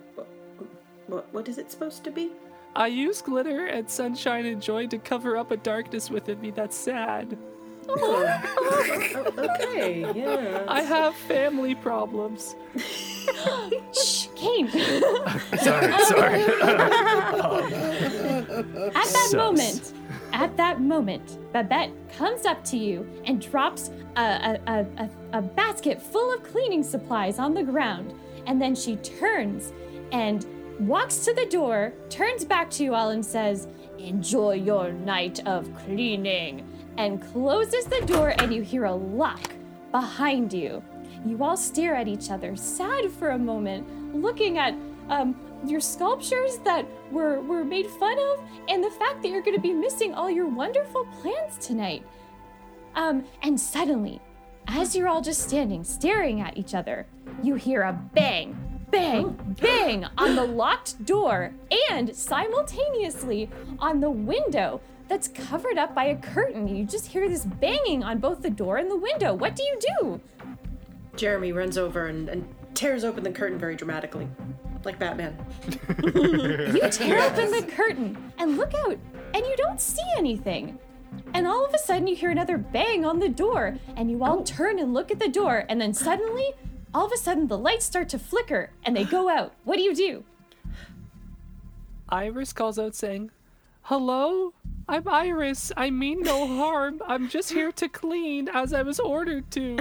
what, what is it supposed to be? I use glitter and sunshine and joy to cover up a darkness within me that's sad. Oh, okay, yeah. I have family problems. Shh, Kane. Sorry, sorry. At that Sus. moment, at that moment, Babette comes up to you and drops a, a, a, a, a basket full of cleaning supplies on the ground. And then she turns and walks to the door, turns back to you all, and says, Enjoy your night of cleaning. And closes the door, and you hear a lock behind you. You all stare at each other, sad for a moment, looking at um, your sculptures that were, were made fun of, and the fact that you're going to be missing all your wonderful plans tonight. Um, and suddenly, as you're all just standing staring at each other, you hear a bang, bang, bang on the locked door and simultaneously on the window that's covered up by a curtain. You just hear this banging on both the door and the window. What do you do? Jeremy runs over and, and tears open the curtain very dramatically, like Batman. You tear open the curtain and look out, and you don't see anything. And all of a sudden, you hear another bang on the door, and you all oh. turn and look at the door, and then suddenly, all of a sudden, the lights start to flicker and they go out. What do you do? Iris calls out saying, "Hello, I'm Iris. I mean no harm. I'm just here to clean as I was ordered to."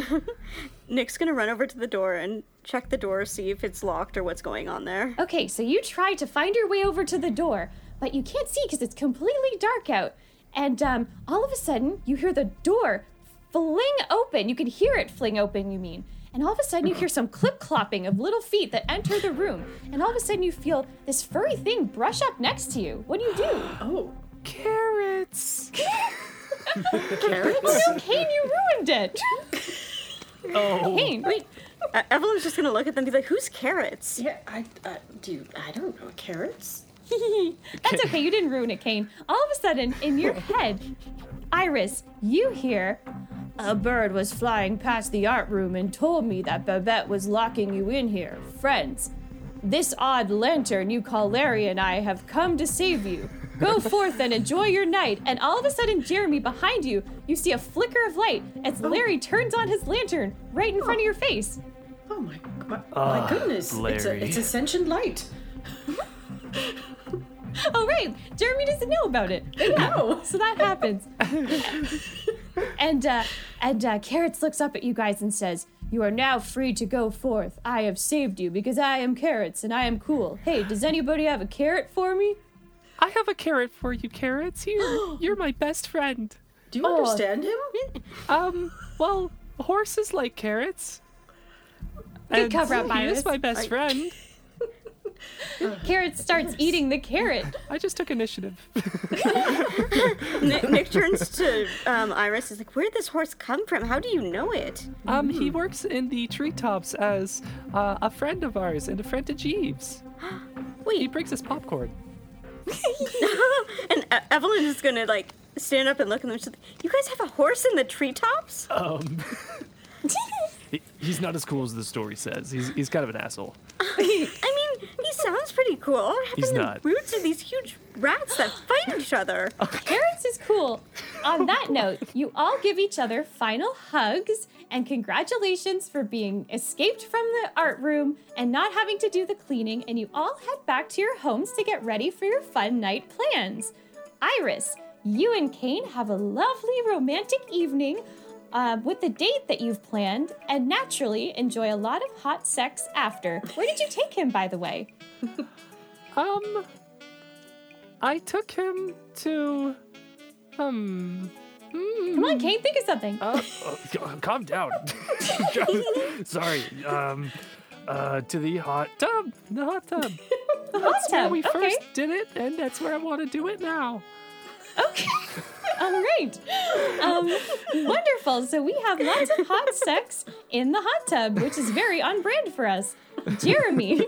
Nick's gonna run over to the door and check the door, see if it's locked or what's going on there. Okay, so you try to find your way over to the door, but you can't see because it's completely dark out. And um, all of a sudden, you hear the door fling open. You can hear it fling open, you mean. And all of a sudden, you hear some clip clopping of little feet that enter the room. And all of a sudden, you feel this furry thing brush up next to you. What do you do? Oh, Carrots. carrots? Oh no, Kane, you ruined it! Oh. Kane, wait. Uh, Evelyn's just gonna look at them and be like, "Who's carrots?" yeah, I, uh, do I don't know carrots. That's okay, you didn't ruin it, Kane. All of a sudden, in your head, Iris, you hear a bird was flying past the art room and told me that Babette was locking you in here. Friends, this odd lantern you call Larry and I have come to save you. Go forth and enjoy your night. And all of a sudden, Jeremy, behind you, you see a flicker of light as Larry turns on his lantern right in front of your face. Oh my, my, Ah, my goodness! It's a, Larry. it's ascension light. Oh right, Jeremy doesn't know about it. But yeah, so that happens. and uh, and uh, Carrots looks up at you guys and says, "You are now free to go forth. I have saved you because I am Carrots and I am cool. Hey, does anybody have a carrot for me?" I have a carrot for you, carrots. Here, you're my best friend. Do you Oh. understand him? Um, well, horses like carrots. Good And cover up, he Iris. is my best friend. Carrot starts eating the carrot. I just took initiative. Nick, Nick turns to um, Iris. He's like, "Where did this horse come from? How do you know it?" Um, he works in the treetops as uh, a friend of ours and a friend to Jeeves. Wait, He Wait, brings us popcorn. and uh, Evelyn is gonna like stand up and look at them. She's like, "You guys have a horse in the treetops?" Um, he, he's not as cool as the story says. He's he's kind of an asshole. I mean, he sounds pretty cool. What happened He's to not. roots of these huge rats that fight each other? Carrots is cool. On that note, you all give each other final hugs and congratulations for being escaped from the art room and not having to do the cleaning. And you all head back to your homes to get ready for your fun night plans. Iris, you and Kane have a lovely romantic evening uh, with the date that you've planned, and naturally enjoy a lot of hot sex after. Where did you take him, by the way? Um, I took him to, um, Come on, Kane, think of something. uh, oh, calm down. Sorry. Um, uh, to the hot tub. The hot tub. the hot Where tub. we okay. first did it, and that's where I want to do it now. Okay. All right. Um, wonderful. So we have lots of hot sex in the hot tub, which is very on brand for us. Jeremy,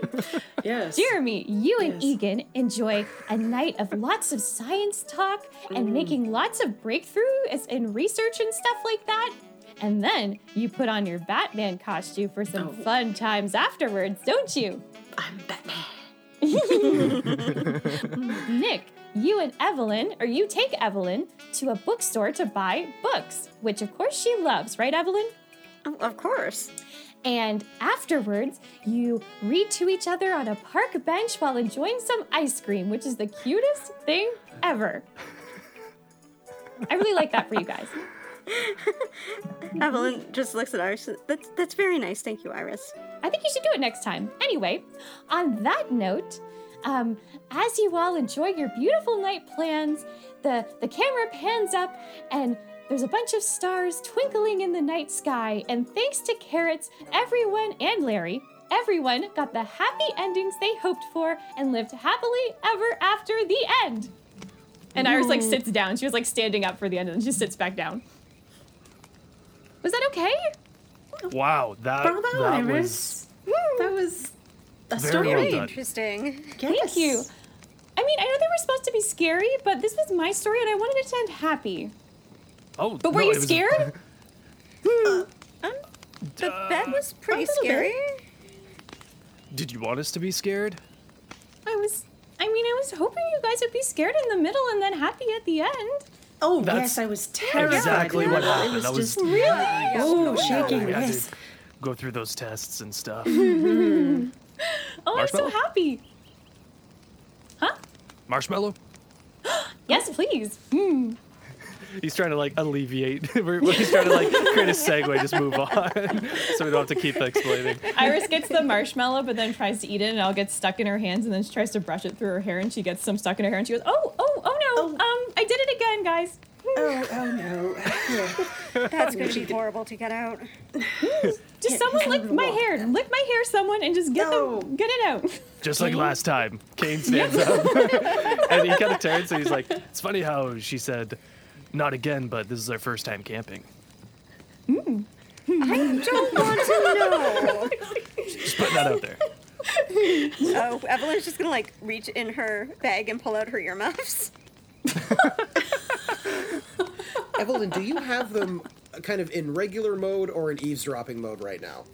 Yes. Jeremy, you and Yes. Egan enjoy a night of lots of science talk and making lots of breakthroughs in research and stuff like that. And then you put on your Batman costume for some fun times afterwards, don't you? I'm Batman. Nick, you and Evelyn, or you take Evelyn to a bookstore to buy books, which of course she loves, right, Evelyn? Oh, of course. And afterwards, you read to each other on a park bench while enjoying some ice cream, which is the cutest thing ever. I really like that for you guys. Evelyn just looks at Iris. That's that's very nice. Thank you, Iris. I think you should do it next time. Anyway, on that note, um, as you all enjoy your beautiful night plans, the, the camera pans up and there's a bunch of stars twinkling in the night sky. And thanks to Carrots, everyone and Larry, everyone got the happy endings they hoped for and lived happily ever after the end. And Iris like sits down. She was like standing up for the end and then she sits back down. Was that okay? Wow, that Bravo, that was That was a Very story. well Very done. interesting. Thank you. I mean, I know they were supposed to be scary, but this was my story and I wanted it to end happy. oh. But were no, you it was- scared? Uh, um, the bed was pretty little scary. Did you want us to be scared? I was. I mean, I was hoping you guys would be scared in the middle and then happy at the end. Oh That's yes, I was terrified. Exactly what happened. It was I was just Really? oh shaking. we Yes. go through those tests and stuff. Oh, I'm so happy. Huh? Marshmallow? Yes, please. Hmm. He's trying to like alleviate. we're, we're- he's trying to like create a segue, just move on, so we don't have to keep explaining. Iris gets the marshmallow, but then tries to eat it, and it all gets stuck in her hands, and then she tries to brush it through her hair, and she gets some stuck in her hair, and she goes, "Oh, oh, oh no! Um, I did it again, guys." Oh, oh no. That's gonna be horrible to get out. Just someone lick my hair, lick my hair, someone, and just get No. them, get it out. Just like last time, Kane stands up and he kind of turns and he's like, "It's funny how she said, not again, but this is our first time camping." Hmm. I don't want to know. Just putting that out there. Oh, Evelyn's just gonna like reach in her bag and pull out her earmuffs. Evelyn, do you have them kind of in regular mode or in eavesdropping mode right now?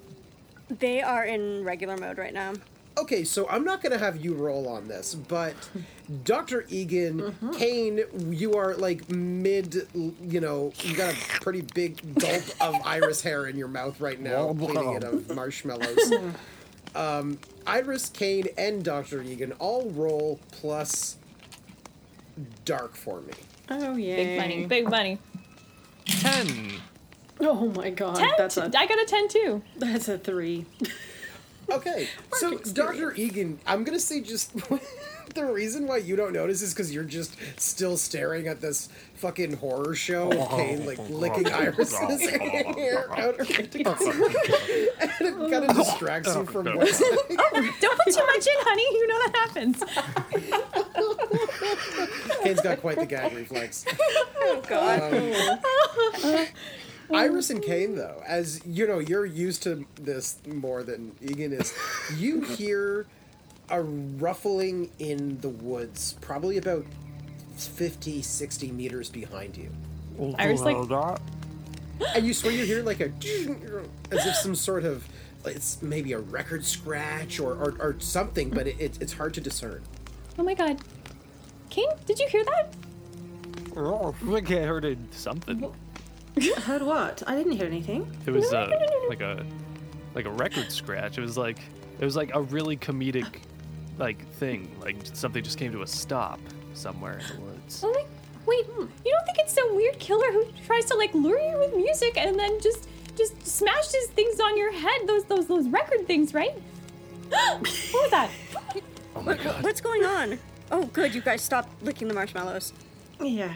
They are in regular mode right now. Okay, so I'm not going to have you roll on this, but Dr. Egan, Kane, you are like mid, you know, you got a pretty big gulp of iris hair in your mouth right now, cleaning it of marshmallows. um, Iris, Kane, and Dr. Egan all roll plus dark for me. Oh yeah. Big money, big money. Ten. Oh my god. Ten. That's a I got a ten too. that's a three. Okay, so Dr. Egan, I'm gonna say just the reason why you don't notice is because you're just still staring at this fucking horror show of oh, Kane like oh, licking oh, Iris's hair out her ridiculous. and it kind of distracts you from what's Don't put too much in, honey. You know that happens. Kane's got quite the gag reflex. Oh god. Um, Iris and Kane, though, as you know, you're used to this more than Egan is. You hear a ruffling in the woods, probably about 50, 60 meters behind you. Iris, like- And you swear you hear like a as if some sort of it's maybe a record scratch or, or, or something, but it, it, it's hard to discern. Oh my god. Kane, did you hear that? Oh, I think I heard it something. Heard what? I didn't hear anything. It was uh, like a like a record scratch. It was like it was like a really comedic like thing. Like something just came to a stop somewhere in the woods. Oh my. Wait, you don't think it's some weird killer who tries to like lure you with music and then just just smashes things on your head? Those those those record things, right? what was that? Oh my god. What's going on? Oh, good. You guys stop licking the marshmallows. Yeah.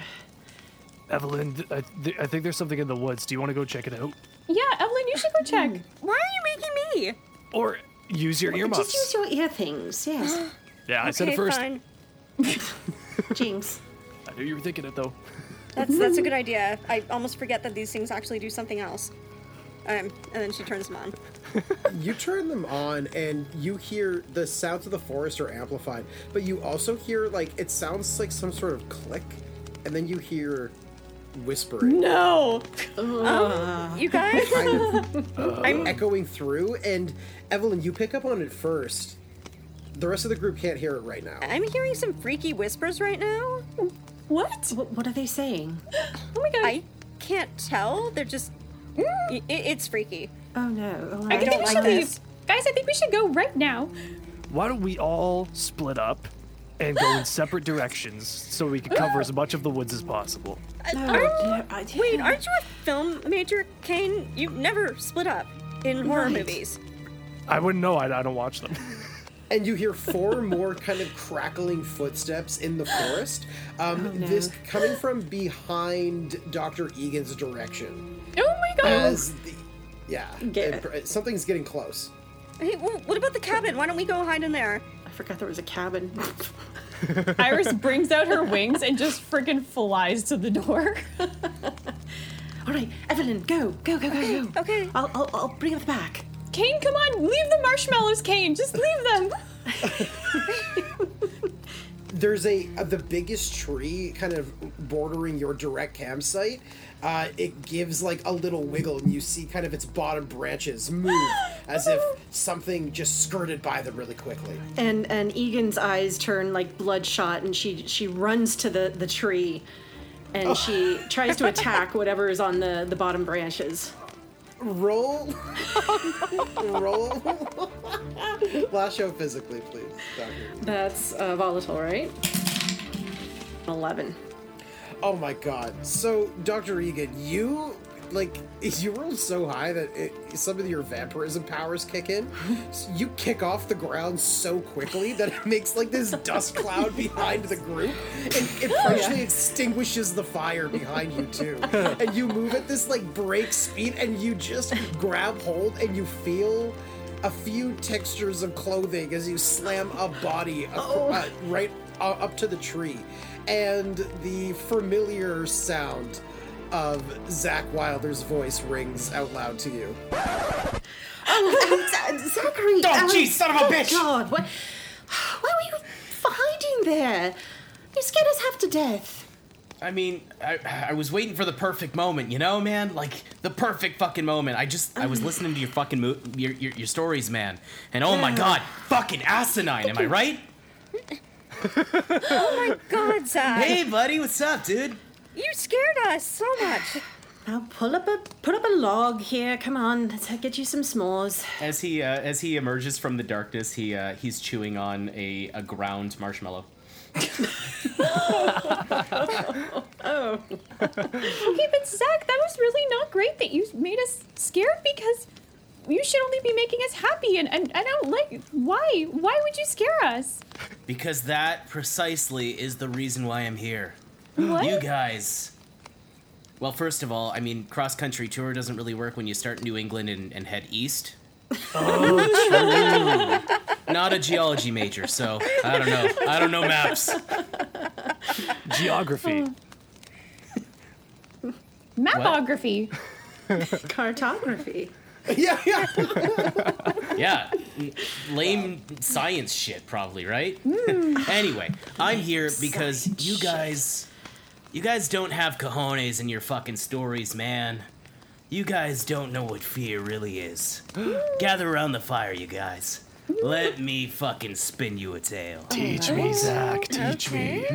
Evelyn, I, th- I think there's something in the woods. Do you want to go check it out? Yeah, Evelyn, you should go check. Hmm. Why are you making me? Or use your earmuffs? Just use your ear things. Yes. yeah, I said okay, it first. fine. Jinx. I knew you were thinking it though. That's that's a good idea. I almost forget that these things actually do something else. Um, and then she turns them on. You turn them on and you hear the sounds of the forest are amplified, but you also hear like it sounds like some sort of click, and then you hear whispering. No. You guys? kind of echoing through. And Evelyn, you pick up on it first. The rest of the group can't hear it right now. I'm hearing some freaky whispers right now. What? What, what are they saying? Oh my god. I can't tell. They're just. I- i- it's freaky. Oh no. Oh, I I think don't we like should leave. this. Guys, I think we should go right now. Why don't we all split up and go in separate directions so we can cover as much of the woods as possible? no, Aren't- no, I- Wait, aren't you a film major, Kane? You never split up in horror Right. movies. I wouldn't know. I, I don't watch them. And you hear four more kind of crackling footsteps in the forest. Um, This coming from behind Dr. Egan's direction. Oh my god. The, yeah, Get- it- something's getting close. Hey, well, what about the cabin? Why don't we go hide in there? I forgot there was a cabin. Iris brings out her wings and just freaking flies to the door. All right, Evelyn, go, go, go, go, go. okay. I'll, I'll, I'll bring it up the back. Kane, come on, leave the marshmallows, Kane. Just leave them. There's a, uh the biggest tree kind of bordering your direct campsite. Uh, it gives like a little wiggle, and you see kind of its bottom branches move as if something just skirted by them really quickly. And and Egan's eyes turn like bloodshot, and she she runs to the the tree, and she tries to attack whatever is on the the bottom branches. Roll. Roll. Lash out physically, please. Doctor. That's uh, volatile, right? Eleven. Oh my god. So, Dr. Egan, you like you rolled so high that it, some of your vampirism powers kick in. So you kick off the ground so quickly that it makes like this dust cloud behind the group, and it partially extinguishes the fire behind you too. And you move at this like break speed, and you just grab hold, and you feel a few textures of clothing as you slam a body ac- uh, right uh, up to the tree, and the familiar sound of Zach Wilder's voice rings out loud to you. Oh, uh, Zachary! Oh, um, jeez, son of a oh, bitch! God, what? Why were you hiding there? You scared us half to death. I mean, I, I was waiting for the perfect moment, you know, man? Like, the perfect fucking moment. I just, I was listening to your fucking, mo- your, your, your stories, man. And oh my god, fucking asinine, am I right? Oh my god, Zach. Hey, buddy, what's up, dude? You scared us so much. Now pull up a put up a log here. Come on, let's get you some s'mores. As he, uh, as he emerges from the darkness, he, uh, he's chewing on a, a ground marshmallow. Oh. okay, but Zach, that was really not great that you made us scared because you should only be making us happy. And, and I don't like. Why? Why would you scare us? Because that precisely is the reason why I'm here. What? You guys. Well, first of all, I mean, cross country tour doesn't really work when you start New England and, and head east. Oh, true. Not a geology major, so I don't know. I don't know maps. Geography. Hmm. Mapography. Cartography. yeah, yeah. Yeah, n- lame science shit, probably, right? Hmm. anyway, I'm here because you guys, you guys don't have cojones in your fucking stories, man. You guys don't know what fear really is. Gather around the fire, you guys. Let me fucking spin you a tale. Teach me, Zach. Teach me.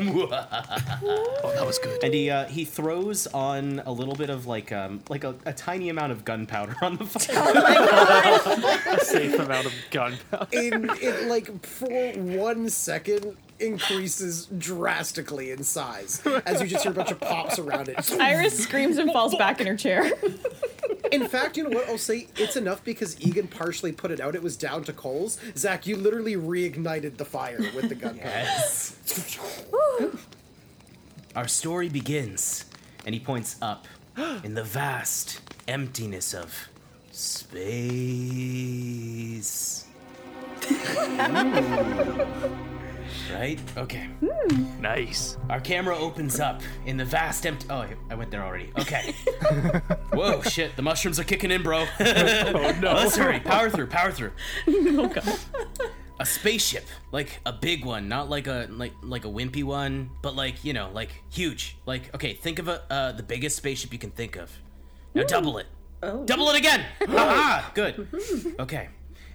Oh, that was good. And he uh, he throws on a little bit of like um like a, a tiny amount of gunpowder on the fire. A safe amount of gunpowder. In it like for one second increases drastically in size as you just hear a bunch of pops around it. Iris screams and falls back in her chair. In fact, you know what? I'll say it's enough because Egan partially put it out. It was down to coals. Zach, you literally reignited the fire with the gunpowder. Yes. Our story begins, and he points up in the vast emptiness of space. right? Okay. Nice. Our camera opens up in the vast empty. Oh, I- I went there already. Okay. Whoa, shit! The mushrooms are kicking in, bro. Oh no. Let's hurry. Power through. Power through. A spaceship, like a big one, not like a like like a wimpy one, but like you know, like huge. Like okay, think of a uh, the biggest spaceship you can think of. Now double it. Double it again. Ah, good. Okay,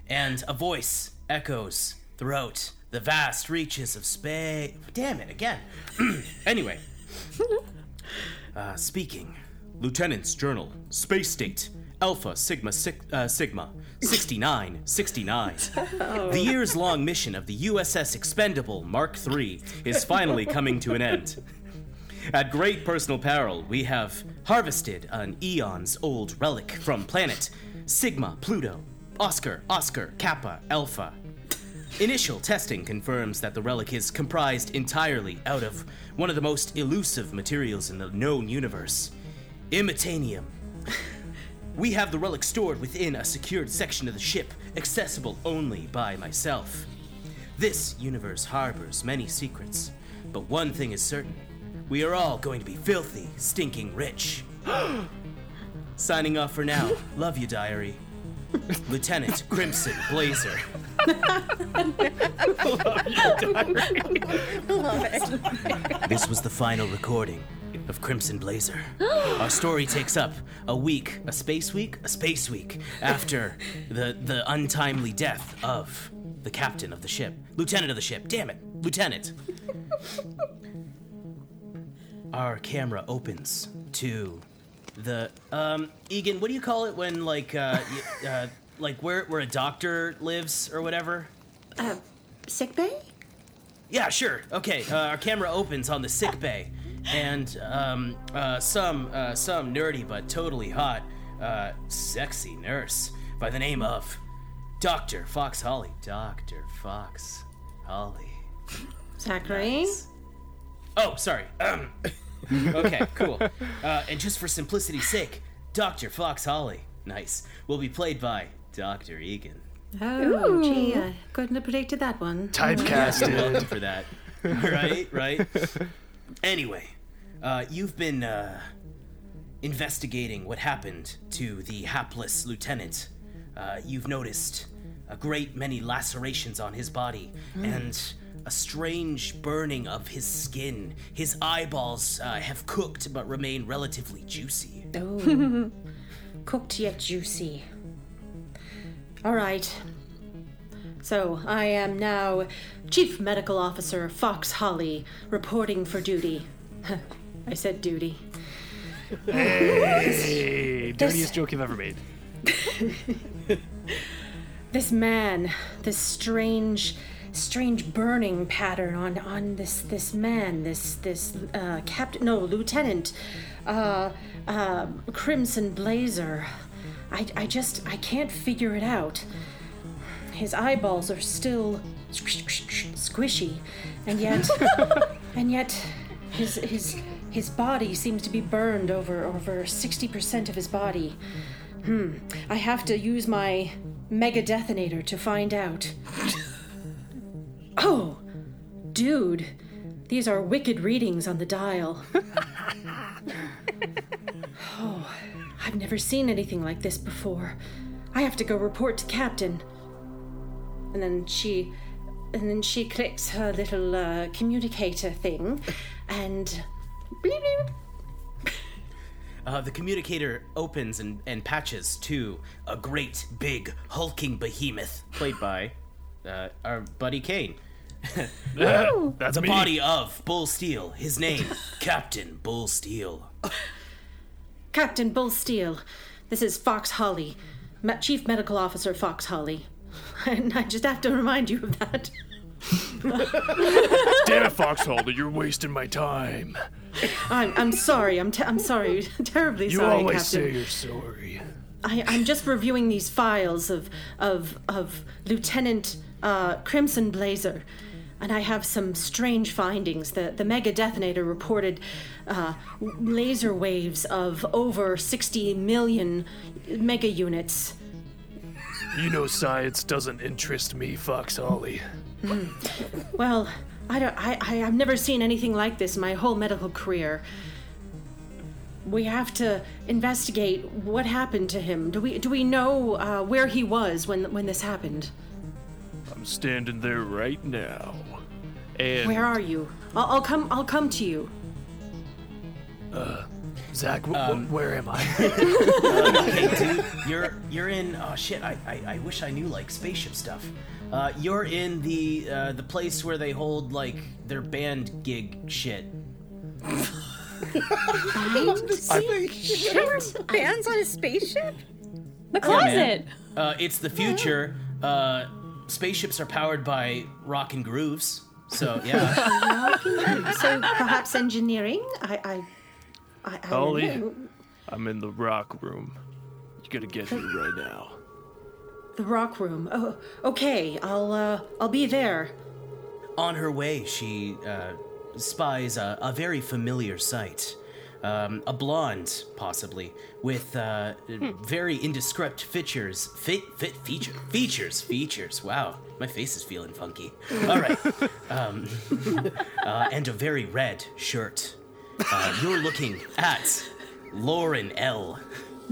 and a voice echoes throughout the vast reaches of space. Damn it again. anyway, uh, speaking. Lieutenant's Journal, Space State, Alpha Sigma sig- uh, Sigma, 69, 69. The years long mission of the USS Expendable Mark III is finally coming to an end. At great personal peril, we have harvested an eons old relic from planet Sigma Pluto, Oscar, Oscar, Kappa, Alpha. Initial testing confirms that the relic is comprised entirely out of one of the most elusive materials in the known universe Imitanium. We have the relic stored within a secured section of the ship, accessible only by myself. This universe harbors many secrets, but one thing is certain we are all going to be filthy, stinking rich. Signing off for now. Love you, diary. Lieutenant Crimson Blazer. This was the final recording of Crimson Blazer. Our story takes up a week, a space week, a space week after the the untimely death of the captain of the ship, lieutenant of the ship. Damn it, lieutenant. Our camera opens to the um Egan. What do you call it when like uh, uh like where where a doctor lives or whatever? Uh, Sick bay? Yeah, sure. Okay, uh, our camera opens on the sick bay, and um, uh, some uh, some nerdy but totally hot, uh, sexy nurse by the name of Doctor Fox Holly. Doctor Fox Holly. Zachary? Oh, sorry. Um, okay, cool. Uh, and just for simplicity's sake, Doctor Fox Holly, nice, will be played by Doctor Egan. Oh, gee, I couldn't have predicted that one. You're Typecasted. welcome for that. right, right. Anyway, uh, you've been uh, investigating what happened to the hapless lieutenant. Uh, you've noticed a great many lacerations on his body and a strange burning of his skin. His eyeballs uh, have cooked but remain relatively juicy. Oh. Cooked yet juicy. All right. So, I am now Chief Medical Officer Fox Holly, reporting for duty. I said duty. Hey, dirtiest joke you've ever made. This man, this strange, strange burning pattern on on this this man, this this uh, captain, no lieutenant, uh, uh, Crimson Blazer. I, I just, I can't figure it out. His eyeballs are still squishy, and yet, and yet, his his his body seems to be burned over over sixty percent of his body. Hmm. I have to use my mega detonator to find out. oh, dude, these are wicked readings on the dial. oh, I've never seen anything like this before. I have to go report to Captain. And then she, and then she clicks her little uh, communicator thing, and bleep, bleep. Uh, the communicator opens and, and patches to a great, big, hulking behemoth, played by uh, our buddy Kane. That's the me. body of Bull Steel. His name, Captain Bull Steel. Captain Bull Steel, this is Fox Holly, Me- Chief Medical Officer Fox Holly. And I just have to remind you of that. Damn it, Foxhole, you're wasting my time. I'm, I'm sorry. I'm, te- I'm sorry. Terribly You sorry, always Captain. say you're sorry. I, I'm just reviewing these files of of of Lieutenant uh, Crimson Blazer, and I have some strange findings. The the mega detonator reported uh, laser waves of over 60 million mega units. You know science doesn't interest me, Fox Holly. Well, I don't. I, I I've never seen anything like this in my whole medical career. We have to investigate what happened to him. Do we do we know uh, where he was when when this happened? I'm standing there right now. And Where are you? I'll, I'll come. I'll come to you. Uh, Zach, wh- wh- where am I? Hey, dude, you're you're in. Oh shit! I, I I wish I knew like spaceship stuff. Uh, you're in the uh, the place where they hold like their band gig shit. Bands on a spaceship? The closet. man. Uh, it's the future. Uh, spaceships are powered by rock and grooves. So yeah. So perhaps engineering. I I I, I Holly, don't know. I'm in the rock room. You gotta get here right now. The rock room. Oh, okay. I'll uh I'll be there. On her way, she uh, spies a, a very familiar sight. Um, a blonde, possibly, with uh, very indescript features. Fit, fit, feature, features, features. Wow, my face is feeling funky. All right, um, uh, and a very red shirt. Uh, you're looking at Lauren L.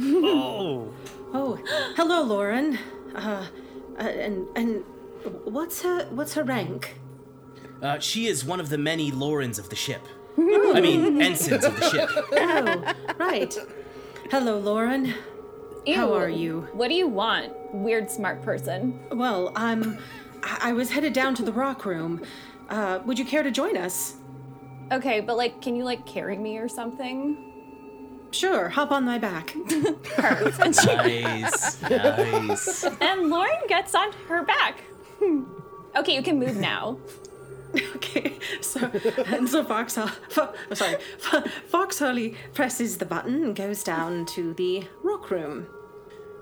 Oh, Oh, hello, Lauren. Uh, uh and and what's her what's her rank? Uh, she is one of the many Laurens of the ship. I mean, ensigns of the ship. Oh, right. Hello, Lauren. How are you? What do you want, weird smart person? Well, I'm. I I was headed down to the rock room. Uh, would you care to join us? Okay, but like, can you like carry me or something? Sure. Hop on my back. and, Nice, nice. and Lauren gets on her back. Hmm. Okay, you can move now. Okay, so and so Fox, Fo- oh, sorry, Fo- Fox Hurley presses the button and goes down to the rock room.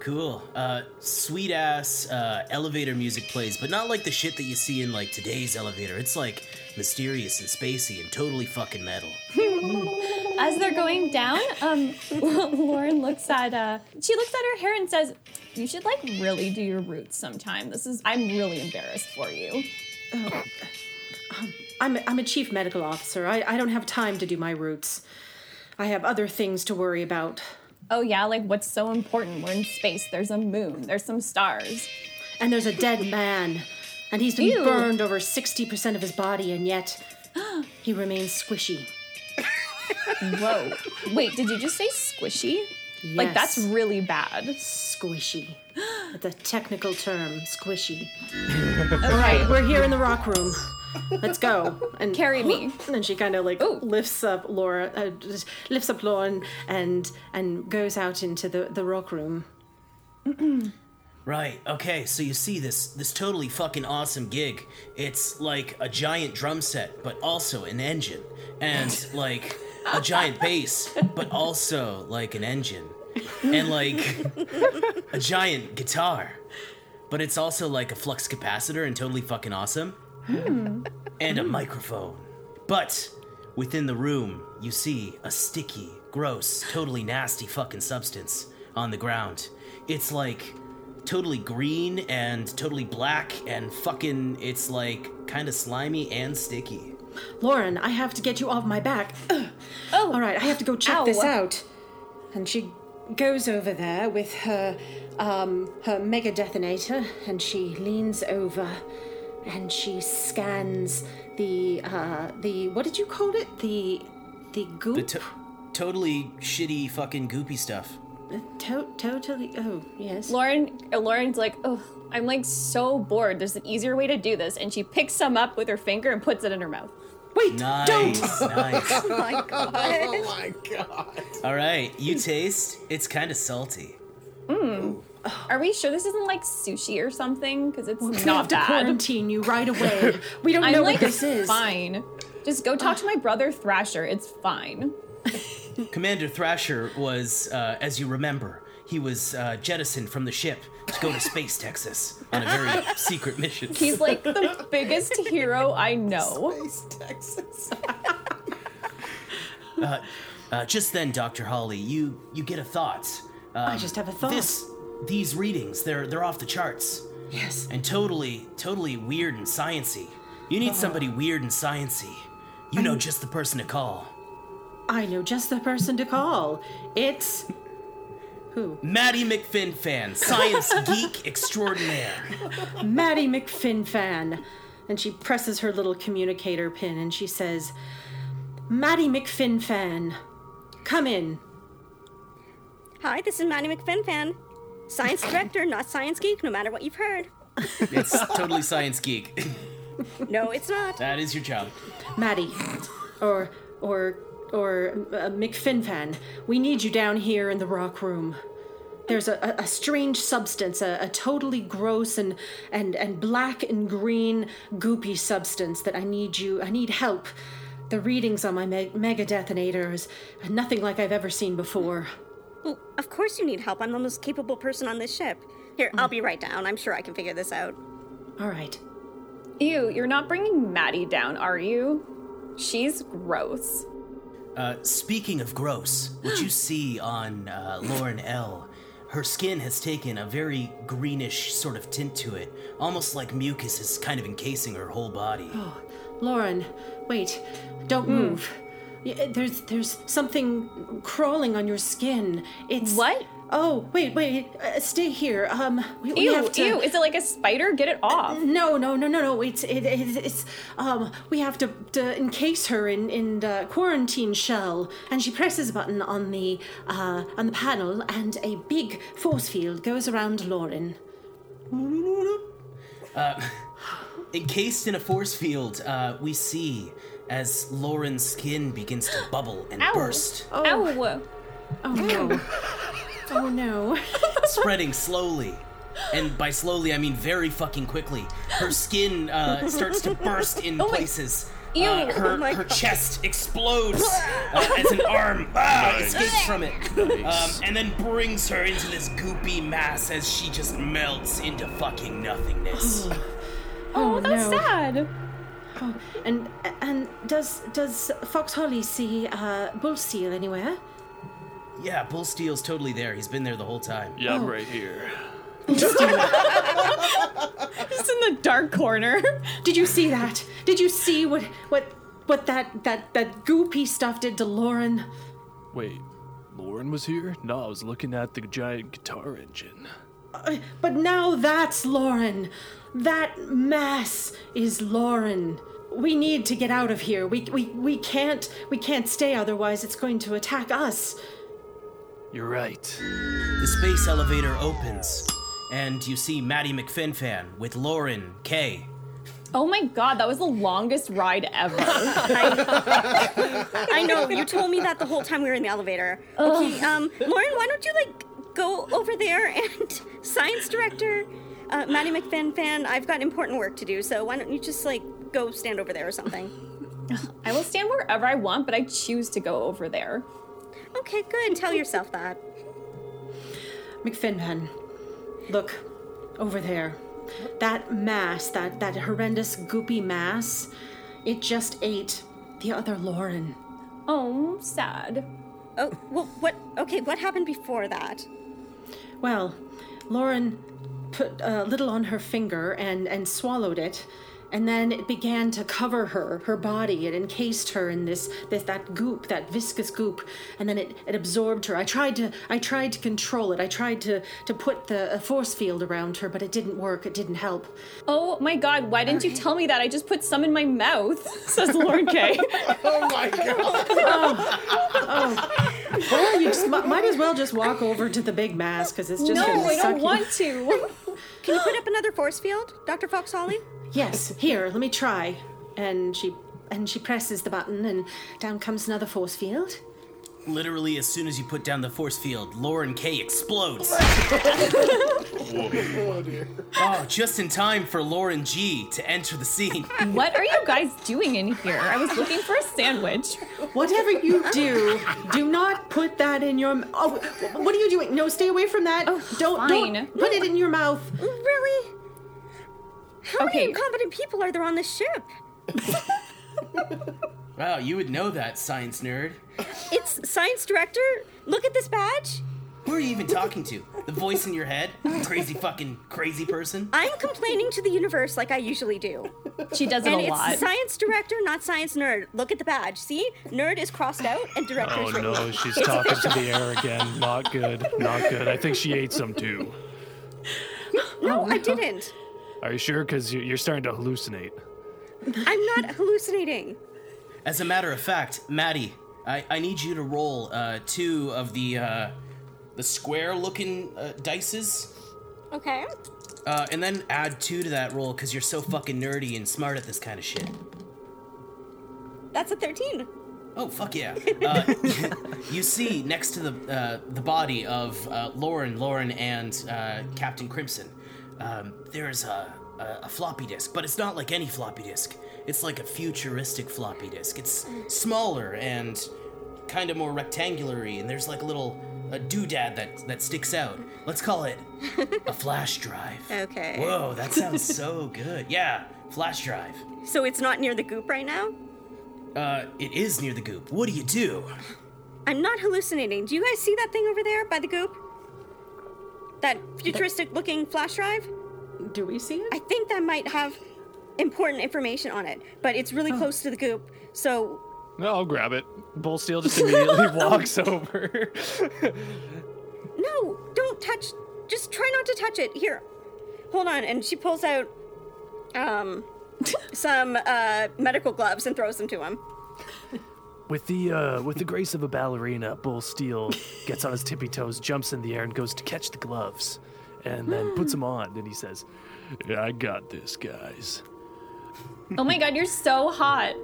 Cool. Uh, sweet ass uh, elevator music plays, but not like the shit that you see in like today's elevator. It's like mysterious and spacey and totally fucking metal. As they're going down, um, Lauren looks at uh, she looks at her hair and says, "You should like really do your roots sometime. This is I'm really embarrassed for you." I'm a, I'm a chief medical officer. I, I don't have time to do my roots. I have other things to worry about. Oh yeah, like what's so important? We're in space. There's a moon. There's some stars. And there's a dead man, and he's been Ew. burned over 60% of his body, and yet he remains squishy. Whoa. Wait, did you just say squishy? Yes. Like that's really bad. Squishy. It's a technical term, squishy. All right, we're here in the rock room. Let's go. And Carry me. And then she kind of like Ooh. lifts up Laura, uh, lifts up Lauren, and and goes out into the the rock room. Right. Okay. So you see this this totally fucking awesome gig. It's like a giant drum set, but also an engine, and like a giant bass, but also like an engine. and like a giant guitar. But it's also like a flux capacitor and totally fucking awesome. And a microphone. But within the room, you see a sticky, gross, totally nasty fucking substance on the ground. It's like totally green and totally black and fucking, it's like kind of slimy and sticky. Lauren, I have to get you off my back. Ugh. Oh. All right, I have to go check Ow. this out. And she goes over there with her um her mega detonator and she leans over and she scans the uh the what did you call it? The the goop The to- totally shitty fucking goopy stuff. To- totally oh yes. Lauren, Lauren's like, oh, I'm like so bored. There's an easier way to do this, and she picks some up with her finger and puts it in her mouth. Wait, Nice, don't. nice. Oh my god. Oh my god. All right, you taste. It's kind of salty. Are we sure this isn't like sushi or something? Because it's we have not to quarantine you right away. We don't I'm know like, what this is. fine. Just go talk to my brother Thrasher. It's fine. Commander Thrasher was, uh, as you remember, he was uh, jettisoned from the ship to go to space, Texas, on a very secret mission. He's like the biggest hero I know. Space Texas. Uh, just then, Doctor Holly, you you get a thought. Um, I just have a thought. This these readings, they're they're off the charts Yes. and totally totally weird and sciency. You need uh-huh. somebody weird and sciency. You know just the person to call. I know just the person to call. It's who? Maddie McFinfan, science geek extraordinaire. Maddie McFinfan. And she presses her little communicator pin and she says, Maddie McFinfan, come in. Hi, this is Maddie McFinfan. Science director, not science geek, no matter what you've heard. It's totally science geek. No, it's not. that is your job. Maddie, or, or, or uh, McFinfan, we need you down here in the rock room. There's a, a, a strange substance, a, a totally gross and, and, and black and green goopy substance that I need you, I need help. The readings on my me- mega detonator is nothing like I've ever seen before. Well, of course you need help. I'm the most capable person on this ship. Here, I'll be right down. I'm sure I can figure this out. All right. Ew, you're not bringing Maddie down, are you? She's gross. Uh, speaking of gross, what you see on uh, Lauren L, her skin has taken a very greenish sort of tint to it, almost like mucus is kind of encasing her whole body. Oh, Lauren, wait, don't move. Y- There's there's something crawling on your skin. It's What? Oh, wait, wait, uh, stay here. Um, we, we Ew, have to. ew. Is it like a spider? Get it off. No, no, no, no, no. It's it, it, it's um. We have to, to encase her in in the quarantine shell, and she presses a button on the uh on the panel, and a big force field goes around Lauren. Encased in a force field, uh, we see as Lauren's skin begins to bubble and Ow. burst, Ow. Oh oh no! oh no! spreading slowly. And by slowly, I mean very fucking quickly. Her skin uh, starts to burst in places. Ew. Uh, her, Oh my her chest explodes uh, as an arm ah, escapes from it, um, and then brings her into this goopy mass as she just melts into fucking nothingness. Oh, that's no. sad. And and does does Fox Holly see uh, Bull Steel anywhere? yeah, Bull Steel's totally there. He's been there the whole time. Yeah, I'm right here. Just in the dark corner. Did you see that? Did you see what what what that that that goopy stuff did to Lauren? Wait, Lauren was here? No, I was looking at the giant guitar engine. Uh, But now that's Lauren. That mass is Lauren. We need to get out of here. We we we can't we can't stay otherwise it's going to attack us. You're right. The space elevator opens, and you see Maddie McFinfan with Lauren Kay. Oh my god, that was the longest ride ever. I know, you told me that the whole time we were in the elevator. Okay, um, Lauren, why don't you, like, go over there and science director, uh, Maddie McFinfan, I've got important work to do, so why don't you just, like, go stand over there or something? I will stand wherever I want, but I choose to go over there. Okay, good. Tell yourself that. McFinman, look over there. That mass, that that horrendous goopy mass, it just ate the other Lauren. Oh, sad. Oh, well, what? Okay, what happened before that? Well, Lauren put a little on her finger and and swallowed it, and then it began to cover her, her body. It encased her in this, this that goop, that viscous goop, and then it, it absorbed her. I tried to I tried to control it. I tried to to put the a force field around her, but it didn't work. It didn't help. Oh my god, why didn't you tell me that? I just put some in my mouth, says Lauren K. Oh my god. oh, oh. Well, you just mi- might as well just walk over to the big mass because it's just no, gonna I don't you- want to. Can you put up another force field, Dr. Fox Holly? Yes, here, let me try. And she and she presses the button and down comes another force field. Literally, as soon as you put down the force field, Lauren K explodes. oh, just in time for Lauren G to enter the scene. What are you guys doing in here? I was looking for a sandwich. Whatever you do, do not put that in your m- Oh, what are you doing? No, stay away from that. Oh, don't fine. don't put it in your mouth. Really? How Okay. many incompetent people are there on this ship? Wow, you would know that, science nerd. It's science director. Look at this badge. Who are you even talking to? The voice in your head? Crazy fucking crazy person? I'm complaining to the universe like I usually do. She does it And a it's lot. science director, not science nerd. Look at the badge. See? Nerd is crossed out and director Oh is written. no, she's It's talking official. to the air again. Not good. Not good. I think she ate some too. No, I didn't. Are you sure? Because you're starting to hallucinate. I'm not hallucinating. As a matter of fact, Maddie, I, I need you to roll uh, two of the uh, the square looking uh, dices. Okay. Uh, and then add two to that roll because you're so fucking nerdy and smart at this kind of shit. That's a 13. Oh fuck yeah! Uh, you see next to the uh, the body of uh, Lauren, Lauren, and uh, Captain Crimson, um, there's a, a, a floppy disk, but it's not like any floppy disk. It's like a futuristic floppy disk. It's smaller and kind of more rectangular-y, and there's like a little a doodad that that sticks out. Let's call it a flash drive. Okay. Whoa, that sounds so good. Yeah, flash drive. So it's not near the goop right now? Uh, it is near the goop. What do you do? I'm not hallucinating. Do you guys see that thing over there by the goop? That futuristic looking flash drive? Do we see it? I think that might have important information on it, but it's really close to the goop. So No, I'll grab it. Bull Steel just immediately walks over. No, don't touch. Just try not to touch it. Here, hold on. And she pulls out um some uh medical gloves and throws them to him. With the uh, with the grace of a ballerina, Bull Steel gets on his tippy toes, jumps in the air, and goes to catch the gloves, and then puts them on. And he says, yeah, "I got this, guys." Oh my god, you're so hot.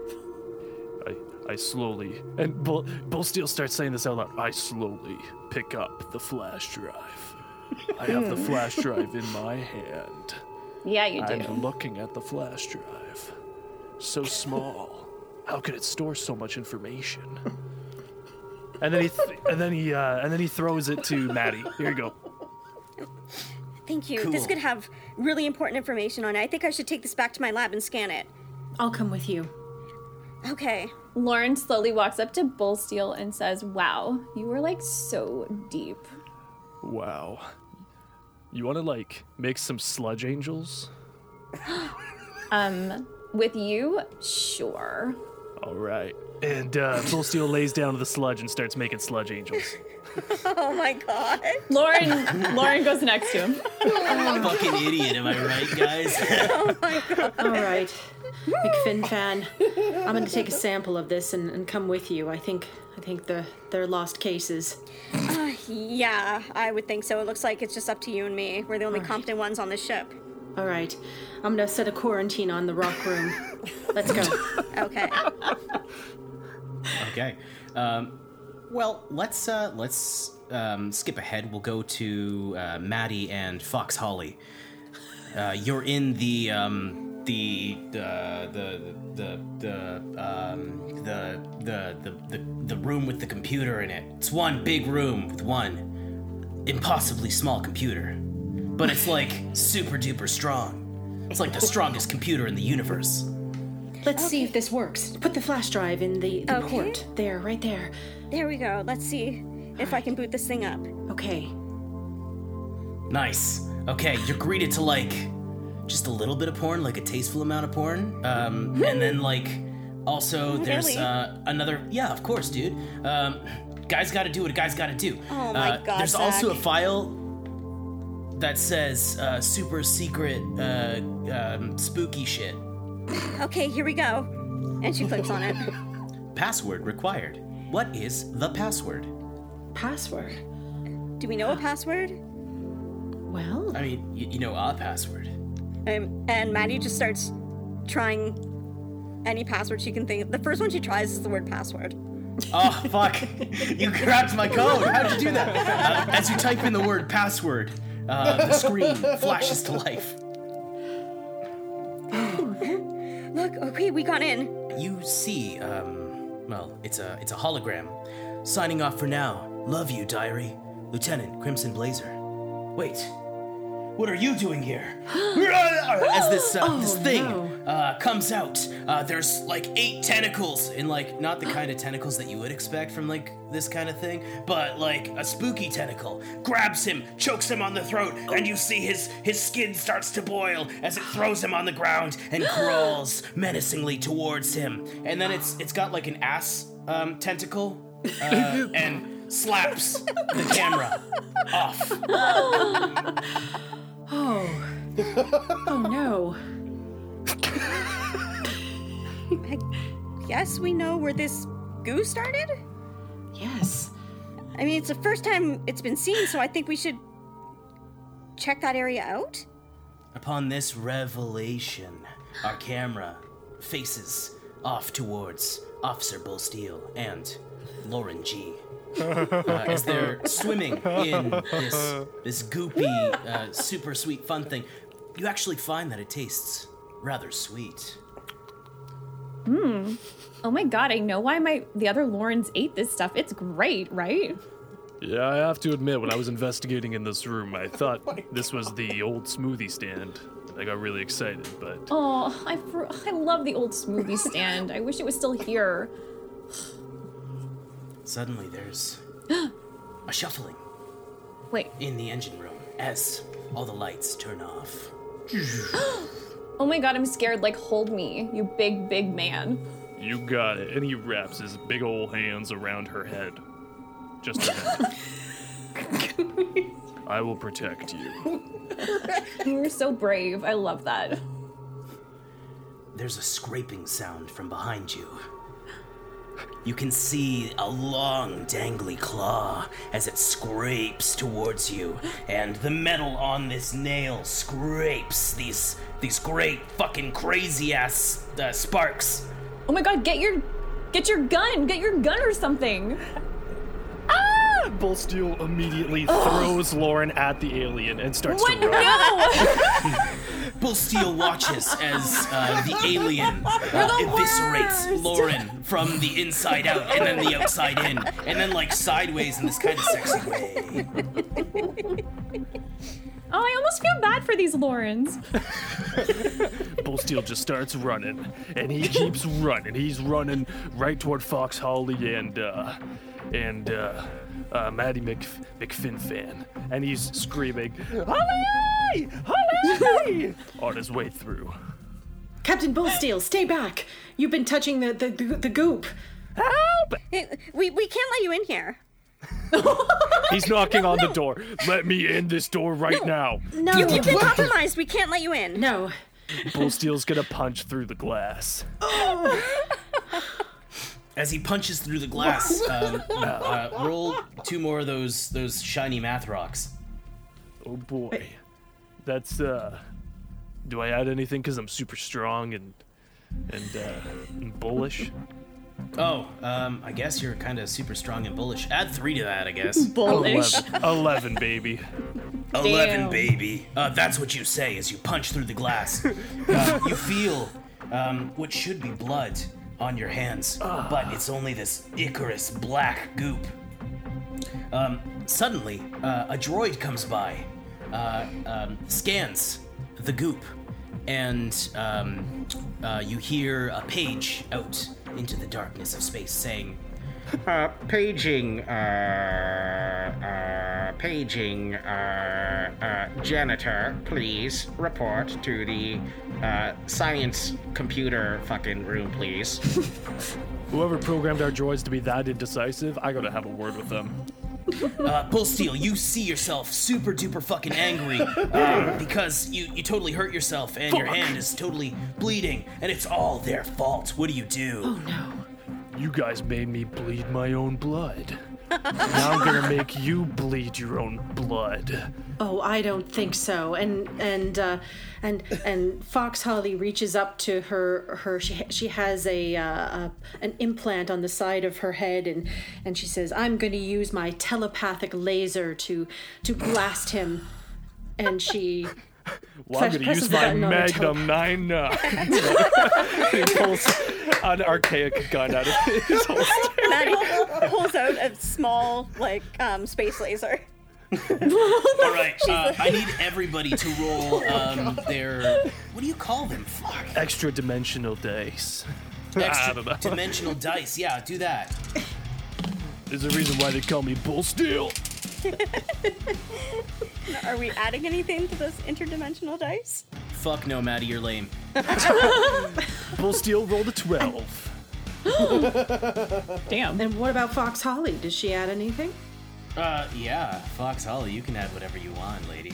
I I slowly and Bull, Bull Steel starts saying this out loud. I slowly pick up the flash drive. I have the flash drive in my hand. Yeah, you did. I'm looking at the flash drive. So small. How could it store so much information? And then he th- and then he uh, and then he throws it to Maddie. Here you go. Thank you. This could have really important information on it. I think I should take this back to my lab and scan it. I'll come with you. Okay. Lauren slowly walks up to Bullsteel and says, Wow, you were like so deep. Wow. You want to like make some sludge angels? Um, with you, sure. All right. And uh, Bull Steel lays down to the sludge and starts making sludge angels. Oh my god. Lauren Lauren goes next to him. I'm a Fucking idiot, am I right, guys? oh my god. All right, McFinfan, I'm going to take a sample of this and, and come with you. I think I think the they're lost cases. Yeah, I would think so. It looks like it's just up to you and me. We're the only competent ones on this ship. All right, I'm going to set a quarantine on the rock room. Let's go. Okay. okay. Um, well, let's uh, let's um, skip ahead. We'll go to uh, Maddie and Fox Holly. Uh, you're in the um, the the the the the um, the, the the the the room with the computer in it. It's one big room with one impossibly small computer, but it's like super duper strong. It's like the strongest computer in the universe. Let's see if this works. Put the flash drive in the, the Okay. port. There, right there. There we go. Let's see if I can boot this thing up. Okay. Nice. Okay, you're greeted to like just a little bit of porn, like a tasteful amount of porn. Um, and then like also there's Really? uh, another. Yeah, of course, dude. Um, guys got to do what a guy's got to do. Oh my Uh, God, There's also a file that says uh, super secret uh, um, spooky shit. Okay, here we go. And she clicks on it. Password required. What is the password? Password. Do we know a password? Well, I mean, you, you know a password. Um, and Maddie just starts trying any password she can think of. The first one she tries is the word password. Oh fuck! you cracked my code. How'd you do that? Uh, as you type in the word password, uh, the screen flashes to life. Look, okay, we got in. You see, um, well, it's a it's a hologram. Signing off for now. Love you, diary, Lieutenant Crimson Blazer. Wait, what are you doing here? As this uh, this Oh, thing no. uh, comes out, uh, there's like eight tentacles, and like not the kind of tentacles that you would expect from like this kind of thing, but like a spooky tentacle grabs him, chokes him on the throat, and you see his his skin starts to boil as it throws him on the ground and crawls menacingly towards him. And then it's it's got like an ass um, tentacle uh, and slaps the camera off. oh. oh no. Yes, we know where this goo started? Yes. I mean, it's the first time it's been seen, so I think we should check that area out. Upon this revelation, our camera faces off towards Officer Bull Steele and Lauren G. Uh, as they're swimming in this this goopy, uh, super sweet fun thing, you actually find that it tastes rather sweet. Hmm. Oh my god, I know why my the other Laurens ate this stuff. It's great, right? Yeah, I have to admit, when I was investigating in this room, I thought this was the old smoothie stand. I got really excited, but Oh, I I love the old smoothie stand. I wish it was still here. Suddenly, there's a shuffling Wait. in the engine room as all the lights turn off. Oh my god, I'm scared. Like, hold me, you big, big man. you got it. And he wraps his big old hands around her head. Just her head. I will protect you. You're so brave. I love that. There's a scraping sound from behind you. You can see a long, dangly claw as it scrapes towards you, and the metal on this nail scrapes these these great fucking crazy ass uh, sparks. Oh my god, get your get your gun. Get your gun or something. Bull Steel immediately throws Lauren at the alien and starts What? to run. No! Bull Steel watches as uh, the alien uh, eviscerates Lauren from the inside out and then the outside in, and then like sideways in this kind of sexy way. Oh, I almost feel bad for these Laurens. Bull Steel just starts running, and he keeps running. He's running right toward Fox Holly and uh, and uh, uh, Maddie Mc, McFinfan, and he's screaming, "Holly! Holly!" on his way through. Captain Bullsteel, stay back. You've been touching the, the, the, the goop. Help! We, we can't let you in here. He's knocking on the door. Let me in this door right now. No, you've been compromised. We can't let you in. No. Bull Steel's gonna punch through the glass. As he punches through the glass, um, uh, uh, roll two more of those those shiny math rocks. Oh boy. That's uh do I add anything cuz I'm super strong and and uh and bullish? Oh, um, I guess you're kind of super strong and bullish. Add three to that, I guess. Bullish. 11, 11 baby. Eleven, baby. Uh, that's what you say as you punch through the glass. Uh, you feel um, what should be blood on your hands, but it's only this Icarus black goop. Um, suddenly, uh, a droid comes by, uh, um, scans the goop, and um, uh, you hear a page out into the darkness of space saying, Uh, paging, uh, uh, paging, uh, uh, janitor, please report to the, uh, science computer fucking room, please. Whoever programmed our droids to be that indecisive, I gotta have a word with them. uh, Bull Steel, you see yourself super duper fucking angry um, because you, you totally hurt yourself and your hand is totally bleeding and it's all their fault. What do you do? Oh no. You guys made me bleed my own blood. now I'm gonna make you bleed your own blood. Oh, I don't think so. And and uh, and and Fox Holly reaches up to her her she she has a, uh, a an implant on the side of her head and and she says, "I'm going to use my telepathic laser to to blast him." And she Well, I'm gonna use my button on the Magnum 9 9. he pulls an archaic gun out of his holster. Maddie pulls out a small, like, um, space laser. All right, uh, I need everybody to roll um, their. What do you call them? Fuck. Extra dimensional dice. Extra dimensional dice. Yeah, do that. There's a reason why they call me Bull Steel. Are we adding anything to those interdimensional dice? Fuck no, Maddie, you're lame. Bull Steel rolled a 12. Damn. and what about Fox Holly? Does she add anything? Uh, yeah, Fox Holly, you can add whatever you want, lady.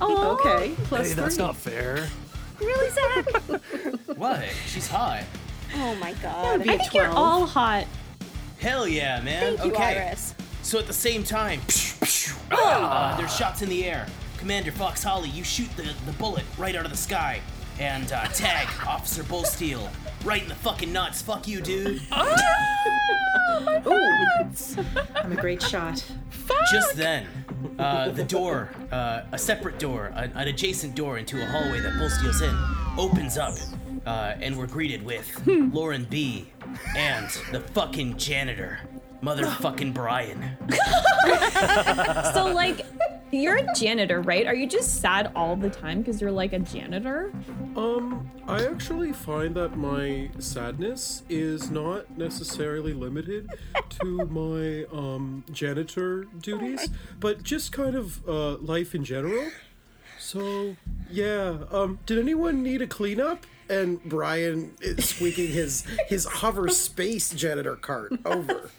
Oh, Okay, plus Hey, that's three. not fair. Really, Zach? What? She's hot. oh my god. Be a I think you're 12. all hot. Hell yeah, man. Thank you, okay. Iris. So at the same time, uh, there's shots in the air. Commander Fox Holly, you shoot the, the bullet right out of the sky. And uh, tag Officer Bull Steel right in the fucking nuts. Fuck you, dude. I'm a great shot. Just then, uh, the door, uh, a separate door, an, an adjacent door into a hallway that Bull Steel's in, opens up. Uh, and we're greeted with Lauren B. and the fucking janitor, motherfucking Brian. So, like, you're a janitor, right? Are you just sad all the time because you're like a janitor? Um, I actually find that my sadness is not necessarily limited to my um janitor duties, but just kind of uh life in general. So, yeah. Um, did anyone need a cleanup? And Brian is squeaking his his hover space janitor cart over,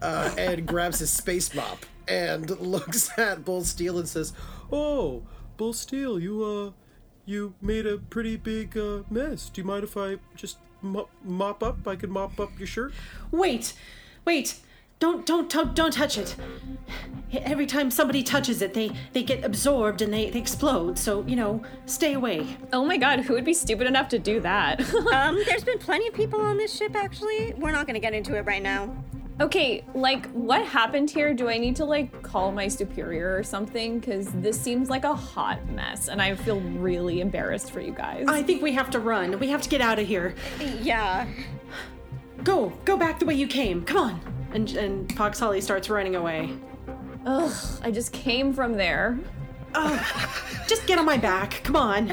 uh, and grabs his space mop and looks at Bull Steel and says, "Oh, Bull Steel, you uh, you made a pretty big uh, mess. Do you mind if I just mop, mop up? I can mop up your shirt." Wait, wait. Don't don't don't, don't touch it. Every time somebody touches it, they they get absorbed and they, they explode. So, you know, stay away. Oh my god, who would be stupid enough to do that? Um, there's been plenty of people on this ship, actually. We're not gonna get into it right now. okay, like, what happened here? Do I need to, like, call my superior or something? Because this seems like a hot mess, and I feel really embarrassed for you guys. I think we have to run. We have to get out of here. Yeah. Go, go back the way you came. Come on. And and Holly starts running away. Ugh, I just came from there. Just get on my back. Come on.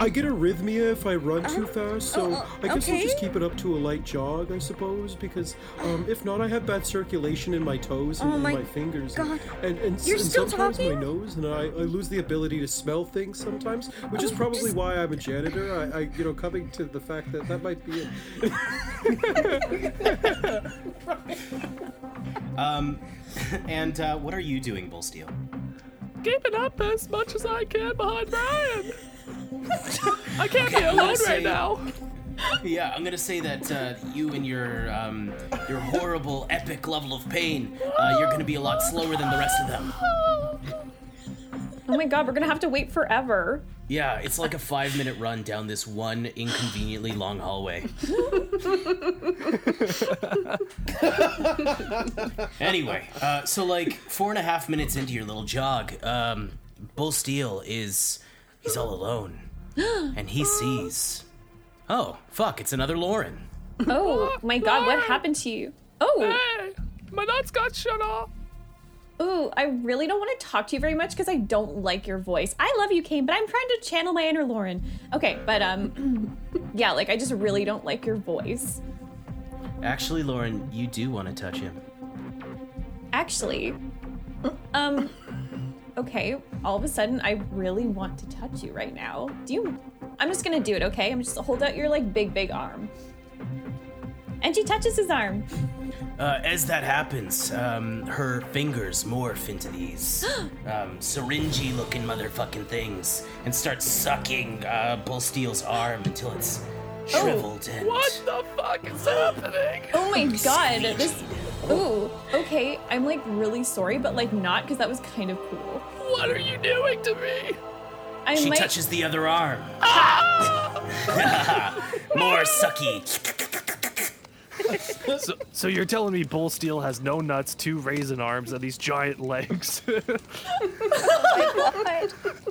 I get arrhythmia if I run too fast, so oh, I guess I'll just keep it up to a light jog, I suppose, because um, if not, I have bad circulation in my toes and Oh in my my, fingers. God. And, and, and, You're and still sometimes talking? my nose, and I, I lose the ability to smell things sometimes, which is Oh, probably just- why I'm a janitor. I, I, you know, coming to the fact that that might be it. Um, and uh, what are you doing, Bull Steel? Keeping up as much as I can behind Brian. I can't be I'm alone say- right now. Yeah, I'm gonna say that uh, you and your um, your horrible, epic level of pain, uh, you're gonna be a lot slower than the rest of them. Oh my god, we're gonna have to wait forever. Yeah, it's like a five minute run down this one inconveniently long hallway. anyway, uh, so like four and a half minutes into your little jog, um, Bull Steel is he's all alone, and he sees. Oh fuck! It's another Lauren. Oh my god, what happened to you? Oh, Hey, my nuts got shut off. Ooh, I really don't want to talk to you very much because I don't like your voice. I love you, Kane, but I'm trying to channel my inner Lauren. Okay, but um, yeah, like I just really don't like your voice. Actually, Lauren, you do want to touch him. Actually, um, okay, all of a sudden I really want to touch you right now. Do you? I'm just gonna do it, okay? I'm just hold out your like big, big arm. And she touches his arm. Uh, as that happens, um, her fingers morph into these um, syringy looking motherfucking things and start sucking uh, Bullsteel's arm until it's shriveled and. What the fuck is happening? Oh my god, this. Ooh, okay, I'm like really sorry, but like not because that was kind of cool. What are you doing to me? I She might. touches the other arm. Ah! More sucky. So, so you're telling me Bull Steel has no nuts, two raisin arms, and these giant legs? oh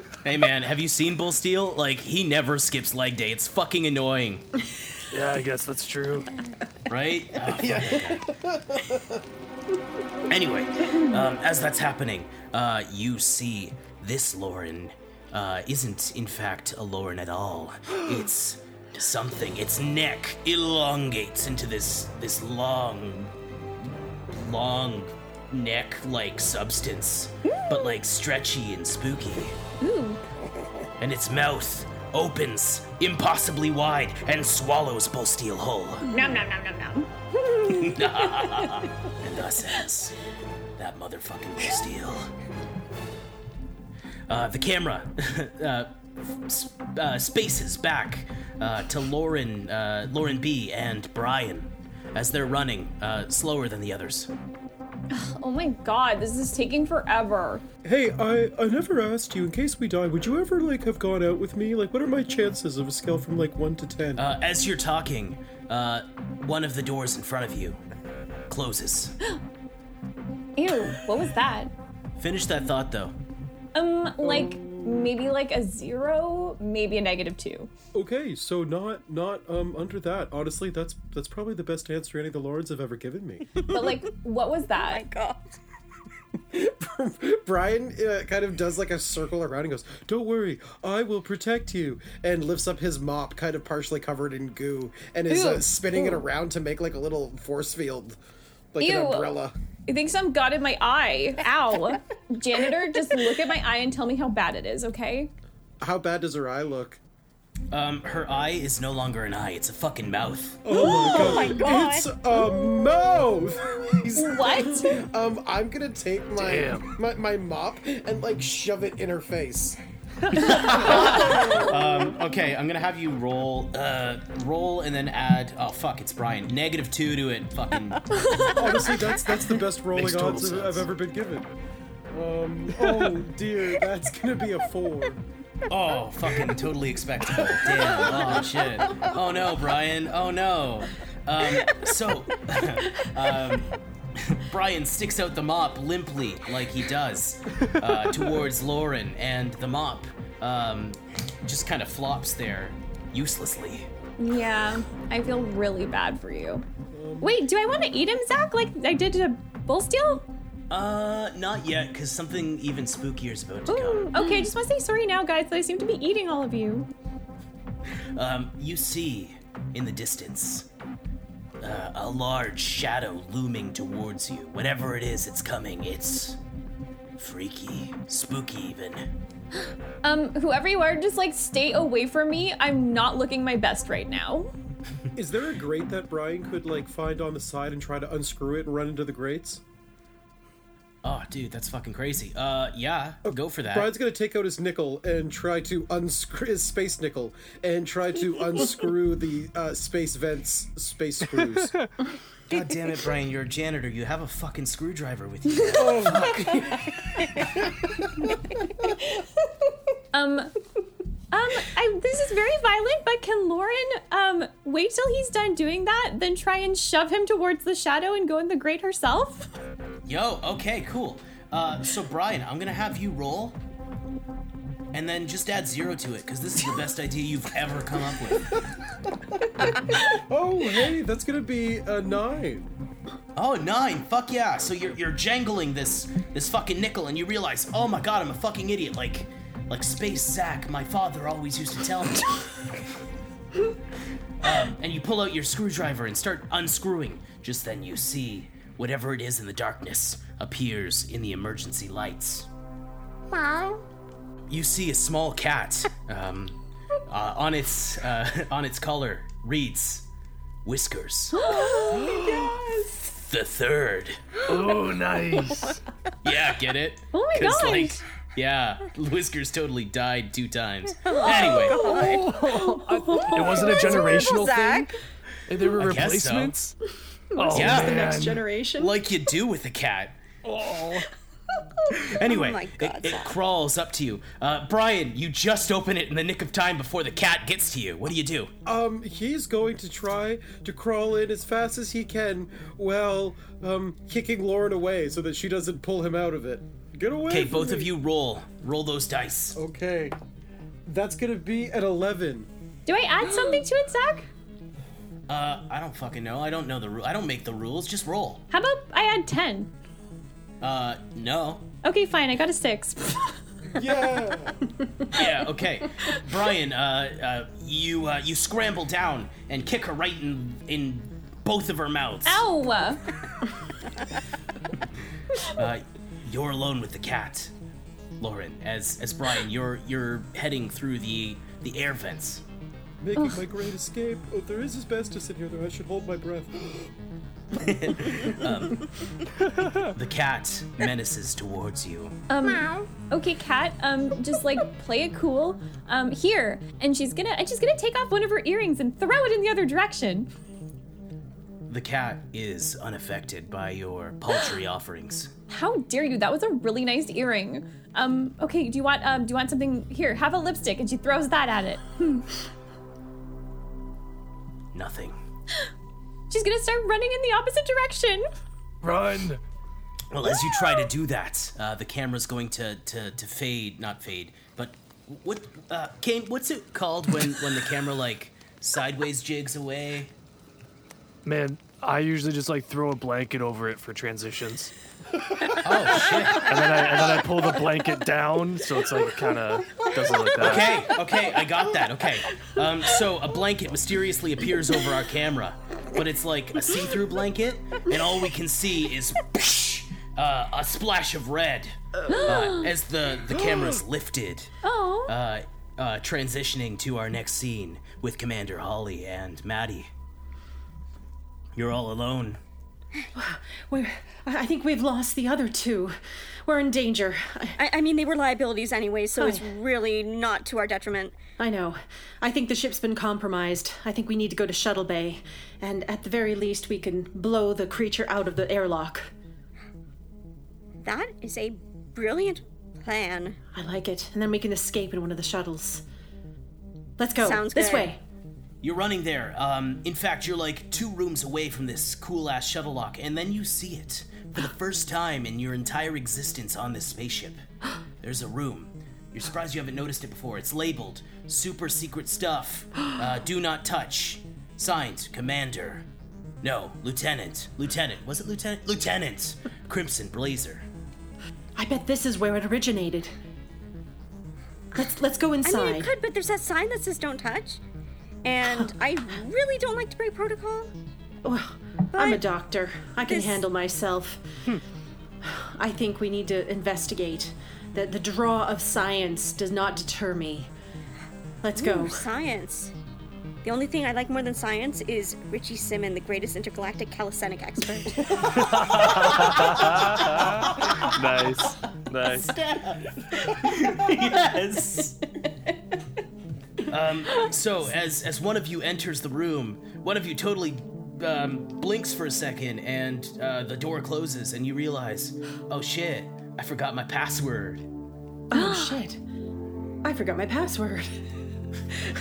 Hey man, have you seen Bull Steel? Like, he never skips leg day. It's fucking annoying, yeah, I guess that's true. right? Oh, fuck. Anyway, um, as that's happening, uh, you see this Lauren uh, isn't, in fact, a Lauren at all. It's something. Its neck elongates into this this long, long neck-like substance, but like stretchy and spooky. Ooh. And its mouth opens impossibly wide and swallows Bullsteel whole. Nom nom nom nom nom. and thus ends that motherfucking Bullsteel. Uh, the camera uh, uh, spaces back uh, to Lauren, uh, Lauren B. and Brian as they're running uh, slower than the others. Oh my god, this is taking forever. Hey, I I never asked you. In case we die, would you ever like have gone out with me? Like, what are my chances of a scale from like one to ten? Uh, as you're talking, uh, one of the doors in front of you closes. Ew, what was that? Finish that thought though. Um, like maybe like a zero, maybe a negative two. okay, so not not um under that. Honestly, that's that's probably the best answer any of the lords have ever given me. But like, what was that? My God. Brian uh, kind of does like a circle around and goes, "Don't worry, I will protect you." And lifts up his mop, kind of partially covered in goo, and is uh, Ew. spinning it around to make like a little force field, like Ew. an umbrella. I think some got in my eye. Ow. Janitor, just look at my eye and tell me how bad it is, okay? How bad does her eye look? Um, her eye is no longer an eye; it's a fucking mouth. Oh my God. It's a mouth. He's- What? Um, I'm gonna take my, Damn. my my mop and like shove it in her face. Um, okay, I'm gonna have you roll, uh, roll and then add. Oh fuck, it's Brian. Negative two to it. Fucking. Honestly, that's that's the best rolling Makes total odds I've, I've ever been given. Um, oh dear, that's gonna be a four. Oh, fucking totally expectable. Damn. Oh shit. Oh no, Brian. Oh no. Um, so, um, Brian sticks out the mop limply, like he does, uh, towards Lauren, and the mop um, just kind of flops there, uselessly. Yeah, I feel really bad for you. Wait, do I want to eat him, Zach, like I did to Bull Bullsteel? Uh, not yet, because something even spookier is about to Ooh, come. okay, just want to say sorry now, guys, that I seem to be eating all of you. Um, you see in the distance uh, a large shadow looming towards you. Whatever it is, it's coming. It's freaky, spooky, even. Um, whoever you are, just like stay away from me. I'm not looking my best right now. Is there a grate that Brian could like find on the side and try to unscrew it and run into the grates? Oh, dude, that's fucking crazy. Uh, yeah, go for that. Brian's gonna take out his nickel and try to unscrew his space nickel and try to unscrew the uh, space vents space screws. God damn it, Brian, you're a janitor. You have a fucking screwdriver with you. Um, um, I this is very violent, but can Lauren um wait till he's done doing that, then try and shove him towards the shadow and go in the grate herself? Yo, okay, cool. Uh, so Brian, I'm gonna have you roll, and then just add zero to it, because this is the best idea you've ever come up with. oh, hey, that's gonna be a nine. Oh, nine. Fuck yeah. So you're you're jangling this this fucking nickel, and you realize, oh my god, I'm a fucking idiot. Like like Space Zack, my father always used to tell me. um, and you pull out your screwdriver and start unscrewing. Just then you see whatever it is in the darkness appears in the emergency lights. Mom? You see a small cat. Um, uh, on its uh, on its collar reads Whiskers. The third. Oh, nice. Yeah, get it? Oh my 'Cause, gosh. like, yeah, Whiskers totally died two times. Anyway, It wasn't a generational thing. Zach. They were I guess so. replacements. Oh, Yeah. The next man. generation. like you do with a cat. Anyway, Oh my God, it, it Zach. crawls up to you. Uh, Brian, you just open it in the nick of time before the cat gets to you. What do you do? Um, he's going to try to crawl in as fast as he can while, um, kicking Lauren away so that she doesn't pull him out of it. Get away! Okay, both me. of you roll. Roll those dice. Okay. That's gonna be at 11. Do I add something to it, Zach? Uh, I don't fucking know. I don't know the rule. I don't make the rules. Just roll. How about I add 10? Uh, no. Okay, fine. I got a six. Yeah! Yeah, okay. Brian, uh, uh, you uh, you scramble down and kick her right in in both of her mouths. Ow! Uh, you're alone with the cat, Lauren. As as Brian, you're you're heading through the the air vents. Making my great escape. Oh, there is asbestos in here, though. I should hold my breath. The cat menaces towards you. Um, okay, cat. Um, just like play it cool. Um, here, and she's gonna, and she's gonna take off one of her earrings and throw it in the other direction. The cat is unaffected by your paltry offerings. How dare you? That was a really nice earring. Um, okay. Do you want, um, do you want something here? Have a lipstick, and she throws that at it. Hmm. Nothing. She's gonna start running in the opposite direction. Run. Well, as you try to do that, uh, the camera's going to, to, to fade, not fade, but what, uh, Kane, what's it called when, when the camera, like, sideways jigs away? Man, I usually just like throw a blanket over it for transitions. Oh, shit. And then I and then I pull the blanket down so it's like kind of doesn't look that. Okay, okay, I got that, okay. Um, so a blanket mysteriously appears over our camera, but it's like a see-through blanket, and all we can see is uh, a splash of red uh, as the, the camera's lifted. Oh. uh, uh, transitioning to our next scene with Commander Holly and Maddie. You're all alone. We're, I I think we've lost the other two. We're in danger. I, I, I mean, they were liabilities anyway, so it's really not to our detriment. I know. I think the ship's been compromised. I think we need to go to Shuttle Bay. And at the very least, we can blow the creature out of the airlock. That is a brilliant plan. I like it. And then we can escape in one of the shuttles. Let's go. Sounds this good. way. You're running there. Um, in fact, you're like two rooms away from this cool ass shuttle lock, and then you see it for the first time in your entire existence on this spaceship. There's a room. You're surprised you haven't noticed it before. It's labeled super secret stuff. Uh, do not touch. Signed, Commander. No, Lieutenant. Lieutenant. Was it Lieutenant? Lieutenant! Crimson Blazer. I bet this is where it originated. Let's let's go inside. I mean, it could, but there's that sign that says "Don't touch," and I really don't like to break protocol. Well, I'm a doctor. I can this- handle myself. Hmm. I think we need to investigate. That the draw of science does not deter me. Let's go. Science. The only thing I like more than science is Richie Simon, the greatest intergalactic calisthenic expert. Nice. Nice. yes. Um, so as as one of you enters the room, one of you totally um, blinks for a second, and uh, the door closes, and you realize, oh shit, I forgot my password. Oh shit. I forgot my password.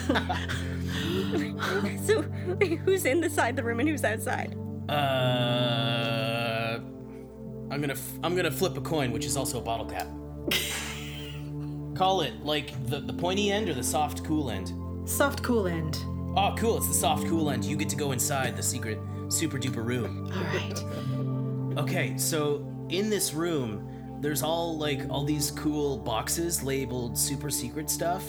so, who's inside the room and who's outside? Uh, I'm gonna f- I'm gonna flip a coin, which is also a bottle cap. Call it like the the pointy end or the soft cool end. Soft cool end. Oh, cool! It's the soft cool end. You get to go inside the secret super duper room. All right. Okay, so in this room, there's all like all these cool boxes labeled super secret stuff,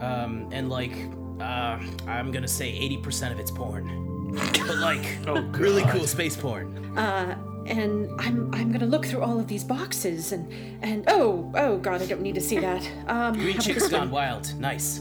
um, and like uh, I'm gonna say 80% of it's porn, but like oh, really cool space porn. Uh, and I'm I'm gonna look through all of these boxes and and oh oh god I don't need to see that. Um, Green how about chicks this gone wild. Nice.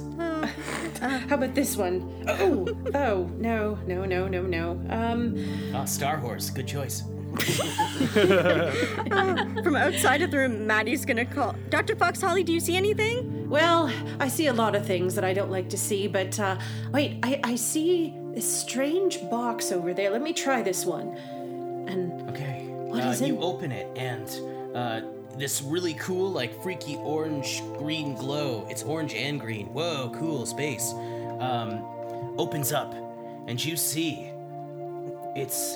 How about this one? Oh oh no no no no no. Um, Ah, Star Horse, good choice. From outside of the room, Maddie's gonna call. Dr. Fox Holly, do you see anything? well I see a lot of things that I don't like to see, but uh, wait I I see this strange box over there. Let me try this one. And Okay. What uh, is you open it and uh, this really cool, like freaky orange green glow. It's orange and green. Whoa, cool space. Um, opens up, and you see it's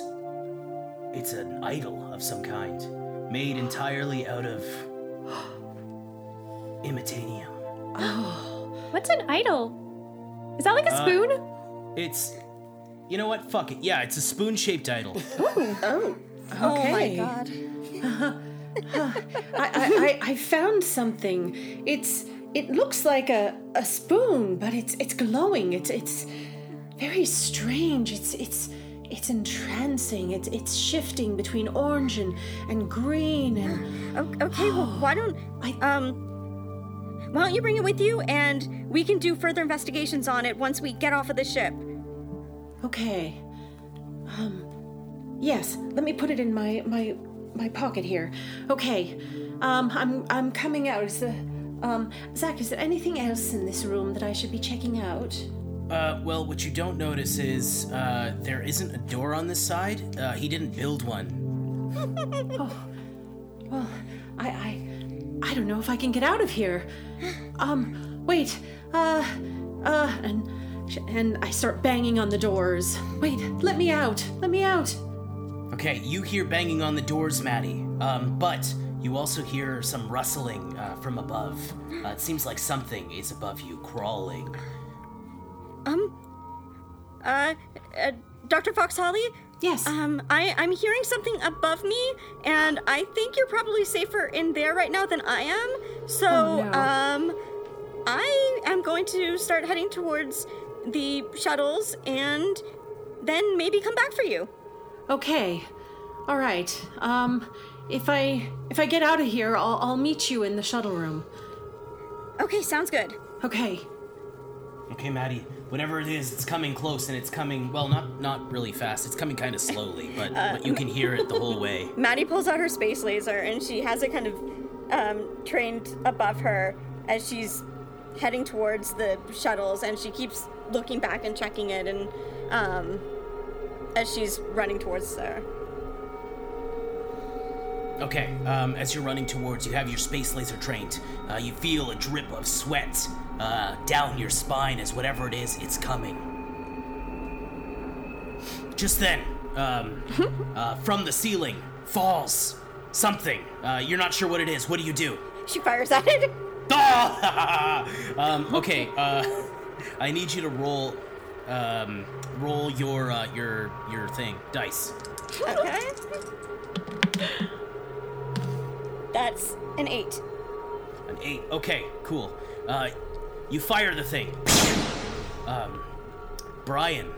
it's an idol of some kind, made entirely out of imitanium. Oh, what's an idol? Is that like a Uh, spoon? It's you know what? Fuck it. Yeah, it's a spoon-shaped idol. Oh my god. I, I, I, I found something. It's it looks like a, a spoon, but it's it's glowing. It's it's very strange. It's it's it's entrancing. It's it's shifting between orange and, and green and Okay, well, why don't I- um why don't you bring it with you and we can do further investigations on it once we get off of the ship. okay. Um yes, let me put it in my my my pocket here. Okay. Um I'm I'm coming out. Is the um Zach, is there anything else in this room that I should be checking out? Uh, well, what you don't notice is uh, there isn't a door on this side. Uh, he didn't build one. oh, Well, I, I, I don't know if I can get out of here. Um, wait, uh, uh, and, and I start banging on the doors. Wait, let me out, let me out. Okay, you hear banging on the doors, Maddie. Um, but you also hear some rustling uh, from above. Uh, it seems like something is above you, crawling. Um uh, uh Dr. Fox Holly? Yes. Um, I, I'm hearing something above me, and I think you're probably safer in there right now than I am. So, Oh, no. um, I am going to start heading towards the shuttles and then maybe come back for you. Okay, all right. Um, if I if I get out of here, I'll I'll meet you in the shuttle room. Okay, sounds good. Okay. Okay, Maddie. Whatever it is, it's coming close, and it's coming. Well, not not really fast. It's coming kind of slowly, but but you can hear it the whole way. Maddie pulls out her space laser and she has it kind of um, trained above her as she's heading towards the shuttles and she keeps looking back and checking it and um, as she's running towards there. Okay, um, as you're running towards, you have your space laser trained. Uh, you feel a drip of sweat uh, down your spine as whatever it is, it's coming. Just then, um, uh, from the ceiling falls something. Uh, you're not sure what it is. What do you do? She fires at it. Um, okay, uh, I need you to roll, um, roll your uh, your your thing dice. Okay. That's an eight. An eight. Okay, cool. Uh, you fire the thing. Um, Brian,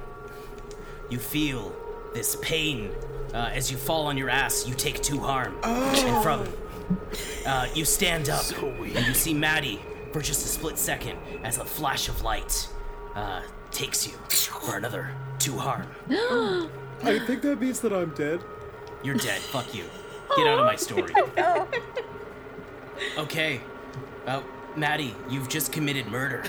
you feel this pain uh, as you fall on your ass. You take two harm, and from uh, you stand up and you see Maddie for just a split second as a flash of light uh, takes you for another two harm. I think that means that I'm dead. You're dead. Fuck you. Get out of my story. Okay. Uh, Maddie, you've just committed murder.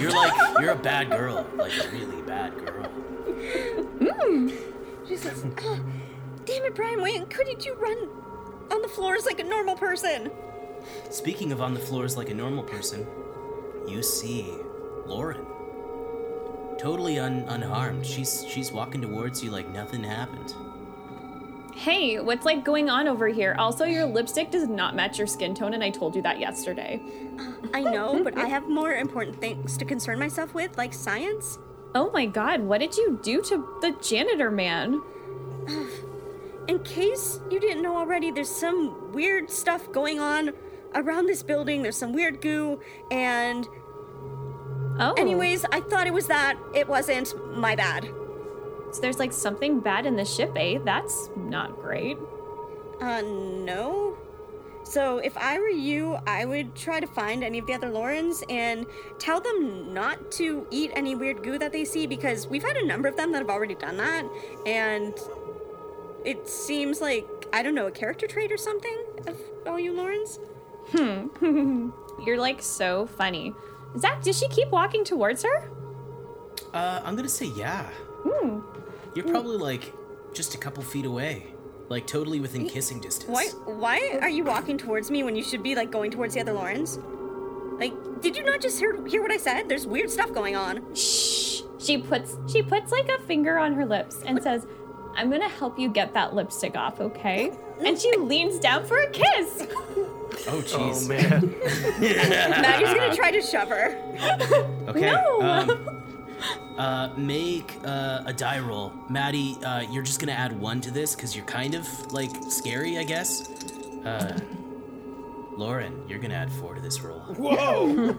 You're like, you're a bad girl. Like a really bad girl. She says, "Ah, "Damn it, Brian! Why couldn't you run on the floors like a normal person?" Speaking of on the floors like a normal person, you see Lauren. Totally un- unharmed. She's she's walking towards you like nothing happened. Hey, what's like going on over here? Also, your lipstick does not match your skin tone, and I told you that yesterday. I know, but I have more important things to concern myself with, like science. Oh my god, what did you do to the janitor man? In case you didn't know already, there's some weird stuff going on around this building. There's some weird goo, and Oh. anyways, I thought it was that. It wasn't. My bad. So there's like something bad in the ship, eh? That's not great. Uh, no. So if I were you, I would try to find any of the other Laurens and tell them not to eat any weird goo that they see because we've had a number of them that have already done that, and it seems like I don't know a character trait or something of all you Laurens. Hmm. You're like so funny. Zach, did she keep walking towards her? Uh, I'm gonna say yeah. You're probably like just a couple feet away, like totally within kissing distance. Why? Why are you walking towards me when you should be like going towards the other Laurens? Like, did you not just hear hear what I said? There's weird stuff going on. Shh. She puts she puts like a finger on her lips and says, "I'm gonna help you get that lipstick off, okay?" And she leans down for a kiss. Oh jeez. Oh man. Maggie's gonna try to shove her. Okay. No. Um, uh, make uh, a die roll, Maddie. Uh, you're just gonna add one to this because you're kind of like scary, I guess. Uh, Lauren, you're gonna add four to this roll. Whoa!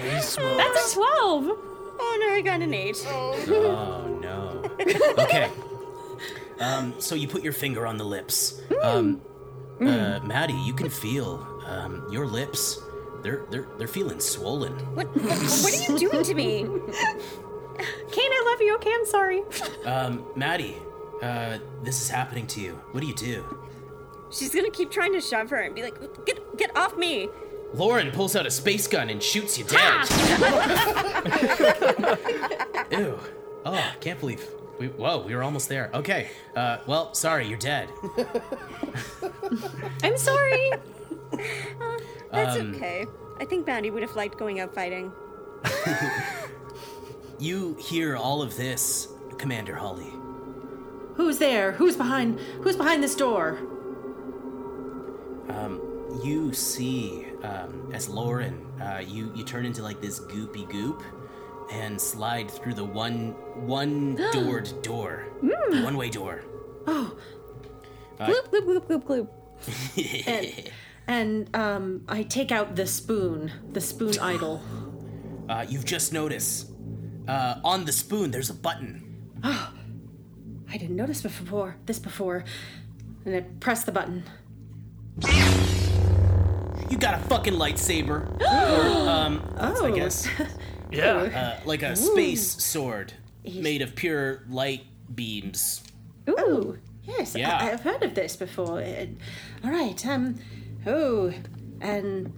That's a twelve. Oh no, I got an eight. Oh no. Okay. Um, so you put your finger on the lips. Um, uh, Maddie, you can feel um, your lips. They're they're they're feeling swollen. What, what? What are you doing to me? Kane, I love you. Okay, I'm sorry. Um, Maddie, uh, this is happening to you. What do you do? She's gonna keep trying to shove her and be like, "Get, get off me!" Lauren pulls out a space gun and shoots you dead. Ew. Oh, can't believe. We, whoa, we were almost there. Okay. Uh, well, sorry, you're dead. I'm sorry. That's Um, okay. I think Maddie would have liked going out fighting. You hear all of this, Commander Holly. Who's there? Who's behind? Who's behind this door? Um, You see, um, as Lauren, uh, you you turn into like this goopy goop, and slide through the one one doored door, one way door. Gloop gloop gloop gloop gloop. And, and um, I take out the spoon, the spoon idol. Uh, you've just noticed uh, on the spoon there's a button. Oh, I didn't notice before this before, and I press the button. You got a fucking lightsaber, or um, I Oh. guess Yeah. uh, like a space sword made of pure light beams. Ooh, yes, Yeah. I, I've heard of this before. Uh, all right, um, oh, and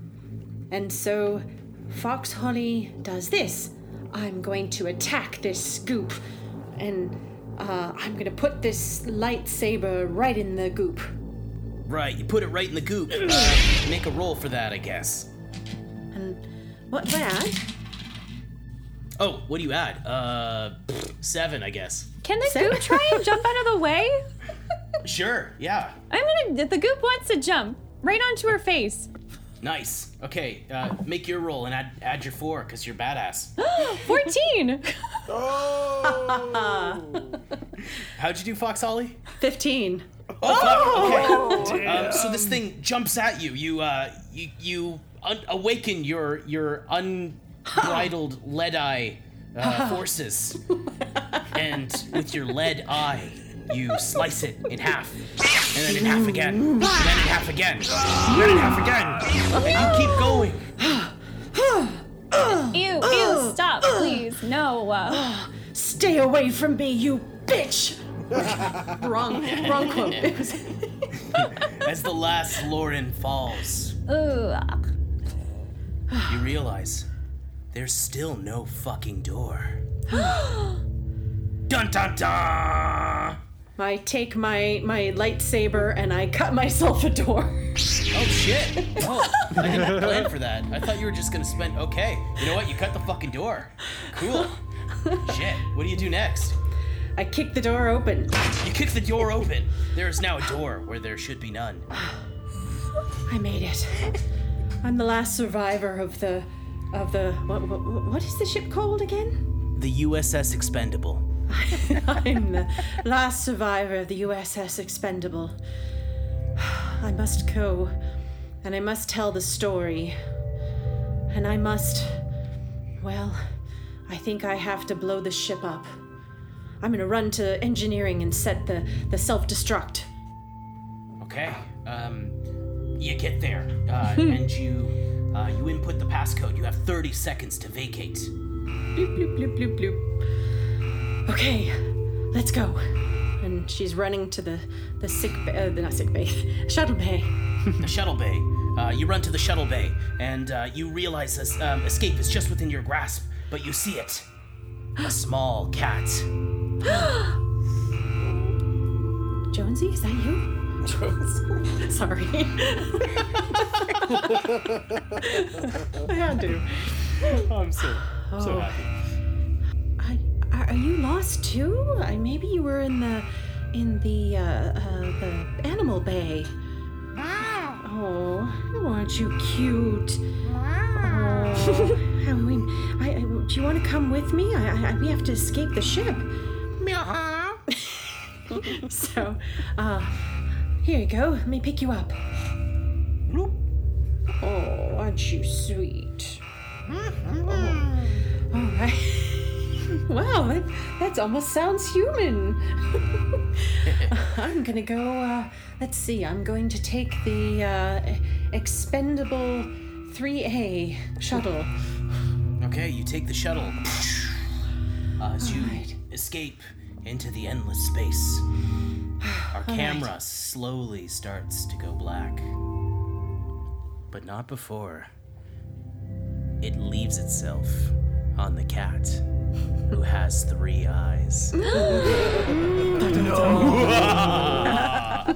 and so Fox Holly does this. I'm going to attack this scoop, and uh, I'm gonna put this lightsaber right in the goop. Right, you put it right in the goop. Uh, make a roll for that, I guess. And what that? Oh, what do you add? Uh, seven, I guess. Can the Sarah- goop try and jump out of the way? Sure, yeah. I'm gonna. The goop wants to jump right onto her face. Nice. Okay, uh, make your roll and add add your four because you're badass. 14. oh. How'd you do, Fox Holly? Fifteen. Oh, fuck. Okay. Um, so this thing jumps at you. You uh, you you un- awaken your your unbridled lead eye uh, forces, and with your lead eye, you slice it in half, and then in half again, and then in half again, and then in half again, and you keep going. Ew, ew, stop, please. No. Uh, Stay away from me, you bitch! wrong, wrong quote. As the last Lauren falls, ooh. you realize there's still no fucking door. dun dun dun! I take my my lightsaber and I cut myself a door. Oh shit! Oh, I didn't plan for that. I thought you were just gonna spend. Okay, you know what? You cut the fucking door. Cool. Shit. What do you do next? I kick the door open. You kick the door open. There is now a door where there should be none. I made it. I'm the last survivor of the of the what what, what is the ship called again? the USS Expendable. I'm the last survivor of the USS Expendable. I must go, and I must tell the story. And I must. Well, I think I have to blow the ship up. I'm gonna run to engineering and set the, the self destruct. Okay. Um, you get there, uh, and you uh, you input the passcode. You have 30 seconds to vacate. Bloop, bloop, bloop, bloop, bloop. Okay, let's go. And she's running to the, the sick bay, uh, the not sick bay, shuttle bay. the shuttle bay. Uh, you run to the shuttle bay, and uh, you realize this, um, escape is just within your grasp, but you see it. A small cat. Jonesy, is that you? Jonesy. Sorry. I had to. I'm so so Oh. happy. I, are are you lost too? I, maybe you were in the in the uh, uh, the animal bay. Oh, aren't you cute? Oh, I mean, I, I, do you want to come with me? I, I, we have to escape the ship. so, uh, here you go. Let me pick you up. Oh, aren't you sweet? Oh, all right. wow, that that almost sounds human. I'm gonna go. Uh, let's see. I'm going to take the uh, expendable 3A shuttle. Okay, you take the shuttle. Uh, as you Alright. escape into the endless space, our Alright. camera slowly starts to go black. But not before it leaves itself on the cat, who has three eyes. no!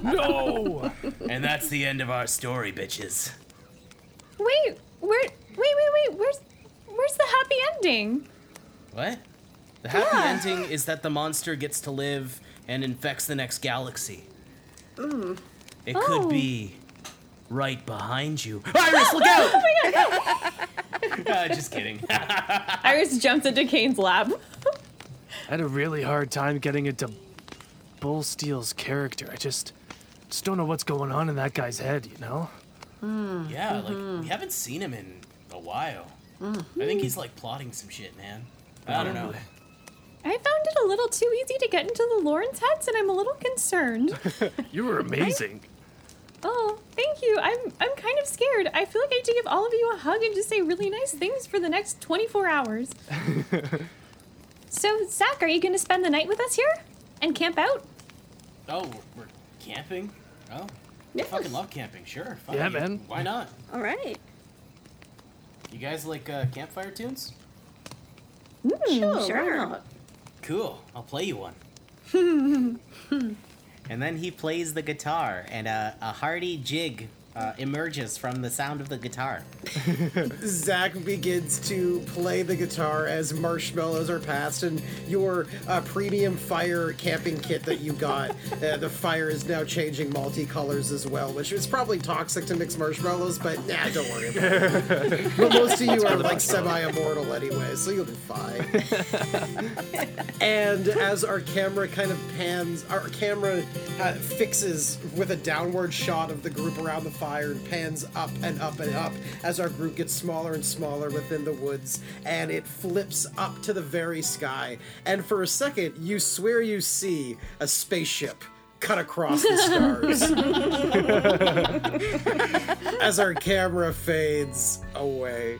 No! and that's the end of our story, bitches. Wait, where? Wait, wait, wait. Where's where's the happy ending? What? The happy ending is that the monster gets to live and infects the next galaxy. It could Oh. be right behind you. Iris, look out! Oh uh, just kidding. Iris jumps into Kane's lab. I had a really hard time getting into Bull Steel's character. I just just don't know what's going on in that guy's head, you know? Hmm. yeah, like mm-hmm. we haven't seen him in a while. Mm-hmm. I think he's like plotting some shit, man. I don't know. I found it a little too easy to get into the Laurens heads, and I'm a little concerned. You were amazing. oh, thank you. I'm I'm kind of scared. I feel like I need to give all of you a hug and just say really nice things for the next 24 hours. so, Zach, are you going to spend the night with us here and camp out? Oh, we're camping? Oh, I fucking love camping. Sure. Fine. Yeah, man. Why not? All right. You guys like uh, campfire tunes? Sure, Sure. Cool. I'll play you one. and then he plays the guitar, and a, a hearty jig uh, emerges from the sound of the guitar. Zach begins to play the guitar as marshmallows are passed, and your uh, premium fire camping kit that you got, uh, the fire is now changing multicolors as well, which is probably toxic to mix marshmallows, but nah, don't worry about it. but most of you are like semi-immortal anyway, so you'll be fine. and as our camera kind of pans, our camera uh, fixes with a downward shot of the group around the fire and pans up and up and up as our group gets smaller and smaller within the woods, and it flips up to the very sky. And for a second, you swear you see a spaceship cut across the stars as our camera fades away.